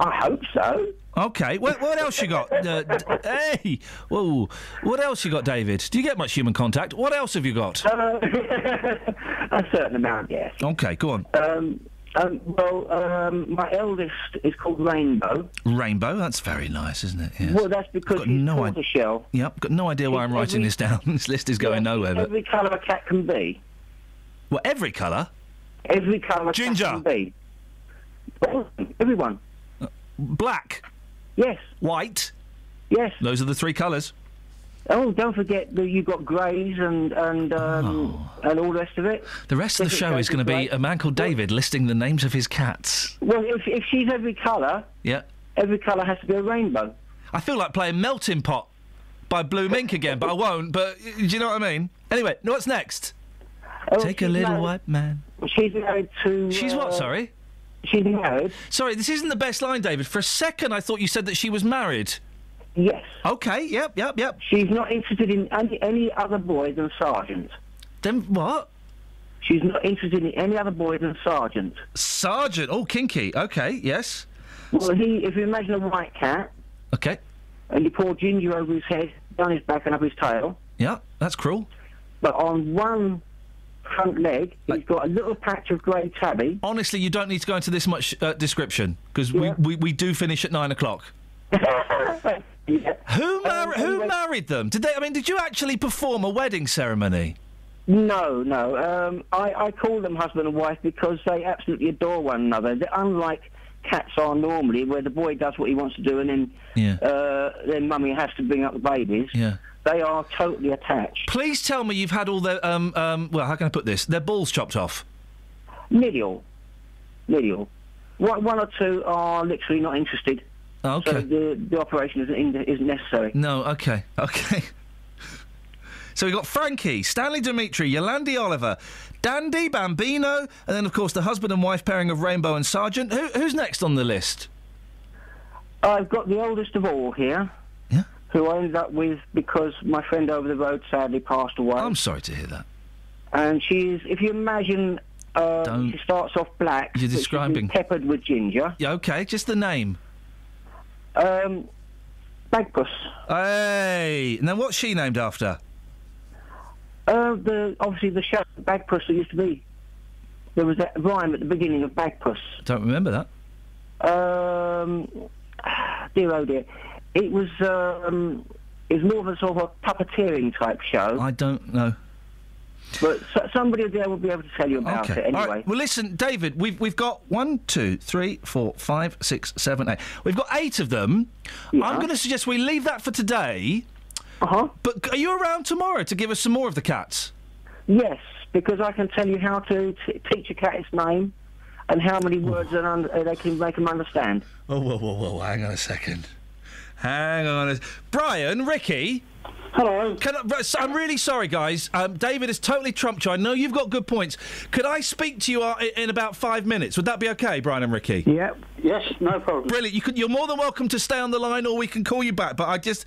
I hope so. Okay. What, what else you got? Uh, d- hey, whoa! What else you got, David? Do you get much human contact? What else have you got? Uh, a certain amount, yes. Okay, go on. Um, um, well, um, my eldest is called Rainbow. Rainbow. That's very nice, isn't it? Yes. Well, that's because got he's no a shell. Yep. Got no idea why I'm writing Every- this down. this list is going nowhere. But Every colour a cat can be. Well, every colour. Every colour Ginger. Everyone. Black. Yes. White. Yes. Those are the three colours. Oh, don't forget that you've got greys and and um, and all the rest of it. The rest of the show is going to be a man called David listing the names of his cats. Well, if if she's every colour, Yeah. every colour has to be a rainbow. I feel like playing Melting Pot by Blue Mink again, but I won't. But do you know what I mean? Anyway, what's next? Oh, Take a little married- white man. She's married to. She's what? uh, Sorry. She's married. Sorry, this isn't the best line, David. For a second, I thought you said that she was married. Yes. Okay. Yep. Yep. Yep. She's not interested in any, any other boy than Sergeant. Then what? She's not interested in any other boy than Sergeant. Sergeant. Oh, kinky. Okay. Yes. Well, he, if you imagine a white cat Okay. and you pour ginger over his head, down his back and up his tail, Yeah. That's cruel. but on one front leg, he's got a little patch of grey tabby. Honestly, you don't need to go into this much uh, description because we, we, we do finish at nine o'clock. Who mar- who married them? Did they? I mean, did you actually perform a wedding ceremony? No, no. Um, I, I call them husband and wife because they absolutely adore one another. They're unlike cats are normally, where the boy does what he wants to do and then Yeah. uh, then mummy has to bring up the babies. Yeah. They are totally attached. Please tell me you've had all their um um. Well, how can I put this? Their balls chopped off. Nearly all. Nearly all. One, one or two are literally not interested. Oh, okay. So the, the operation isn't, in- isn't necessary. No. Okay. Okay. So we've got Frankie, Stanley Dimitri, Yolandi Oliver, Dandy Bambino, and then of course the husband and wife pairing of Rainbow and Sergeant. Who, who's next on the list? I've got the oldest of all here. Yeah. Who I ended up with because my friend over the road sadly passed away. I'm sorry to hear that. And she's, if you imagine, uh, she starts off black. You're describing- peppered with ginger. Yeah. Okay. Just the name. Um, Bagpuss. Hey. Now what's she named after? Uh, the obviously the show Bagpuss that used to be. There was that rhyme at the beginning of Bagpuss. Don't remember that. Um, dear oh dear, it was um, it was more of a sort of a puppeteering type show. I don't know. But so, somebody there will be able to tell you about Okay. it anyway. All right. Well, listen, David. We've we've got one, two, three, four, five, six, seven, eight. We've got eight of them. I'm going to suggest we leave that for today. Uh huh. But are you around tomorrow to give us some more of the cats? Yes, because I can tell you how to t- teach a cat its name and how many words that un- uh, they can make them understand. Oh, whoa, whoa, whoa! Hang on a second. Hang on. A... Brian, Ricky. Hello. Can I, I'm really sorry, guys. Um, David has totally trumped you. I know you've got good points. Could I speak to you uh, in about five minutes? Would that be okay, Brian and Ricky? Yeah. Yes, no problem. Brilliant. You could, you're more than welcome to stay on the line, or we can call you back. But I just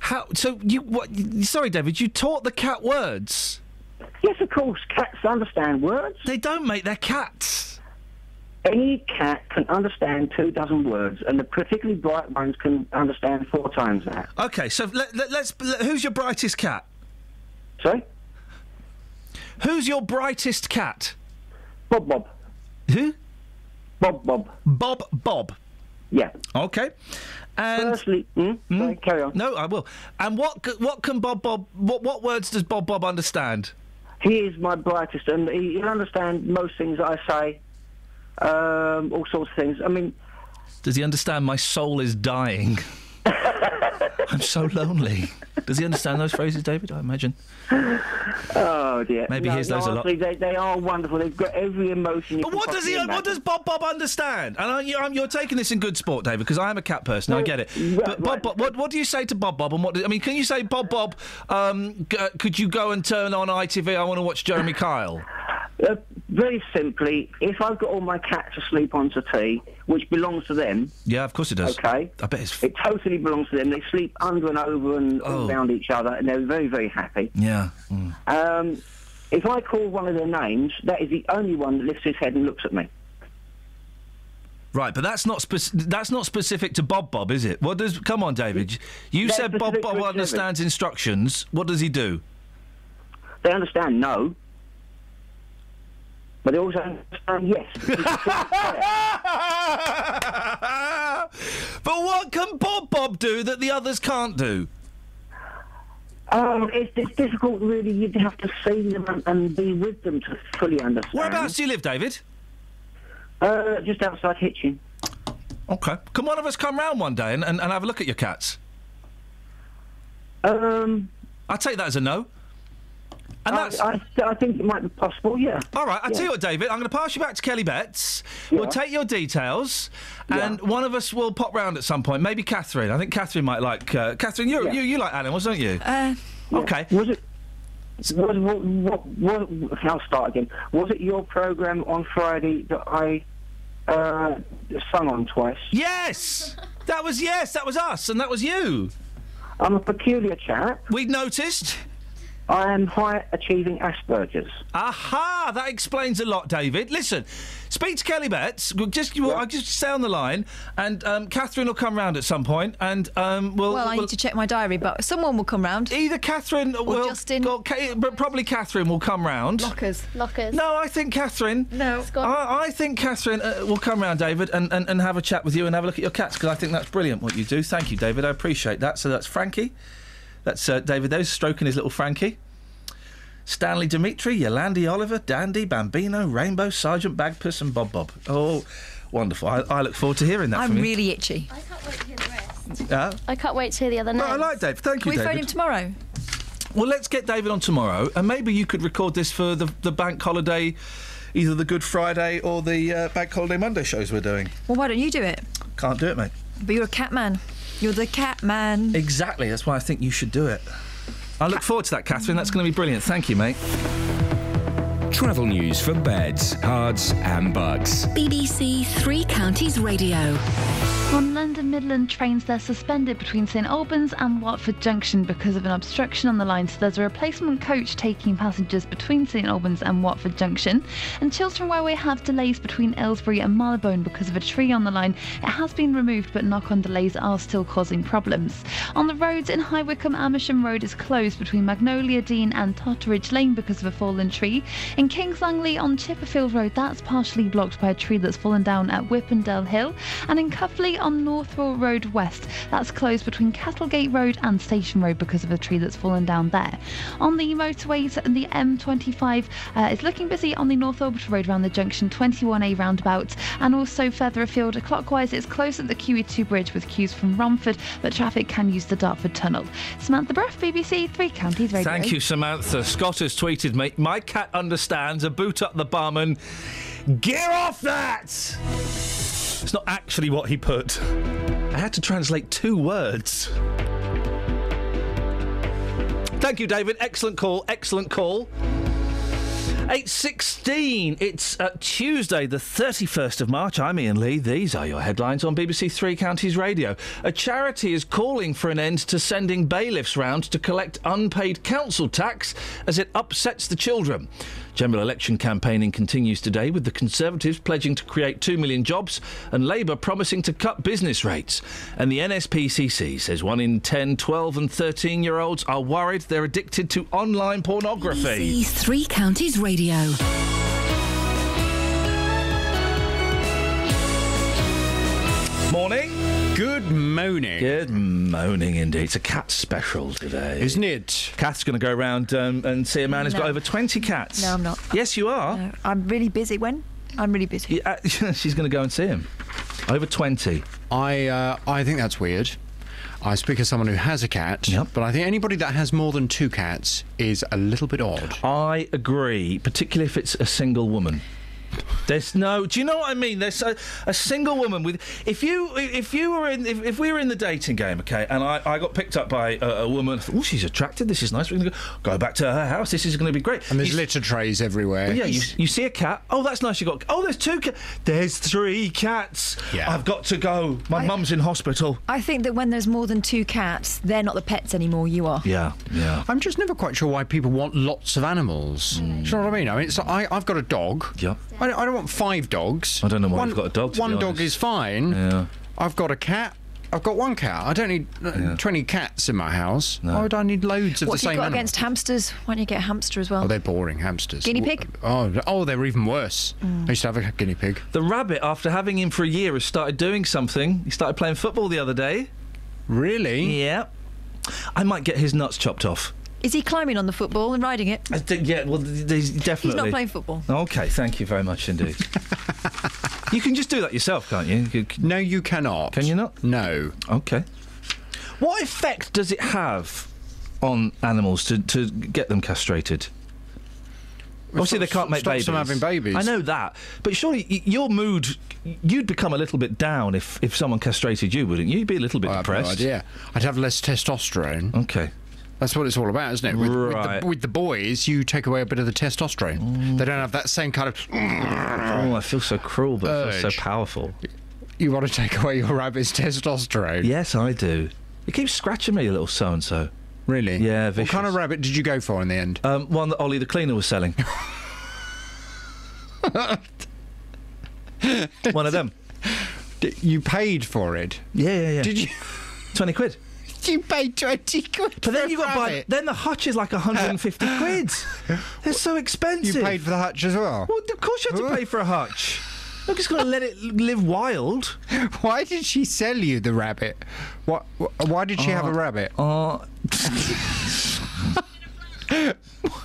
how so you what? Sorry, David. You taught the cat words. Yes, of course. Cats understand words. They don't, mate. They're cats. Any cat can understand two dozen words, and the particularly bright ones can understand four times that. Okay, so let, let, let's. Let, who's your brightest cat? Sorry. Who's your brightest cat? Bob Bob. Who? Bob Bob. Bob Bob. Yeah. Okay. And Firstly, hmm? Sorry, carry on. No, I will. And what what can Bob Bob what what words does Bob Bob understand? He is my brightest, and he, he'll understand most things that I say. Um, all sorts of things. I mean, Does he understand my soul is dying? I'm so lonely. Does he understand those phrases, David? I imagine. oh dear. Maybe no, hears those a lot. They, they are wonderful. They've got every emotion. You But can what does he? possibly What does Bob Bob understand? And I, you, I'm, you're taking this in good sport, David, because I am a cat person. I get it. but Bob, Bob, what, what do you say to Bob Bob? And what? do- I mean, can you say Bob Bob? Um, g- uh, could you go and turn on ITV? I want to watch Jeremy Kyle. Uh, very simply, if I've got all my cats asleep on to tea, which belongs to them, Yeah, of course it does. Okay. I bet it's. it totally belongs to them. They sleep under and over and Oh. around each other, and they're very, very happy. Yeah. mm. Um, if I call one of their names, that is the only one that lifts his head and looks at me. Right, but that's not spec- that's not specific to Bob Bob, is it? What does? Come on, David. You That's said Bob Bob understands instructions. What does he do? They understand no, but they also understand yes. But what can Bob Bob do that the others can't do? Um, it's, it's difficult, really. You'd have to see them and, and be with them to fully understand. Whereabouts do you live, David? Uh, just outside Hitchin. Okay. Can one of us come round one day and, and, and have a look at your cats? Um, I take that as a no. And I, that's. I, I think it might be possible. Yeah. All right, I'll Yeah. tell you what, David. I'm going to pass you back to Kelly Betts. We'll take your details, and one of us will pop round at some point. Maybe Catherine. I think Catherine might like. Uh, Catherine, you you you like animals, don't you? Uh, okay. Was it? Was, what, what, what, I'll start again. Was it your program on Friday that I uh, sung on twice? Yes, that was yes, that was us, and that was you. I'm a peculiar chap. We noticed. I am high achieving Asperger's. Aha! That explains a lot, David. Listen, speak to Kelly Betts. We'll just you, I'll just stay on the line, and um, Catherine will come round at some point, and um, we'll. well, I we'll- need to check my diary, but someone will come round. Either Catherine or will, Justin. or Ca- but probably Catherine will come round. Lockers. Lockers. No, I think Catherine. No. I, I think Catherine uh, will come round, David, and, and, and have a chat with you and have a look at your cats because I think that's brilliant what you do. Thank you, David. I appreciate that. So that's Frankie. That's uh, David. Those stroking his little Frankie. Stanley Dimitri, Yolandi Oliver, Dandy, Bambino, Rainbow, Sergeant Bagpuss, and Bob Bob. Oh, wonderful. I, I look forward to hearing that I'm from you. really itchy. Yeah. I can't wait to hear the other No, names. I like Dave. Thank Can you, we phone him tomorrow? Well, let's get David on tomorrow, and maybe you could record this for the, the bank holiday, either the Good Friday or the uh, bank holiday Monday shows we're doing. Well, why don't you do it? Can't do it, mate. But you're a cat man. You're the cat man. Exactly. That's why I think you should do it. I look forward to that, Catherine. That's going to be brilliant. Thank you, mate. Travel news for beds, cards, and bugs. BBC Three Counties Radio. On London Midland trains, they're suspended between St Albans and Watford Junction because of an obstruction on the line. So there's a replacement coach taking passengers between St Albans and Watford Junction. And Chiltern Railway have delays between Aylesbury and Marylebone because of a tree on the line. It has been removed, but knock-on delays are still causing problems. On the roads in High Wycombe, Amersham Road is closed between Magnolia Dene and Totteridge Lane because of a fallen tree. In Kings Langley on Chipperfield Road, that's partially blocked by a tree that's fallen down at Whippendale Hill. And in Cuffley on Northaw Road West, that's closed between Cattlegate Road and Station Road because of a tree that's fallen down there. On the motorways, the M25 uh, is looking busy on the North Orbital Road around the junction 21A roundabout, and also further afield clockwise, it's closed at the QE2 bridge with queues from Romford, but traffic can use the Dartford Tunnel. Samantha Bruff, BBC Three Counties Radio. Thank you, Samantha. Scott has tweeted me. My cat understands. A boot up the bum and gear off that. It's not actually what he put. I had to translate two words. Thank you, David. Excellent call. Excellent call. 8.16. It's uh, Tuesday, the 31st of March. I'm Iain Lee. These are your headlines on BBC Three Counties Radio. A charity is calling for an end to sending bailiffs round to collect unpaid council tax as it upsets the children. General election campaigning continues today with the Conservatives pledging to create 2 million jobs and Labour promising to cut business rates. And the NSPCC says one in 10, 12 and 13 year olds are worried they're addicted to online pornography. BBC Three Counties Radio. Morning. Good morning. Good morning indeed. It's a cat special today. Isn't it? Kath's going to go around um, and see a man who's got over 20 cats. No, I'm not. Yes, you are. No, I'm really busy. When? I'm really busy. Yeah, uh, she's going to go and see him. Over 20. I uh, I think that's weird. I speak as someone who has a cat, Yep. but I think anybody that has more than two cats is a little bit odd. I agree, particularly if it's a single woman. There's no. Do you know what I mean? There's a, a single woman with. If you if you were in if, if we were in the dating game, okay, and I, I got picked up by a, a woman. Oh, she's attractive. This is nice. We're going to go, go back to her house. This is going to be great. And there's litter trays everywhere. Well, yeah, you, you see a cat. Oh, that's nice. You got. Oh, there's two cats. There's three cats. Yeah. I've got to go. My mum's in hospital. I think that when there's more than two cats, they're not the pets anymore. You are. Yeah, yeah. I'm just never quite sure why people want lots of animals. Mm. Do you know what I mean? I mean, it's, I, I've got a dog. Yeah. I don't, I don't want five dogs. I don't know why one, you've got a dog, to be one dog is fine. Yeah. I've got a cat. I've got one cat. I don't need uh, Yeah. 20 cats in my house. Why would I need loads of What the have you got animal? against hamsters? Why don't you get a hamster as well? Oh, they're boring hamsters. Guinea pig? Oh, oh, they're even worse. Mm. I used to have a guinea pig. The rabbit, after having him for a year, has started doing something. He started playing football the other day. Really? Yeah. I might get his nuts chopped off. Is he climbing on the football and riding it? I think, yeah, well, th- there's definitely. He's not playing football. Okay, thank you very much indeed. you can just do that yourself, can't you? you c- No, you cannot. Can you not? No. Okay. What effect does it have on animals to, to get them castrated? Obviously, they can't make stops babies. them having babies. I know that, but surely y- your mood, you'd become a little bit down if, if someone castrated you, wouldn't you? You'd be a little bit I have no depressed. idea. I'd have less testosterone. Okay. That's what it's all about, isn't it? With, with, Right. the, with the boys, you take away a bit of the testosterone. They don't have that same kind of. Oh, I feel so cruel, but I feel so powerful. You want to take away your rabbit's testosterone? Yes, I do. It keeps scratching me, a little so and so. Really? Yeah, What kind of rabbit did you go for in the end? Um, one that Ollie the cleaner was selling. one of them. You paid for it. Yeah, yeah, yeah. Did you? Twenty quid. You paid twenty quid. But then you got to buy. rabbit. Then the hutch is like 150 quid. They're so expensive. You paid for the hutch as well. Well, of course you have to pay for a hutch. Look, it's got to let it live wild. Why did she sell you the rabbit? What? Why did she have a Oh. rabbit? Oh,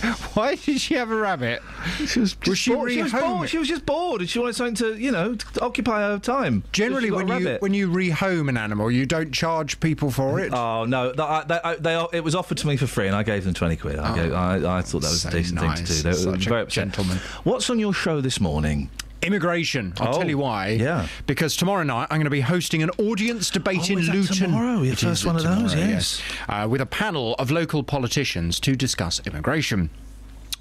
Why did she have a rabbit? she was, Was she bored. she was bored. She was just bored, and she wanted something to, you know, to occupy her time. Generally, when you when you rehome an animal, you don't charge people for it. Oh no! They, I- they, I- they, it was offered to me for free, and I gave them twenty quid. I, oh, gave, I, I thought that was Oh, so a decent thing to do. They were Such a very upset. gentleman. What's on your show this morning? Immigration. I'll Oh, tell you why. yeah. Because tomorrow night I'm going to be hosting an audience debate Oh, in Luton. tomorrow? Your It first one of those, tomorrow, yes. Uh, with a panel of local politicians to discuss immigration.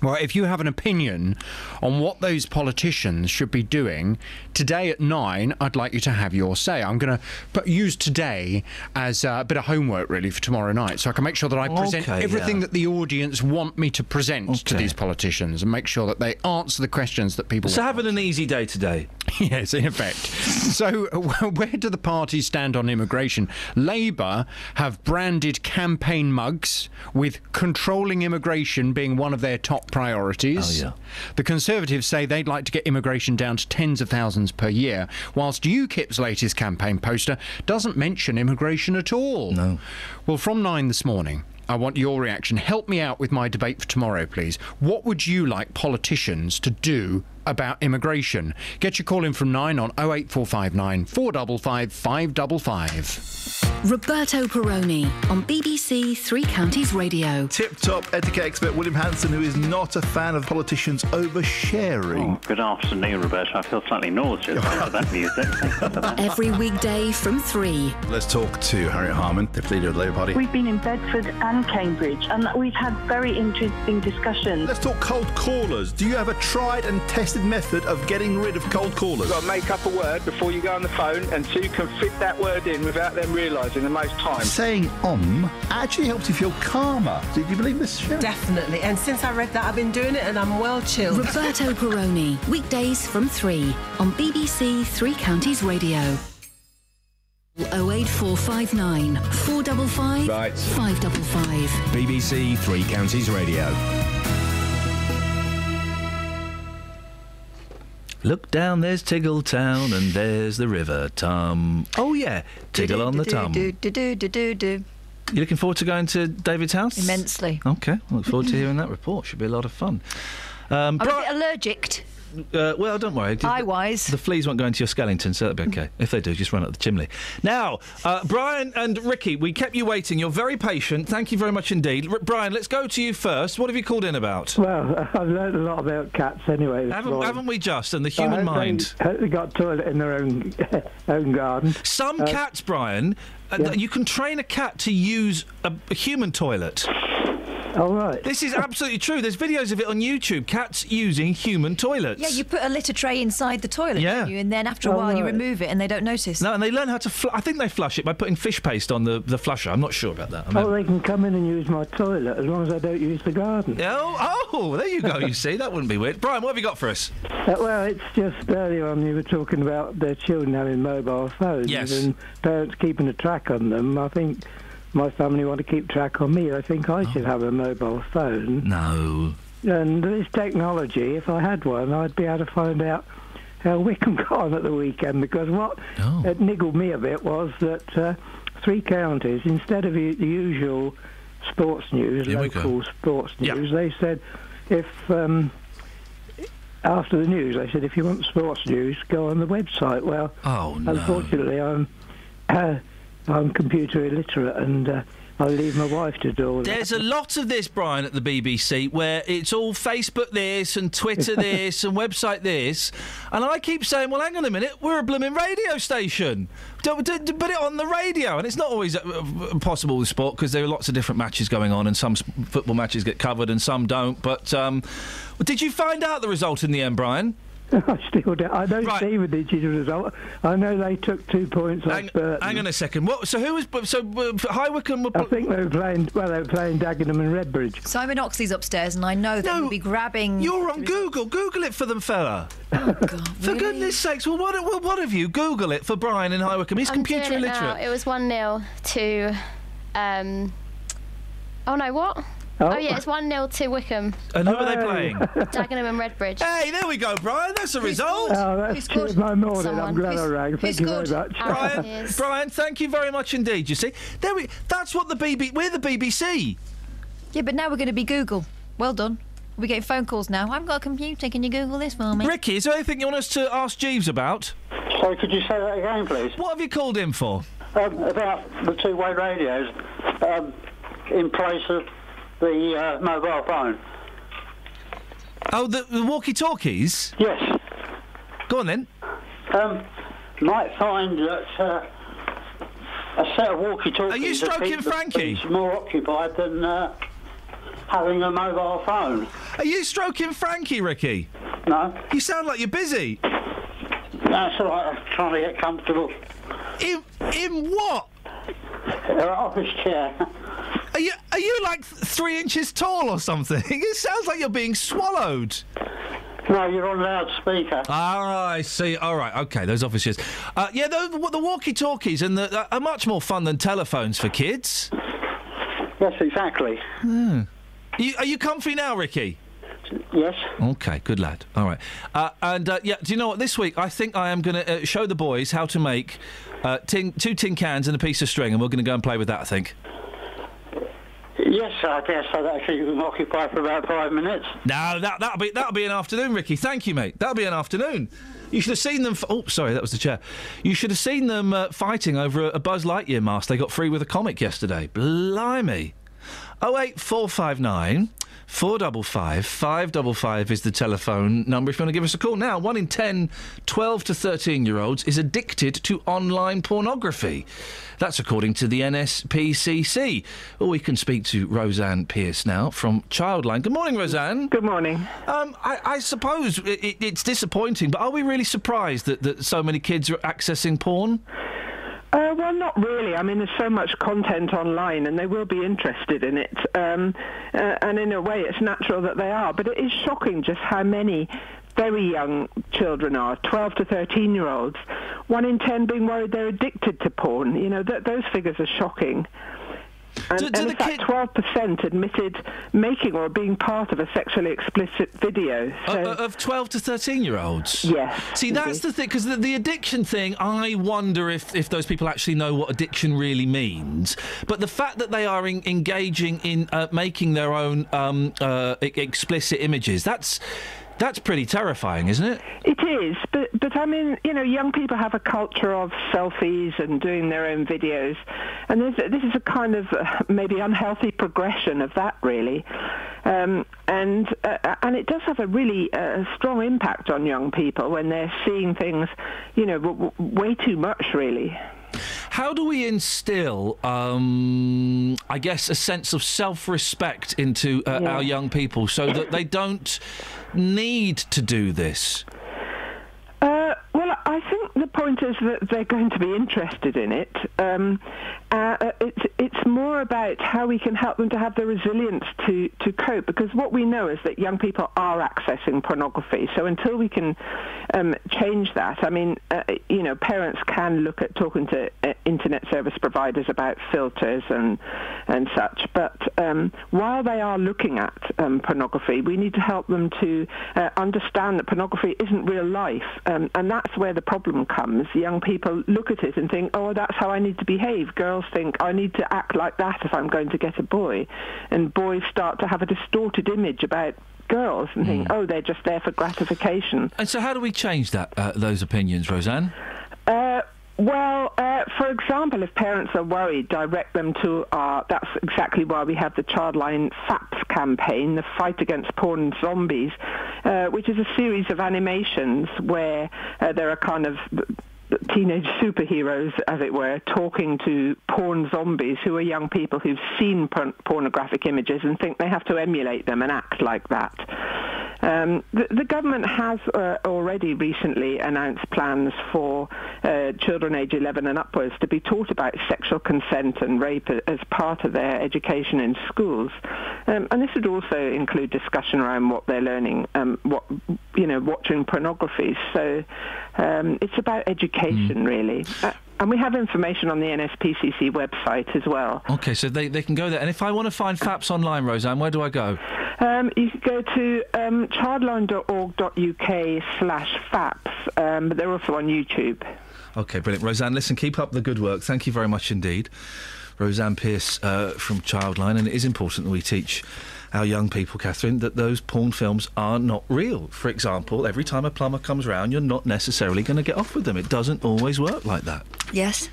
Well, if you have an opinion on what those politicians should be doing, today at nine, I'd like you to have your say. I'm going to use today as uh, a bit of homework, really, for tomorrow night, so I can make sure that I present Okay, everything yeah. that the audience want me to present to these politicians and make sure that they answer the questions that people So having an easy day today. Yes, in effect. so, where do the parties stand on immigration? Labour have branded campaign mugs with controlling immigration being one of their top priorities. Oh, yeah. The Conservatives say they'd like to get immigration down to tens of thousands per year, whilst UKIP's latest campaign poster doesn't mention immigration at all. No. Well, from nine this morning. I want your reaction. Help me out with my debate for tomorrow, please. What would you like politicians to do about immigration. Get your call in from 9 on 08459 455 555. Roberto Perrone on BBC Three Counties Radio. Tip top etiquette expert William Hanson, who is not a fan of politicians oversharing. Oh, good afternoon, Roberto. I feel slightly nauseous after that music. Thank you for that. Every weekday from 3. Let's talk to Harriet Harman, the leader of the Labour Party. We've been in Bedford and Cambridge, and we've had very interesting discussions. Let's talk cold callers. Do you have a tried and tested method of getting rid of cold callers? You've got to make up a word before you go on the phone, and two can fit that word in without them realising the most time. Saying um actually helps you feel calmer. Did you believe this, Sharon? Definitely. And since I read that, I've been doing it and I'm well chilled. Roberto Perrone, weekdays from 3 on BBC Three Counties Radio. 08459 455 Right. 555. BBC Three Counties Radio. Look down, there's Tiggletown, and there's the River Tum. Oh yeah, Tiggle on the Tum. Do, do, do, do, do, do. You looking forward to going to David's house? Immensely. Okay, I look forward to hearing that report. Should be a lot of fun. Um, I'm a bit allergic. Uh, well, don't worry. Eye-wise. The fleas won't go into your skeleton, so that'll be okay. if they do, just run up the chimney. Now, uh, Brian and Ricky, we kept you waiting. You're very patient. Thank you very much indeed. R- Brian, let's go to you first. What have you called in about? Well, I've learned a lot about cats anyway. Haven't, haven't we just? And the human hope they- mind. hope They got toilet in their own own garden. Some Uh, cats, Brian, uh, you can train a cat to use a, a human toilet. All right. This is absolutely true. There's videos of it on YouTube. Cats using human toilets. Yeah, you put a litter tray inside the toilet, Yeah. don't you? and then after a while you remove it and they don't notice. No, and they learn how to. Fl- I think they flush it by putting fish paste on the, the flusher. I'm not sure about that. I mean- Oh, they can come in and use my toilet as long as I don't use the garden. Oh, oh, there you go. You see, that wouldn't be weird. Brian, what have you got for us? Uh, well, it's just earlier on you were talking about their children having mobile phones Yes. and parents keeping a track on them. I think my family want to keep track on me. I think I should have a mobile phone. No. And this technology, if I had one, I'd be able to find out how Wycombe got on at the weekend. Because what Oh. it niggled me a bit was that uh, three counties, instead of the the usual sports news, Here local sports news, they said if um, after the news, they said if you want sports news, go on the website. Well, Oh, no. unfortunately, I'm uh, I'm computer illiterate and. Uh, I leave my wife to do all that. There's a lot of this, Brian, at the BBC, where it's all Facebook this and Twitter this and website this, and I keep saying, "Well, hang on a minute, we're a blooming radio station. Don't, do do- put it on the radio." And it's not always uh, uh, possible with sport because there are lots of different matches going on, and some football matches get covered and some don't. But um, did you find out the result in the end, Brian? I still don't. I don't see with the digital result. I know they took two points off Burton. Hang on a second. What? So who was? So uh, High Wycombe were. I think they were playing. Well, they were playing Dagenham and Redbridge. Simon Oxley's upstairs, and I know that he'll be grabbing. You're on Google. Google it for them, fella. Oh, For goodness sakes, well, what, well, what have you? Google it for Brian in High Wycombe. He's I'm computer doing it now. illiterate. It was 1 0 to. Um, oh no, what? Oh. Oh, yeah, it's 1 0 to Wycombe. And who are they playing? Dagenham and Redbridge. Hey, there we go, Brian. That's the result. Oh, that's cheered my morning. I'm glad I rang. Thank you very much. Brian, Brian, thank you very much indeed. You see, there we. That's what the BBC. We're the BBC. Yeah, but now we're going to be Google. Well done. We're getting phone calls now. I've got a computer. Can you Google this for me? Ricky, is there anything you want us to ask Jeeves about? Sorry, could you say that again, please? What have you called in for? Um, about the two-way radios um, in place of the uh, mobile phone. Oh, the, the walkie-talkies. Yes. Go on then. Um, might find that uh, a set of walkie-talkies. Are you stroking Frankie? More occupied than uh, having a mobile phone. Are you stroking Frankie, Ricky? No. You sound like you're busy. That's all right. I'm trying to get comfortable. In in what? An office chair. Are you are you like three inches tall or something? It sounds like you're being swallowed. No, you're on loudspeaker. Ah, I see. All right, okay, those offices. Uh, yeah, the, the walkie-talkies and the, uh, are much more fun than telephones for kids. Yes, exactly. Hmm. You, are you comfy now, Ricky? Yes. Okay, good lad. All right. Uh, and uh, yeah, do you know what? This week, I think I am going to uh, show the boys how to make uh, tin, two tin cans and a piece of string, and we're going to go and play with that. I think. Yes, I guess I'd actually occupy for about five minutes. No, that that'll be that'll be an afternoon, Ricky. Thank you, mate. That'll be an afternoon. You should have seen them. F- oh, sorry, that was the chair. You should have seen them uh, fighting over a, a Buzz Lightyear mask they got free with a comic yesterday. Blimey. Oh eight four five nine. 455 555 is the telephone number if you want to give us a call. Now, 1 in 10 12 to 13 year olds is addicted to online pornography. That's according to the NSPCC. Well, we can speak to Roseanne Pierce now from Childline. Good morning, Roseanne. Good morning. Um, I, I suppose it, it, it's disappointing, but are we really surprised that, that so many kids are accessing porn? Uh, well, not really. I mean, there's so much content online, and they will be interested in it. Um, uh, and in a way, it's natural that they are. But it is shocking just how many very young children are, 12 to 13 year olds. One in 10 being worried they're addicted to porn. You know, th- those figures are shocking. And, and in fact, 12% admitted making or being part of a sexually explicit video. So, Uh, of 12 to 13 year olds? Yes. See, that's indeed. the thing, because the, the addiction thing, I wonder if, if those people actually know what addiction really means. But the fact that they are en- engaging in uh, making their own um, uh, explicit images, that's. That's pretty terrifying, isn't it? It is, but but I mean, you know, young people have a culture of selfies and doing their own videos, and this is a kind of uh, maybe unhealthy progression of that, really, um, and uh, and it does have a really uh, strong impact on young people when they're seeing things, you know, w- w- way too much, really. How do we instill, um, I guess, a sense of self-respect into uh, Yeah. our young people so that they don't need to do this? Uh, well, I think the point is that they're going to be interested in it. Um, uh, it's it's more about how we can help them to have the resilience to, to cope. Because what we know is that young people are accessing pornography. So until we can um, change that, I mean, uh, you know, parents can look at talking to uh, internet service providers about filters and and such. But um, while they are looking at um, pornography, we need to help them to uh, understand that pornography isn't real life, um, and that's where the problem comes. Young people look at it and think, "Oh, that's how I need to behave." Girls think, "I need to act like that if I'm going to get a boy," and boys start to have a distorted image about girls and think, "Oh, they're just there for gratification." And so, how do we change that uh, those opinions, Roseanne? Uh, well, uh, for example, if parents are worried, direct them to our. That's exactly why we have the Childline FAPZ campaign, the Fight Against Porn and Zombies, uh, which is a series of animations where uh, there are kind of teenage superheroes, as it were, talking to porn zombies who are young people who've seen porn- pornographic images and think they have to emulate them and act like that. Um, the, the government has uh, already recently announced plans for uh, children age 11 and upwards to be taught about sexual consent and rape as part of their education in schools. Um, and this would also include discussion around what they're learning, um, what you know, watching pornography. So um, it's about education, really. Uh, and we have information on the NSPCC website as well. Okay, so they, they can go there. And if I want to find FAPZ online, Roseanne, where do I go? Um, you can go to um, childline.org.uk slash FAPZ, um, but they're also on YouTube. Okay, brilliant. Roseanne, listen, keep up the good work. Thank you very much indeed. Roseanne Pierce uh, from Childline. And it is important that we teach our young people, Catherine, that those porn films are not real. For example, every time a plumber comes round, you're not necessarily going to get off with them. It doesn't always work like that. Yes.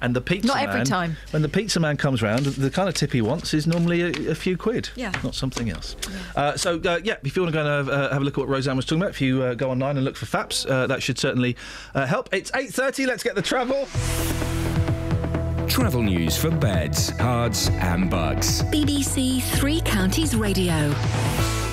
And the pizza Not every man, time. When the pizza man comes round, the kind of tip he wants is normally a, a few quid. Yeah. Not something else. Uh, so, uh, yeah, if you want to go and have, uh, have a look at what Roseanne was talking about, if you uh, go online and look for FAPZ, uh, that should certainly uh, help. It's 8.30, let's get the travel. Travel news for beds, cards, and Bucks. BBC Three Counties Radio.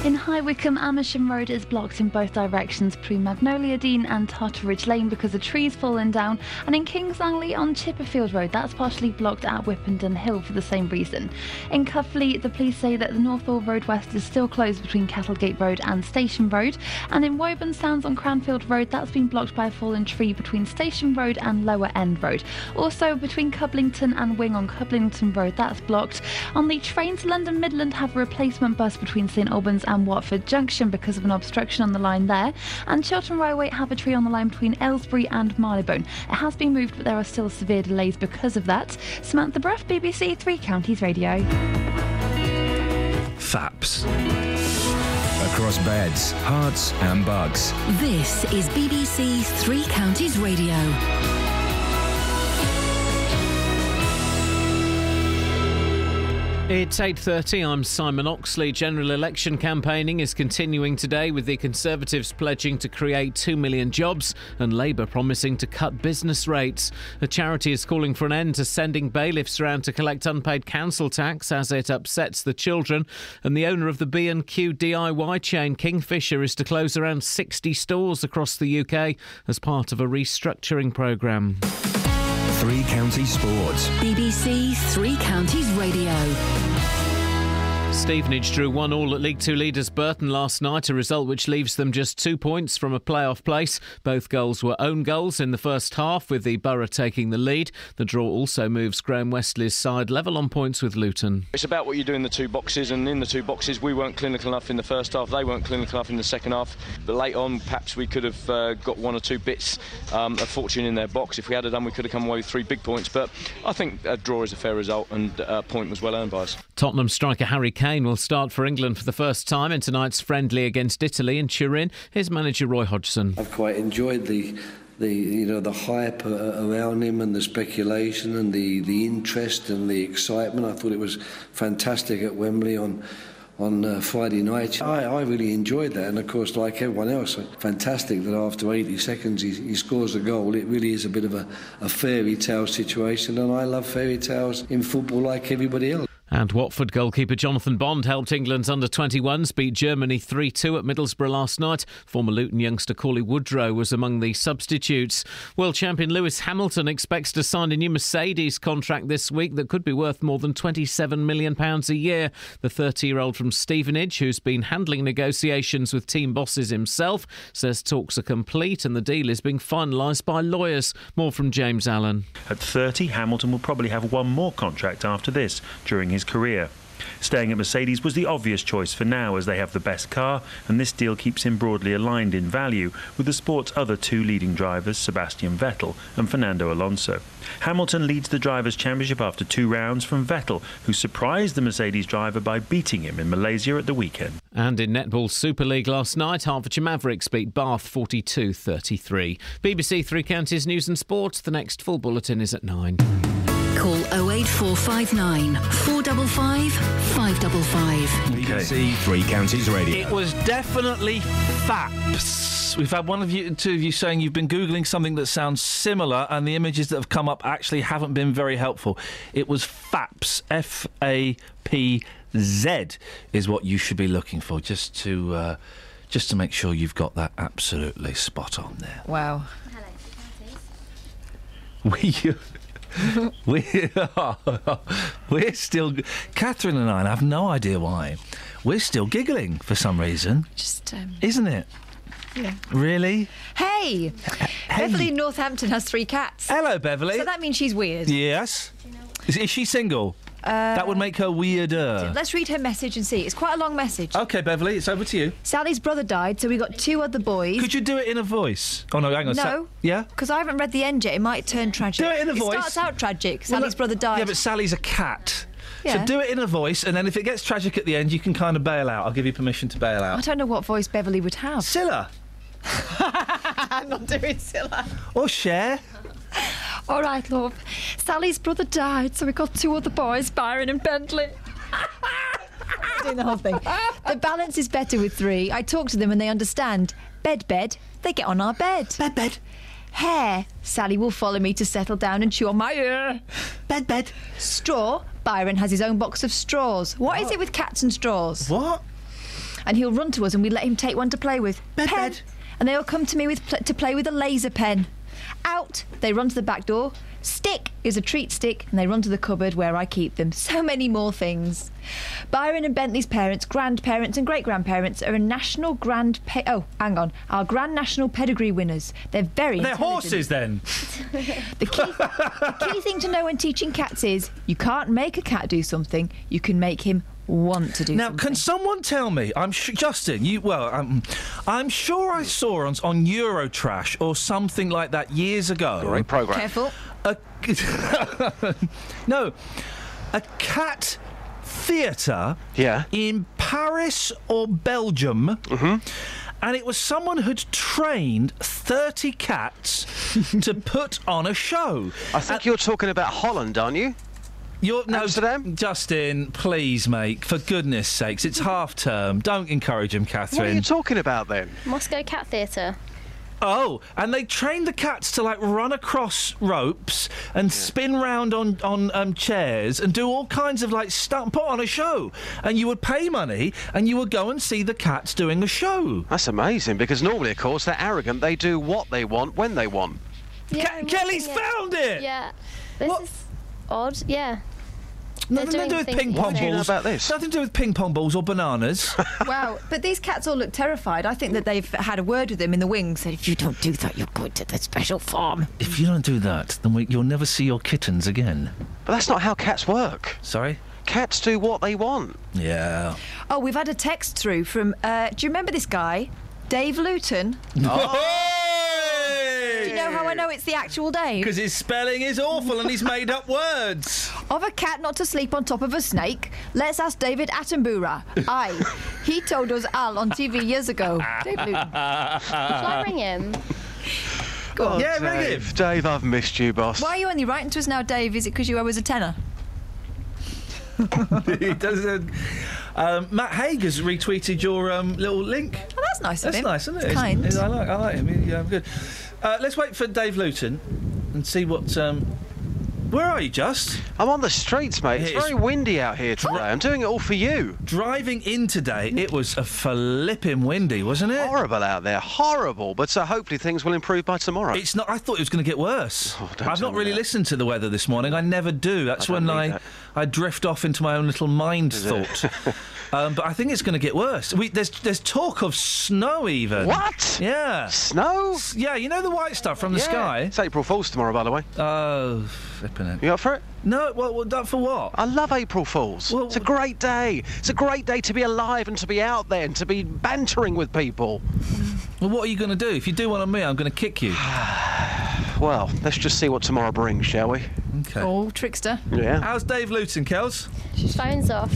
In High Wycombe, Amersham Road is blocked in both directions between Magnolia Dene and Totteridge Lane because of trees fallen down, and in Kings Langley on Chipperfield Road, that's partially blocked at Whippendell Hill for the same reason. In Cuffley, the police say that the Northaw Road West is still closed between Cattlegate Road and Station Road, and in Woburn Sands on Cranfield Road, that's been blocked by a fallen tree between Station Road and Lower End Road. Also, between Cublington and Wing on Cublington Road, that's blocked. On the train to London Midland, have a replacement bus between St Albans and and Watford Junction because of an obstruction on the line there. And Chiltern Railway have a tree on the line between Aylesbury and Marylebone. It has been moved, but there are still severe delays because of that. Samantha Bruff, BBC Three Counties Radio. Faps. Across beds, Herts, and Bucks. This is BBC Three Counties Radio. It's 8:30. I'm Simon Oxley. General election campaigning is continuing today with the Conservatives pledging to create 2 million jobs and Labour promising to cut business rates. The charity is calling for an end to sending bailiffs around to collect unpaid council tax as it upsets the children. And the owner of the B&Q DIY chain Kingfisher is to close around 60 stores across the UK as part of a restructuring programme. Three Counties Sports. BBC Three Counties Radio. Stevenage drew one all at League Two leaders Burton last night, a result which leaves them just two points from a playoff place. Both goals were own goals in the first half, with the Borough taking the lead. The draw also moves Graham Westley's side level on points with Luton. It's about what you do in the two boxes, and in the two boxes, we weren't clinical enough in the first half. They weren't clinical enough in the second half. But late on, perhaps we could have uh, got one or two bits um, of fortune in their box. If we had done, we could have come away with three big points. But I think a draw is a fair result, and a point was well earned by us. Tottenham striker Harry Kane will start for England for the first time in tonight's friendly against Italy in Turin. Here's manager Roy Hodgson. I've quite enjoyed the the you know the hype uh, around him and the speculation and the the interest and the excitement. I thought it was fantastic at Wembley on on uh, Friday night. I, I really enjoyed that, and of course, like everyone else, fantastic that after 80 seconds he, he scores a goal. It really is a bit of a, a fairy tale situation, and I love fairy tales in football like everybody else. And Watford goalkeeper Jonathan Bond helped England's under 21s beat Germany 3 2 at Middlesbrough last night. Former Luton youngster Cauley Woodrow was among the substitutes. World champion Lewis Hamilton expects to sign a new Mercedes contract this week that could be worth more than £27 million a year. The 30 year old from Stevenage, who's been handling negotiations with team bosses himself, says talks are complete and the deal is being finalised by lawyers. More from James Allen. At 30, Hamilton will probably have one more contract after this during his career. Staying at Mercedes was the obvious choice for now as they have the best car, and this deal keeps him broadly aligned in value with the sport's other two leading drivers, Sebastian Vettel and Fernando Alonso. Hamilton leads the Drivers' Championship after two rounds from Vettel, who surprised the Mercedes driver by beating him in Malaysia at the weekend. And in Netball Super League last night, Hertfordshire Mavericks beat Bath 42 33. BBC Three Counties News and Sport. The next full bulletin is at 9. Call 08459 455 555. BBC Three Counties Radio. It was definitely FAPZ. We've had one of you, two of you saying you've been Googling something that sounds similar, and the images that have come up actually haven't been very helpful. It was FAPZ. F A P Z is what you should be looking for, just to. Uh, just to make sure you've got that absolutely spot on there. Wow. Hello, county. We, we are, we're still. Catherine and I, and I have no idea why, we're still giggling for some reason. Just, um, Isn't it? yeah. Really? Hey! Beverly in Northampton has three cats. Hello, Beverly. So that means she's weird. Yes. Is, is she single? That would uh, make her weirder. Let's read her message and see. It's quite a long message. Okay, Beverly, it's over to you. Sally's brother died, so we got two other boys. Could you do it in a voice? Oh no, hang on. Sa- No. yeah. Because I haven't read the end yet. It might turn tragic. Do it in a voice. starts out tragic. Well, Sally's look- brother died. Yeah, but Sally's a cat. Yeah. So do it in a voice, and then if it gets tragic at the end, you can kind of bail out. I'll give you permission to bail out. I don't know what voice Beverly would have. Cilla. I'm not doing Cilla. Or Cher. All right, love. Sally's brother died, so we got two other boys, Byron and Bentley. doing the whole thing. The balance is better with three. I talk to them and they understand. Bed, bed. They get on our bed. Bed, bed. Hair. Sally will follow me to settle down and chew on my ear. Bed, bed. Straw. Byron has his own box of straws. What is it with cats and straws? What? And he'll run to us and we let him take one to play with. Bed, bed. And they'll come to me with pl- to play with a laser pen. Out, they run to the back door. Stick is a treat stick, and they run to the cupboard where I keep them. So many more things. Byron and Bentley's parents, grandparents, and great grandparents are a national grand. Pe- oh, hang on, our grand national pedigree winners. They're very. They're horses then. The key, the key thing to know when teaching cats is you can't make a cat do something, you can make him want to do Now, something. can someone tell me? I'm sh- Justin. You well, I'm, I'm sure I saw on on Eurotrash or something like that years ago. Great programme. Careful. A, no, a cat theatre. Yeah. In Paris or Belgium. Mm-hmm. And it was someone who'd trained 30 cats to put on a show. I think you're talking about Holland, aren't you? You're, no, Amsterdam? Justin, please, mate, for goodness sakes, it's half term. Don't encourage him, Catherine. What are you talking about then? Moscow Cat Theatre. Oh, and they trained the cats to like run across ropes and spin round on on um, chairs and do all kinds of like stuff, put on a show. And you would pay money and you would go and see the cats doing a show. That's amazing because normally, of course, they're arrogant. They do what they want when they want. Yeah, Kelly's yeah. found it. Yeah. This is odd. Yeah. Nothing to do with ping pong different. balls. Nothing to do with ping pong balls or bananas. wow, but these cats all look terrified. I think that they've had a word with them in the wings. Said, if you don't do that, you're going to the special farm. if you don't do that, then we, you'll never see your kittens again. But that's not how cats work. Sorry. Cats do what they want. Yeah. Oh, we've had a text through from. Uh, do you remember this guy, Dave Luton? Do you know how I know it's the actual Dave? Because his spelling is awful and he's made up words. Of a cat not to sleep on top of a snake, let's ask David Attenborough. Aye, he told us Al on TV years ago. Dave Luton. Shall I ring him? Go on. Yeah, ring him. Dave, Dave, I've missed you, boss. Why are you only writing to us now, Dave? Is it because you owe us a tenner? he does. Uh, um, Matt Haig has retweeted your um, little link. Oh, that's nice of That's him. nice, isn't it? It's It's- kind. it's- I like. I like him. Yeah, I'm good. Uh, let's wait for Dave Luton and see what. Um, where are you, Just? I'm on the streets, mate. It's It is- very windy out here today. I'm doing it all for you. Driving in today, it was a flipping windy, wasn't it? Horrible out there, horrible. But uh, hopefully things will improve by tomorrow. It's not. I thought it was going to get worse. don't I've not really that. listened to the weather this morning. I never do. That's I when I that. I drift off into my own little mind Is thought. um, but I think it's going to get worse. We, there's there's talk of snow even. What? Yeah. Snow? Yeah, you know the white stuff from the Yeah. sky. It's April Fool's tomorrow, by the way. Oh, flipping it. You up for it? No, well, well that for what? I love April Fools. Well- it's a great day. It's a great day to be alive and to be out there and to be bantering with people. Well, what are you going to do? If you do one on me, I'm going to kick you. Well, let's just see what tomorrow brings, shall we? Okay. Oh, trickster. Yeah. How's Dave Luton, Kels? His phone's off.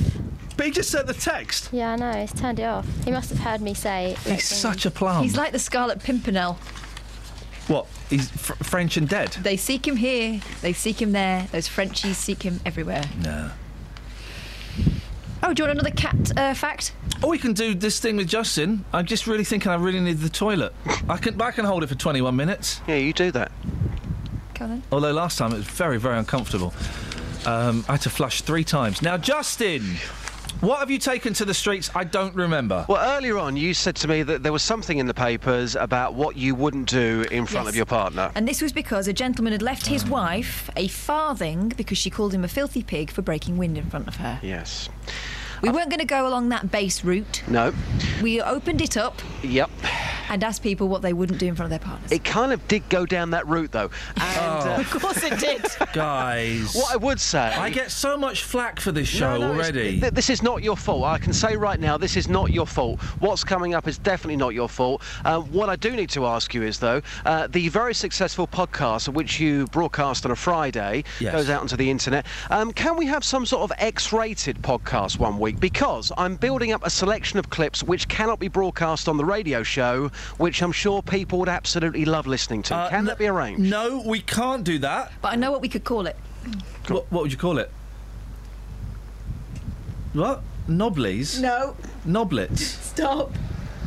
But he just sent the text. Yeah, I know. He's turned it off. He must have heard me say. He's such a plum. He's like the Scarlet Pimpernel. What? He's fr- French and dead. They seek him here, they seek him there. Those Frenchies seek him everywhere. No. Oh, do you want another cat uh, fact? Or we can do this thing with Justin. I'm just really thinking I really need the toilet. I can I can hold it for 21 minutes. Yeah, you do that. Go on then. Although last time it was very very uncomfortable. Um, I had to flush three times. Now, Justin, what have you taken to the streets? I don't remember. Well, earlier on, you said to me that there was something in the papers about what you wouldn't do in front Yes. of your partner. And this was because a gentleman had left his wife a farthing because she called him a filthy pig for breaking wind in front of her. Yes. We weren't going to go along that base route. No. We opened it up Yep. and asked people what they wouldn't do in front of their partners. It kind of did go down that route, though. And uh, of course it did. Guys, what I would say. I get so much flack for this show no, it's- already. th- this is not your fault. I can say right now, this is not your fault. What's coming up is definitely not your fault. Uh, what I do need to ask you is, though, uh, the very successful podcast, which you broadcast on a Friday, Yes. goes out onto the internet. Um, can we have some sort of X-rated podcast one week? Because I'm building up a selection of clips which cannot be broadcast on the radio show, which I'm sure people would absolutely love listening to. Uh, can no- that be arranged? No, we can't do that. But I know what we could call it. What, what would you call it? What? Nobblies? No. Noblets? Stop.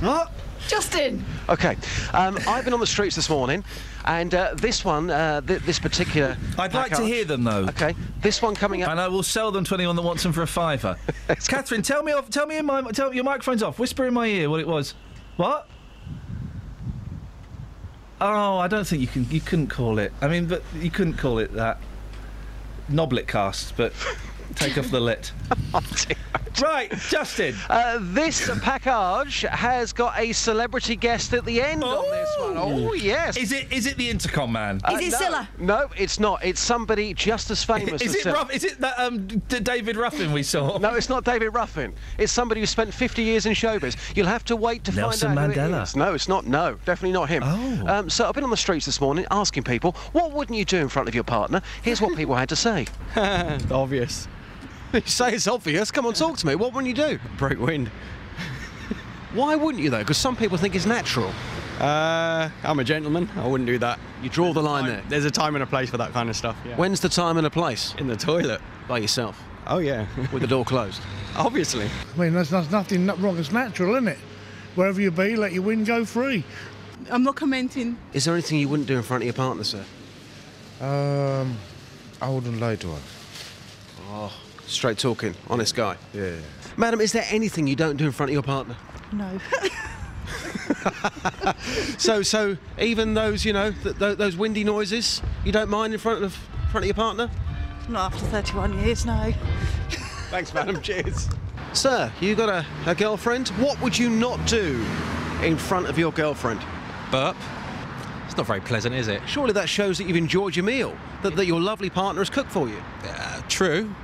What? Justin. Okay, um, I've been on the streets this morning, and uh, this one, uh, th- this particular. I'd like to hear them though. Okay, this one coming up. And I will sell them to anyone that wants them for a fiver. Catherine, tell me off. Tell me in my. Tell your microphone's off. Whisper in my ear what it was. What? Oh, I don't think you can. You couldn't call it. I mean, but you couldn't call it that. Noblet cast, but take off the lit. Oh, dear, oh, Right, Justin. Uh, this package has got a celebrity guest at the end on this one. Oh, yes. Is it is it the intercom man? Uh, is it no, Cilla? No, it's not. It's somebody just as famous Is as it Ruff, is it that um D- David Ruffin we saw? No, it's not David Ruffin. It's somebody who spent 50 years in showbiz. You'll have to wait to Nelson find out who it Mandela. is. No, it's not. No, definitely not him. Oh. Um, so I've been on the streets this morning asking people, what wouldn't you do in front of your partner? Here's what people had to say. obvious. You say it's obvious. Come on, talk to me. What wouldn't you do? Break wind. Why wouldn't you though? Because some people think it's natural. Uh, I'm a gentleman. I wouldn't do that. You draw the line there. There's a time and a place for that kind of stuff. Yeah. When's the time and a place? In the toilet. By yourself. Oh yeah. With the door closed. Obviously. I mean, there's, there's nothing wrong. It's natural, isn't it? Wherever you be, let your wind go free. I'm not commenting. Is there anything you wouldn't do in front of your partner, sir? Um, I wouldn't lie to her. Oh, straight talking, honest guy. Yeah. Madam, is there anything you don't do in front of your partner? No. so, so even those, you know, th- th- those windy noises, you don't mind in front of front of your partner? not after 31 years, no. Thanks, madam. Cheers. Sir, you got a, a girlfriend? What would you not do in front of your girlfriend? Burp. It's not very pleasant, is it? Surely that shows that you've enjoyed your meal, that, that your lovely partner has cooked for you. Uh, true,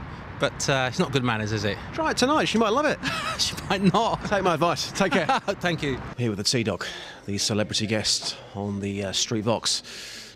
but uh, it's not good manners, is it? Try it tonight, she might love it. she might not. Take my advice. Take care. Thank you. Here with the T Dog, the celebrity guest on the uh, Street Vox.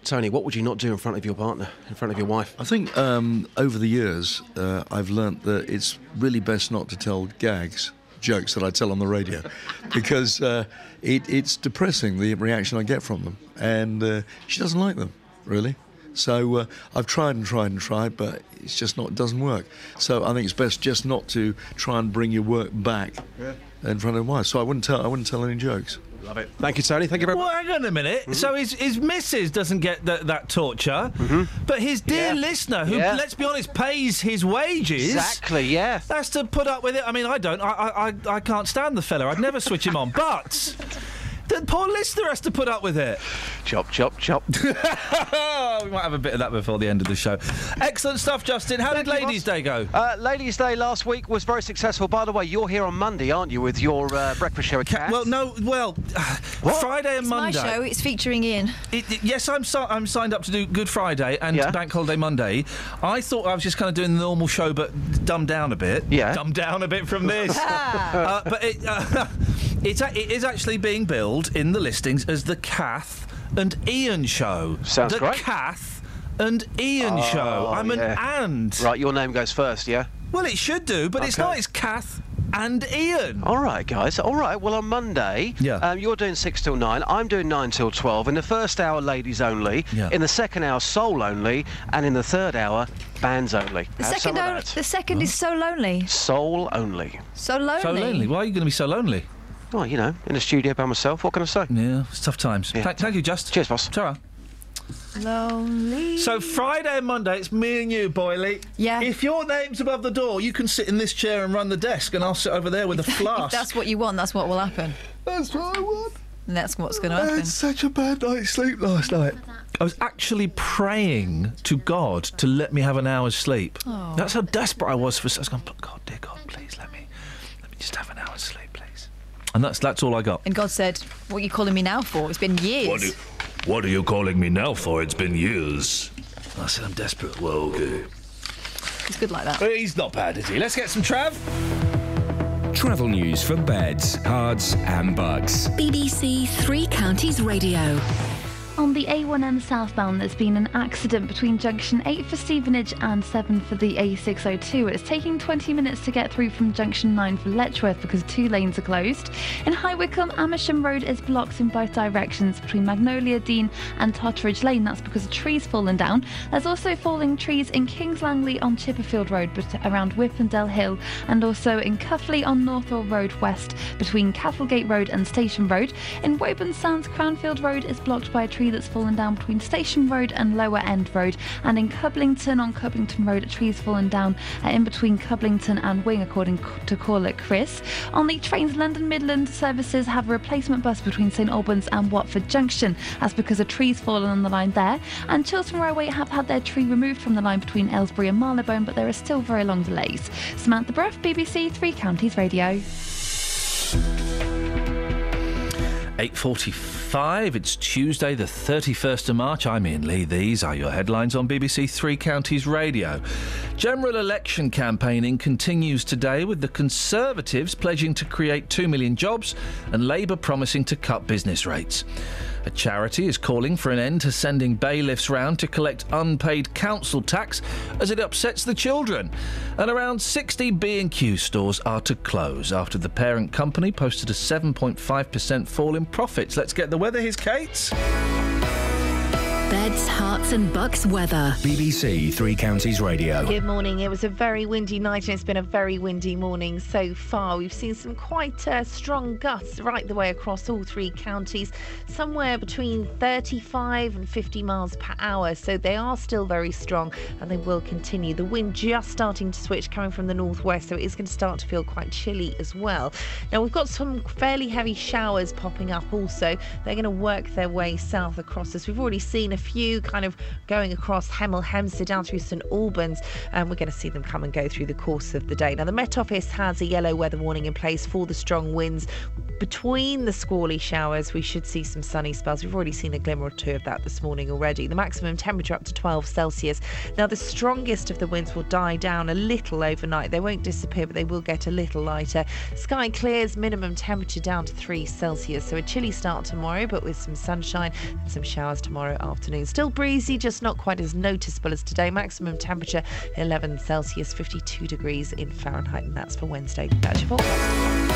Tony, what would you not do in front of your partner, in front of your wife? I think um, over the years, uh, I've learnt that it's really best not to tell gags, jokes that I tell on the radio, because uh, it, it's depressing the reaction I get from them, and uh, she doesn't like them really. So uh, I've tried and tried and tried, but it's just not it doesn't work. So I think it's best just not to try and bring your work back Yeah. in front of wife. So I wouldn't tell I wouldn't tell any jokes. Love it. Thank you, Tony. Thank you very much. Well, hang on a minute. So his, his missus doesn't get that that torture, but his dear Mm-hmm. Yeah. listener, who, Yeah. let's be honest, pays his wages. Exactly, yeah. That's to put up with it. I mean, I don't. I, I, I, I can't stand the fella. I'd never switch him on. But the poor listener has to put up with it. Chop, chop, chop. we might have a bit of that before the end of the show. Excellent stuff, Justin. How did Ladies' Day go? Uh, Ladies' Day last week was very successful. By the way, you're here on Monday, aren't you, with your uh, breakfast show at Cats? Well, no. Well, Friday and It's Monday. my show. It's featuring Iain. It, it- yes, I'm si- I'm signed up to do Good Friday and Bank Holiday Monday. I thought I was just kind of doing the normal show, but dumbed down a bit. Yeah, dumbed down a bit from this. uh, but it, uh, it's a- it is actually being billed in the listings as the Kath and Iain show. Sounds the great. Kath and Iain Oh, show. I'm yeah. an and. Right, your name goes first, yeah? Well, it should do, but it's not. It's Kath and Iain. All right, guys. All right. Well, on Monday, Yeah. um, you're doing six till nine. I'm doing nine till twelve. In the first hour, ladies only. Yeah. In the second hour, soul only, and in the third hour, bands only. The Have some second, of o- the second is so lonely. Soul only. So lonely. So lonely. Why are you going to be so lonely? Well, you know, in the studio by myself. What can I say? Yeah, it's tough times. Thank, thank you, Just. Cheers, boss. Ta-ra. Lonely. So Friday and Monday, it's me and you, Boyley. Yeah. If your name's above the door, you can sit in this chair and run the desk, and I'll sit over there with a if flask. that's what you want, that's what will happen. That's what I want. And that's what's going to happen. I happen. had such a bad night's sleep last night. I was actually praying to God to let me have an hour's sleep. Oh. That's how desperate I was for. I was going, God, dear God, please let me, let me just have an hour's sleep, please. And that's that's all I got. And God said, What are you calling me now for? It's been years. What, do, what are you calling me now for? It's been years. I said I'm desperate. Well, okay. It's good like that. He's not bad, is he? Let's get some Trav. Travel news for beds, cards, and Bucks. BBC Three Counties Radio. On the A1M southbound, there's been an accident between junction 8 for Stevenage and 7 for the A602. It's taking 20 minutes to get through from junction 9 for Letchworth because two lanes are closed. In High Wycombe, Amersham Road is blocked in both directions between Magnolia Dene and Totteridge Lane. That's because a tree's fallen down. There's also falling trees in Kings Langley on Chipperfield Road, but around Whippendell Hill, and also in Cuffley on Northaw Road West between Cattlegate Road and Station Road. In Woburn Sands, Cranfield Road is blocked by a tree that's that's fallen down between Station Road and Lower End Road. And in Cublington, on Cublington Road, a tree's fallen down uh, in between Cublington and Wing, according to caller Chris. On the trains, London Midland services have a replacement bus between St Albans and Watford Junction. That's because a tree's fallen on the line there. And Chiltern Railway have had their tree removed from the line between Aylesbury and Marylebone, but there are still very long delays. Samantha Bruff, BBC Three Counties Radio. 8.45, it's Tuesday the 31st of March. I'm Iain Lee. These are your headlines on BBC Three Counties Radio. General election campaigning continues today with the Conservatives pledging to create 2 million jobs and Labour promising to cut business rates. A charity is calling for an end to sending bailiffs round to collect unpaid council tax as it upsets the children. And around 60 B&Q stores are to close after the parent company posted a 7.5% fall in profits. Let's get the weather. Here's Kate. Beds, Herts and Bucks weather. BBC Three Counties Radio. Good morning. It was a very windy night and it's been a very windy morning so far. We've seen some quite uh, strong gusts right the way across all three counties, somewhere between 35 and 50 miles per hour. So they are still very strong and they will continue. The wind just starting to switch coming from the northwest, so it is going to start to feel quite chilly as well. Now we've got some fairly heavy showers popping up also. They're going to work their way south across us. We've already seen a few kind of going across Hemel Hempstead down through St Albans, and we're going to see them come and go through the course of the day. Now, the Met Office has a yellow weather warning in place for the strong winds. Between the squally showers, we should see some sunny spells. We've already seen a glimmer or two of that this morning already. The maximum temperature up to 12 Celsius. Now, the strongest of the winds will die down a little overnight. They won't disappear, but they will get a little lighter. Sky clears, minimum temperature down to 3 Celsius. So a chilly start tomorrow, but with some sunshine and some showers tomorrow afternoon. Still breezy, just not quite as noticeable as today. Maximum temperature 11 Celsius, 52 degrees in Fahrenheit, and that's for Wednesday. That's your forecast.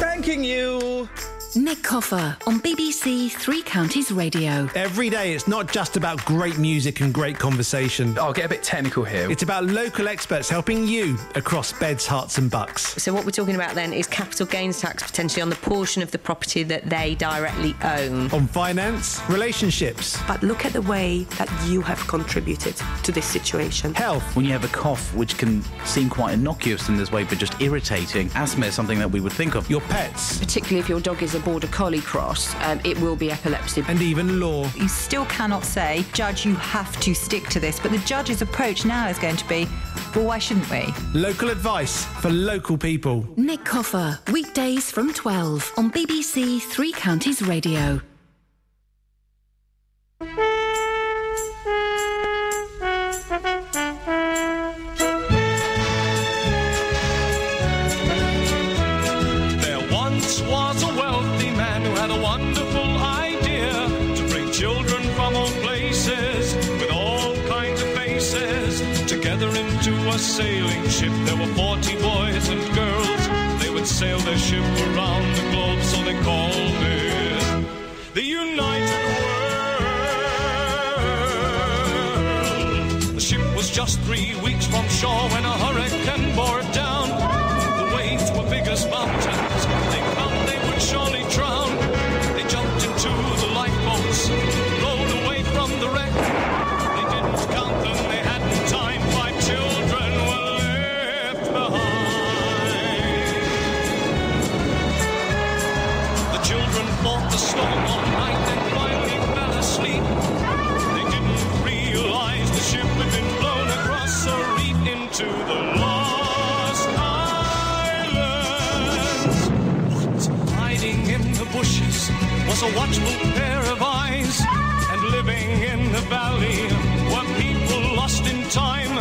Thanking you. Nick Coffer on BBC Three Counties Radio. Every day, it's not just about great music and great conversation. I'll get a bit technical here. It's about local experts helping you across beds, Herts, and bucks. So, what we're talking about then is capital gains tax potentially on the portion of the property that they directly own. On finance, relationships, But look at the way that you have contributed to this situation. health, When you have a cough, which can seem quite innocuous in this way, but just irritating, asthma is something that we would think of. your pets, particularly if your dog is a border collie cross, um, it will be epilepsy. and even law. You still cannot say, Judge, you have to stick to this. But the judge's approach now is going to be, well, why shouldn't we? Local advice for local people. Nick Coffer, weekdays from 12 on BBC Three Counties Radio. A sailing ship. There were 40 boys and girls. They would sail their ship around the globe, so they called it the United World. The ship was just three weeks from shore when a hurricane bore it down. The waves were big as mountains. They was a watchful pair of eyes. And living in the valley were people lost in time,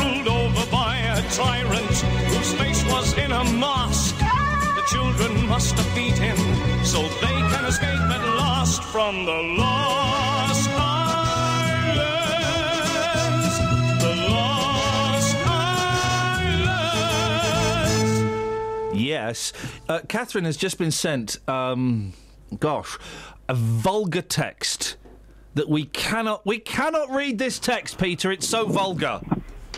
ruled over by a tyrant whose face was in a mask. The children must defeat him so they can escape at last from the lost. Yes. Uh, Catherine has just been sent, um, gosh, a vulgar text that we cannot we cannot read this text, Peter. It's so vulgar.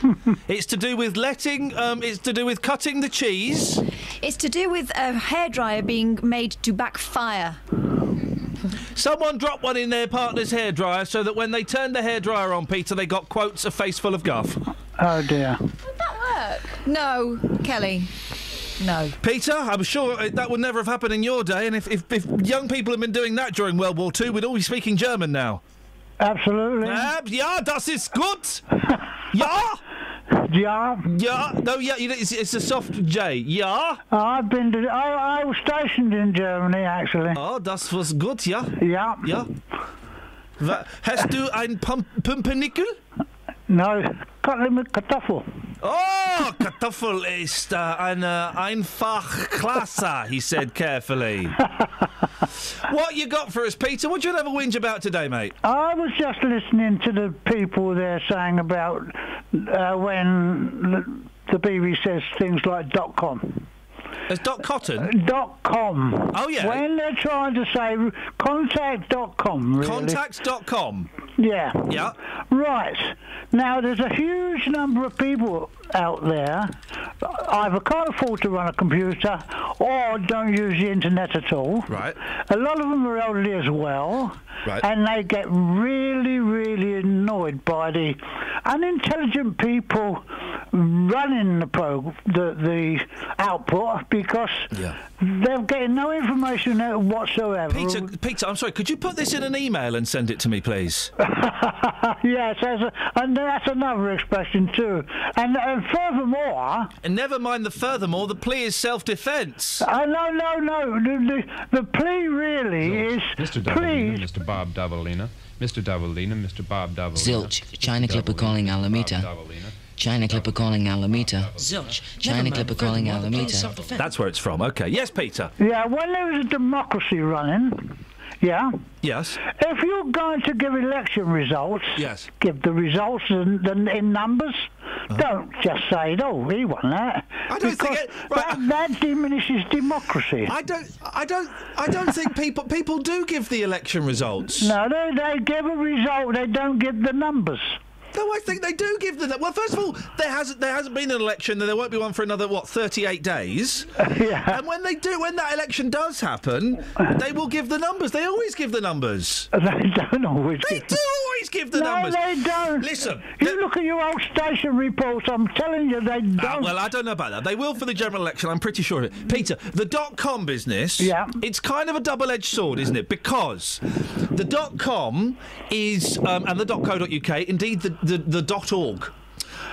it's to do with letting. Um, it's to do with cutting the cheese. It's to do with a hairdryer being made to backfire. Someone dropped one in their partner's hairdryer so that when they turned the hairdryer on, Peter, they got quotes a face full of guff. Oh dear. Would that work? No, Kelly. No. Peter, I'm sure that would never have happened in your day, and if, if, if young people had been doing that during World War II, we'd all be speaking German now. Absolutely. Uh, ja, das ist gut. ja. Ja. Ja. No, yeah, you know, it's, it's a soft J. Ja. I've been to. I, I was stationed in Germany actually. Oh, das was gut, ja. Ja. Ja. Wa- Hast du ein Pumpernickel? No, mit Kartoffel. Oh, Kartoffel ist äh, eine einfach klasse, he said carefully. what you got for us, Peter? What do you have a whinge about today, mate? I was just listening to the people there saying about uh, when the, the BBC says things like dot com. As dot Cotton? Uh, dot com. Oh, yeah. When they're trying to say contact dot com. Really. com. Yeah. Yeah. Right. Now, there's a huge number of people out there either can't afford to run a computer or don't use the internet at all. Right. A lot of them are elderly as well. Right. And they get really, really annoyed by the unintelligent people running the pro the, the output because they're getting no information whatsoever. Peter, Peter, I'm sorry, could you put this in an email and send it to me, please? yes, that's a, and that's another expression too. And, uh, and furthermore, And never mind the furthermore, the plea is self-defence. uh, no, no, no. The, the, the plea really is Mr. Davalina, Mr. Bob Davalina, Mr. Davalina, Mr. Bob Davalina. Zilch, China Clipper calling Alameda. China Clipper calling Alameda. Zilch, China Clipper calling Alameda. That's where it's from. Okay. Yes, Peter. Yeah, when there was a democracy running, yeah. Yes. If you're going to give election results, Yes. give the results in, in, in numbers. Uh-huh. Don't just say, "Oh, he won that." I don't because think it- that, uh, that diminishes democracy. I don't, I don't, I don't think people people do give the election results. No, they, they give a result. They don't give the numbers. No, I think they do give the. Well, first of all, there hasn't there hasn't been an election, and there won't be one for another what thirty eight days. yeah. And when they do, when that election does happen, they will give the numbers. They always give the numbers. They don't always. They give do always give the no, numbers. No, they don't. Listen, you look at your old station reports. I'm telling you, they don't. Ah, well, I don't know about that. They will for the general election. I'm pretty sure of it. Peter, the dot com business. Yeah. It's kind of a double-edged sword, isn't it? Because the dot com is um, and the dot co.uk, indeed the the, the dot org.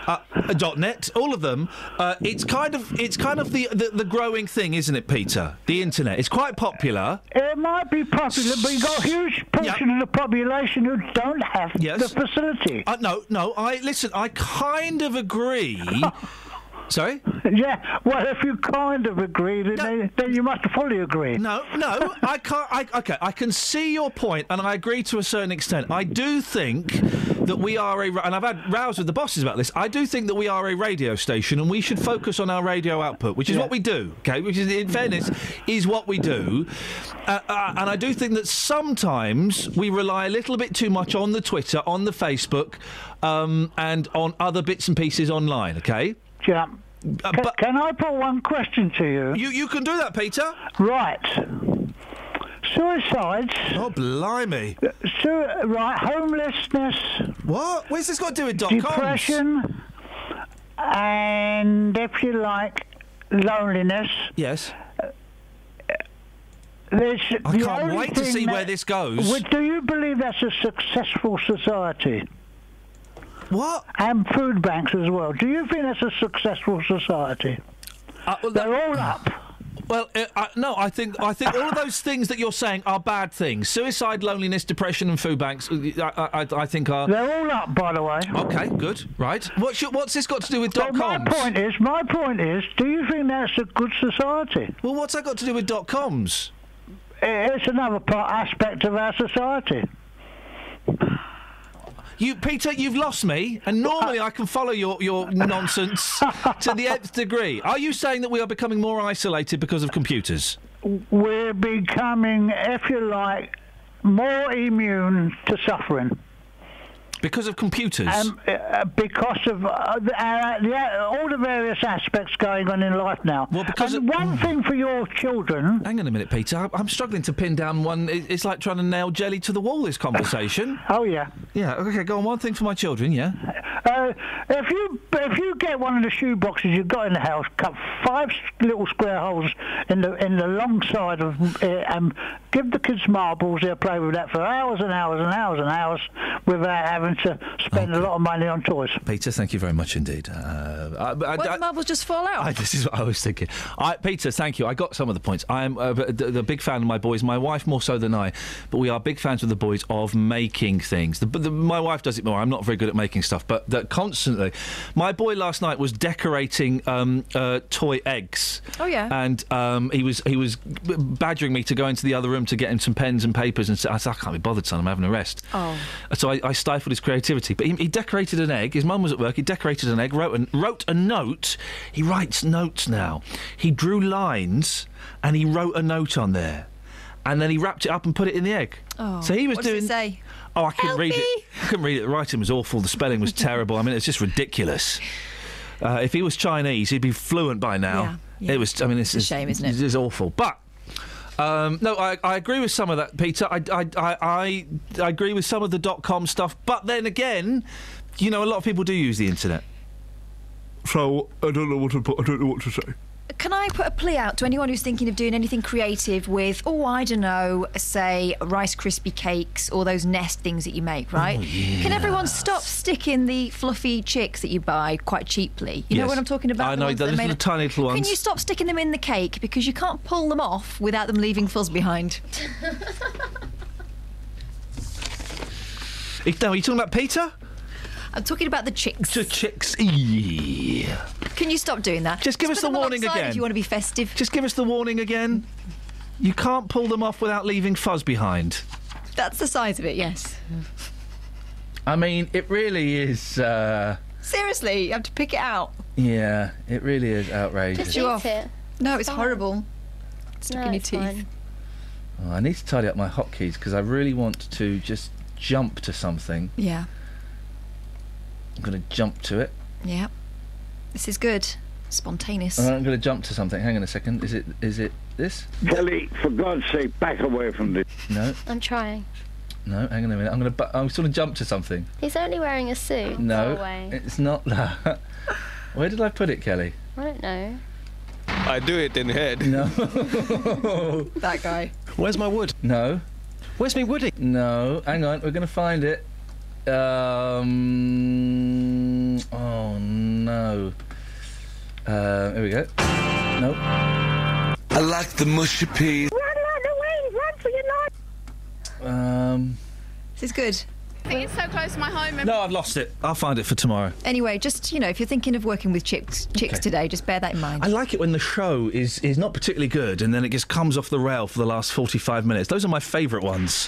Uh, uh, dot net, all of them. Uh, it's kind of it's kind of the, the the growing thing, isn't it, Peter? The internet. It's quite popular. It might be popular, but you've got a huge portion of the population who don't have the facility. Uh, no, no. I listen. I kind of agree. Sorry. Yeah, well, if you kind of agree, then, they, then you must fully agree. No, no, I can't. I, okay, I can see your point, and I agree to a certain extent. I do think that we are a, and I've had rows with the bosses about this. I do think that we are a radio station, and we should focus on our radio output, which is what we do. Okay, which is, in fairness, is what we do. Uh, uh, and I do think that sometimes we rely a little bit too much on the Twitter, on the Facebook, um, and on other bits and pieces online. Okay. Yeah. Can, can I put one question to you? You you can do that, Peter. Right. Suicides. Oh, blimey. Su- right, homelessness. What? Where's this got to do with dot coms? Depression. And if you like, loneliness. Yes. Uh, there's I the can't wait to see where this goes. Do you believe that's a successful society? What? And food banks as well. Do you think that's a successful society? Uh, well, They're all up. Well, uh, uh, no, I think I think all of those things that you're saying are bad things. Suicide, loneliness, depression, and food banks. uh, I, I, I think are. They're all up, by the way. Okay, good. Right. What's your, what's this got to do with dot Well, my point is, my point is, do you think that's a good society? Well, what's that got to do with dot coms? It's another part aspect of our society. You, Peter, you've lost me, and normally I can follow your, your nonsense to the nth degree. Are you saying that we are becoming more isolated because of computers? We're becoming, if you like, more immune to suffering. Because of computers? Um, uh, because of uh, the, uh, the, uh, all the various aspects going on in life now. Well, because and one thing for your children. Hang on a minute, Peter. I'm struggling to pin down one. It's like trying to nail jelly to the wall. This conversation. oh yeah. Yeah. Okay. Go on. One thing for my children. Yeah. Uh, if you if you get one of the shoe boxes you've got in the house, cut five little square holes in the in the long side of it, and give the kids marbles. They'll play with that for hours and hours and hours and hours without having to spend a lot of money on toys. Peter, thank you very much indeed. Uh, I, I, Won't I- the marbles just fall out? I, this is what I was thinking. I, Peter, thank you. I got some of the points. I am uh, the, the big fan of my boys. My wife more so than I, but we are big fans of the boys of making things. The, the, my wife does it more. I'm not very good at making stuff, but that constantly. My boy last night was decorating um, uh, toy eggs. Oh, yeah. And um, he was he was badgering me to go into the other room to get him some pens and papers, and I said, I can't be bothered, son. I'm having a rest. Oh. So I, I stifled his creativity. But he, he decorated an egg. His mum was at work. He decorated an egg, wrote, an, wrote a note. He writes notes now. He drew lines and he wrote a note on there. And then he wrapped it up and put it in the egg. Oh. So he was what does doing. it say? Oh, I couldn't Help read me. it. I couldn't read it. The writing was awful. The spelling was terrible. I mean, it's just ridiculous. Uh, if he was Chinese, he'd be fluent by now. Yeah, yeah. It was. I mean, it's, It's a shame, isn't it? It is awful. But um, no, I, I agree with some of that, Peter. I, I, I, I, agree with some of the dot com stuff. But then again, you know, a lot of people do use the internet. So I don't know what to put, I don't know what to say. Can I put a plea out to anyone who's thinking of doing anything creative with, oh, I don't know, say Rice Krispie cakes or those nest things that you make, right? Can everyone stop sticking the fluffy chicks that you buy quite cheaply? You know what I'm talking about? I The know, ones the that are little made of- tiny little ones. Can you stop sticking them in the cake because you can't pull them off without them leaving fuzz behind? Eh, No, are you talking about Peter? I'm talking about the chicks. The chicks. Yeah. Can you stop doing that? Just give us the warning again. If you want to be festive. Just give us the warning again. You can't pull them off without leaving fuzz behind. That's the size of it, yes. I mean, it really is. Uh, Seriously, you have to pick it out. yeah, it really is outrageous. Piss you off. No, it's horrible. Stuck in your teeth. Oh, I need to tidy up my hotkeys because I really want to just jump to something. Yeah, I'm going to jump to it. yeah. This is good. Spontaneous. I'm going to jump to something. Hang on a second. Is it? Is it this? Kelly, for God's sake, back away from this. No, I'm trying. no. Hang on a minute. I'm going to. Bu- I'm sort of jump to something. He's only wearing a suit. No, it's not that. Where did I put it, Kelly? I don't know. I do it in the head. No. that guy. Where's my wood? No. Where's me woody? No. Hang on. We're going to find it. Um. Oh no. Uh, here we go. Nope. I like the mushy peas. Run, run away! Run for your life! Um. This is good. It's so close to my home. and- No, I've lost it. I'll find it for tomorrow. Anyway, just you know, if you're thinking of working with chicks, chicks Okay. today, just bear that in mind. I like it when the show is is not particularly good and then it just comes off the rail for the last 45 minutes. Those are my favourite ones.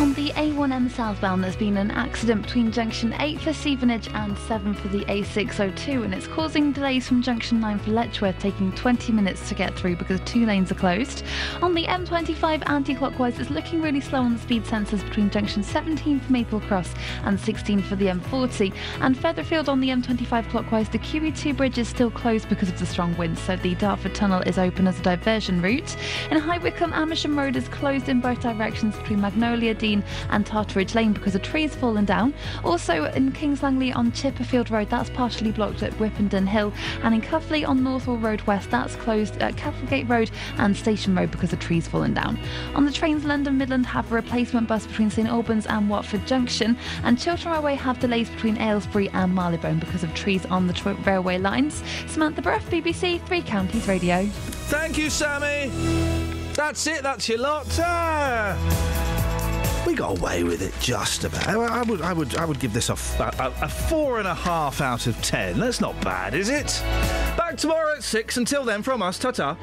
On the A1M southbound, there's been an accident between junction 8 for Stevenage and 7 for the A602, and it's causing delays from junction 9 for Letchworth, taking 20 minutes to get through because two lanes are closed. On the M25 anti clockwise, it's looking really slow on the speed sensors between junction 17 for Maple Cross and 16 for the M40. And Featherfield on the M25 clockwise, the QE2 bridge is still closed because of the strong winds, so the Dartford Tunnel is open as a diversion route. In High Wycombe, Amersham Road is closed in both directions between Magnolia Dene and Totteridge Lane because a tree's fallen down. Also in Kings Langley on Chipperfield Road, that's partially blocked at Whippendell Hill. And in Cuffley on Northaw Road West, that's closed at Cattlegate Road and Station Road because a tree's fallen down. On the trains, London Midland have a replacement bus between St Albans and Watford Junction. And Chiltern Railway have delays between Aylesbury and Marylebone because of trees on the tr- railway lines. Samantha Bruff, BBC Three Counties Radio. Thank you, Sammy. That's it. That's your lot. Ah. We got away with it just about. I would, I would, I would give this a four and a half out of ten. That's not bad, is it? Back tomorrow at six. Until then, from us, ta-ta.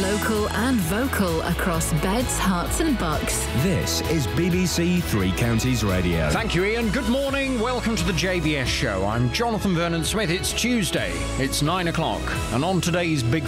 Local and vocal across beds, Herts, and bucks. This is BBC Three Counties Radio. Thank you, Iain. Good morning. Welcome to the JBS show. I'm Jonathan Vernon Smith. It's Tuesday. It's nine o'clock. And on today's Big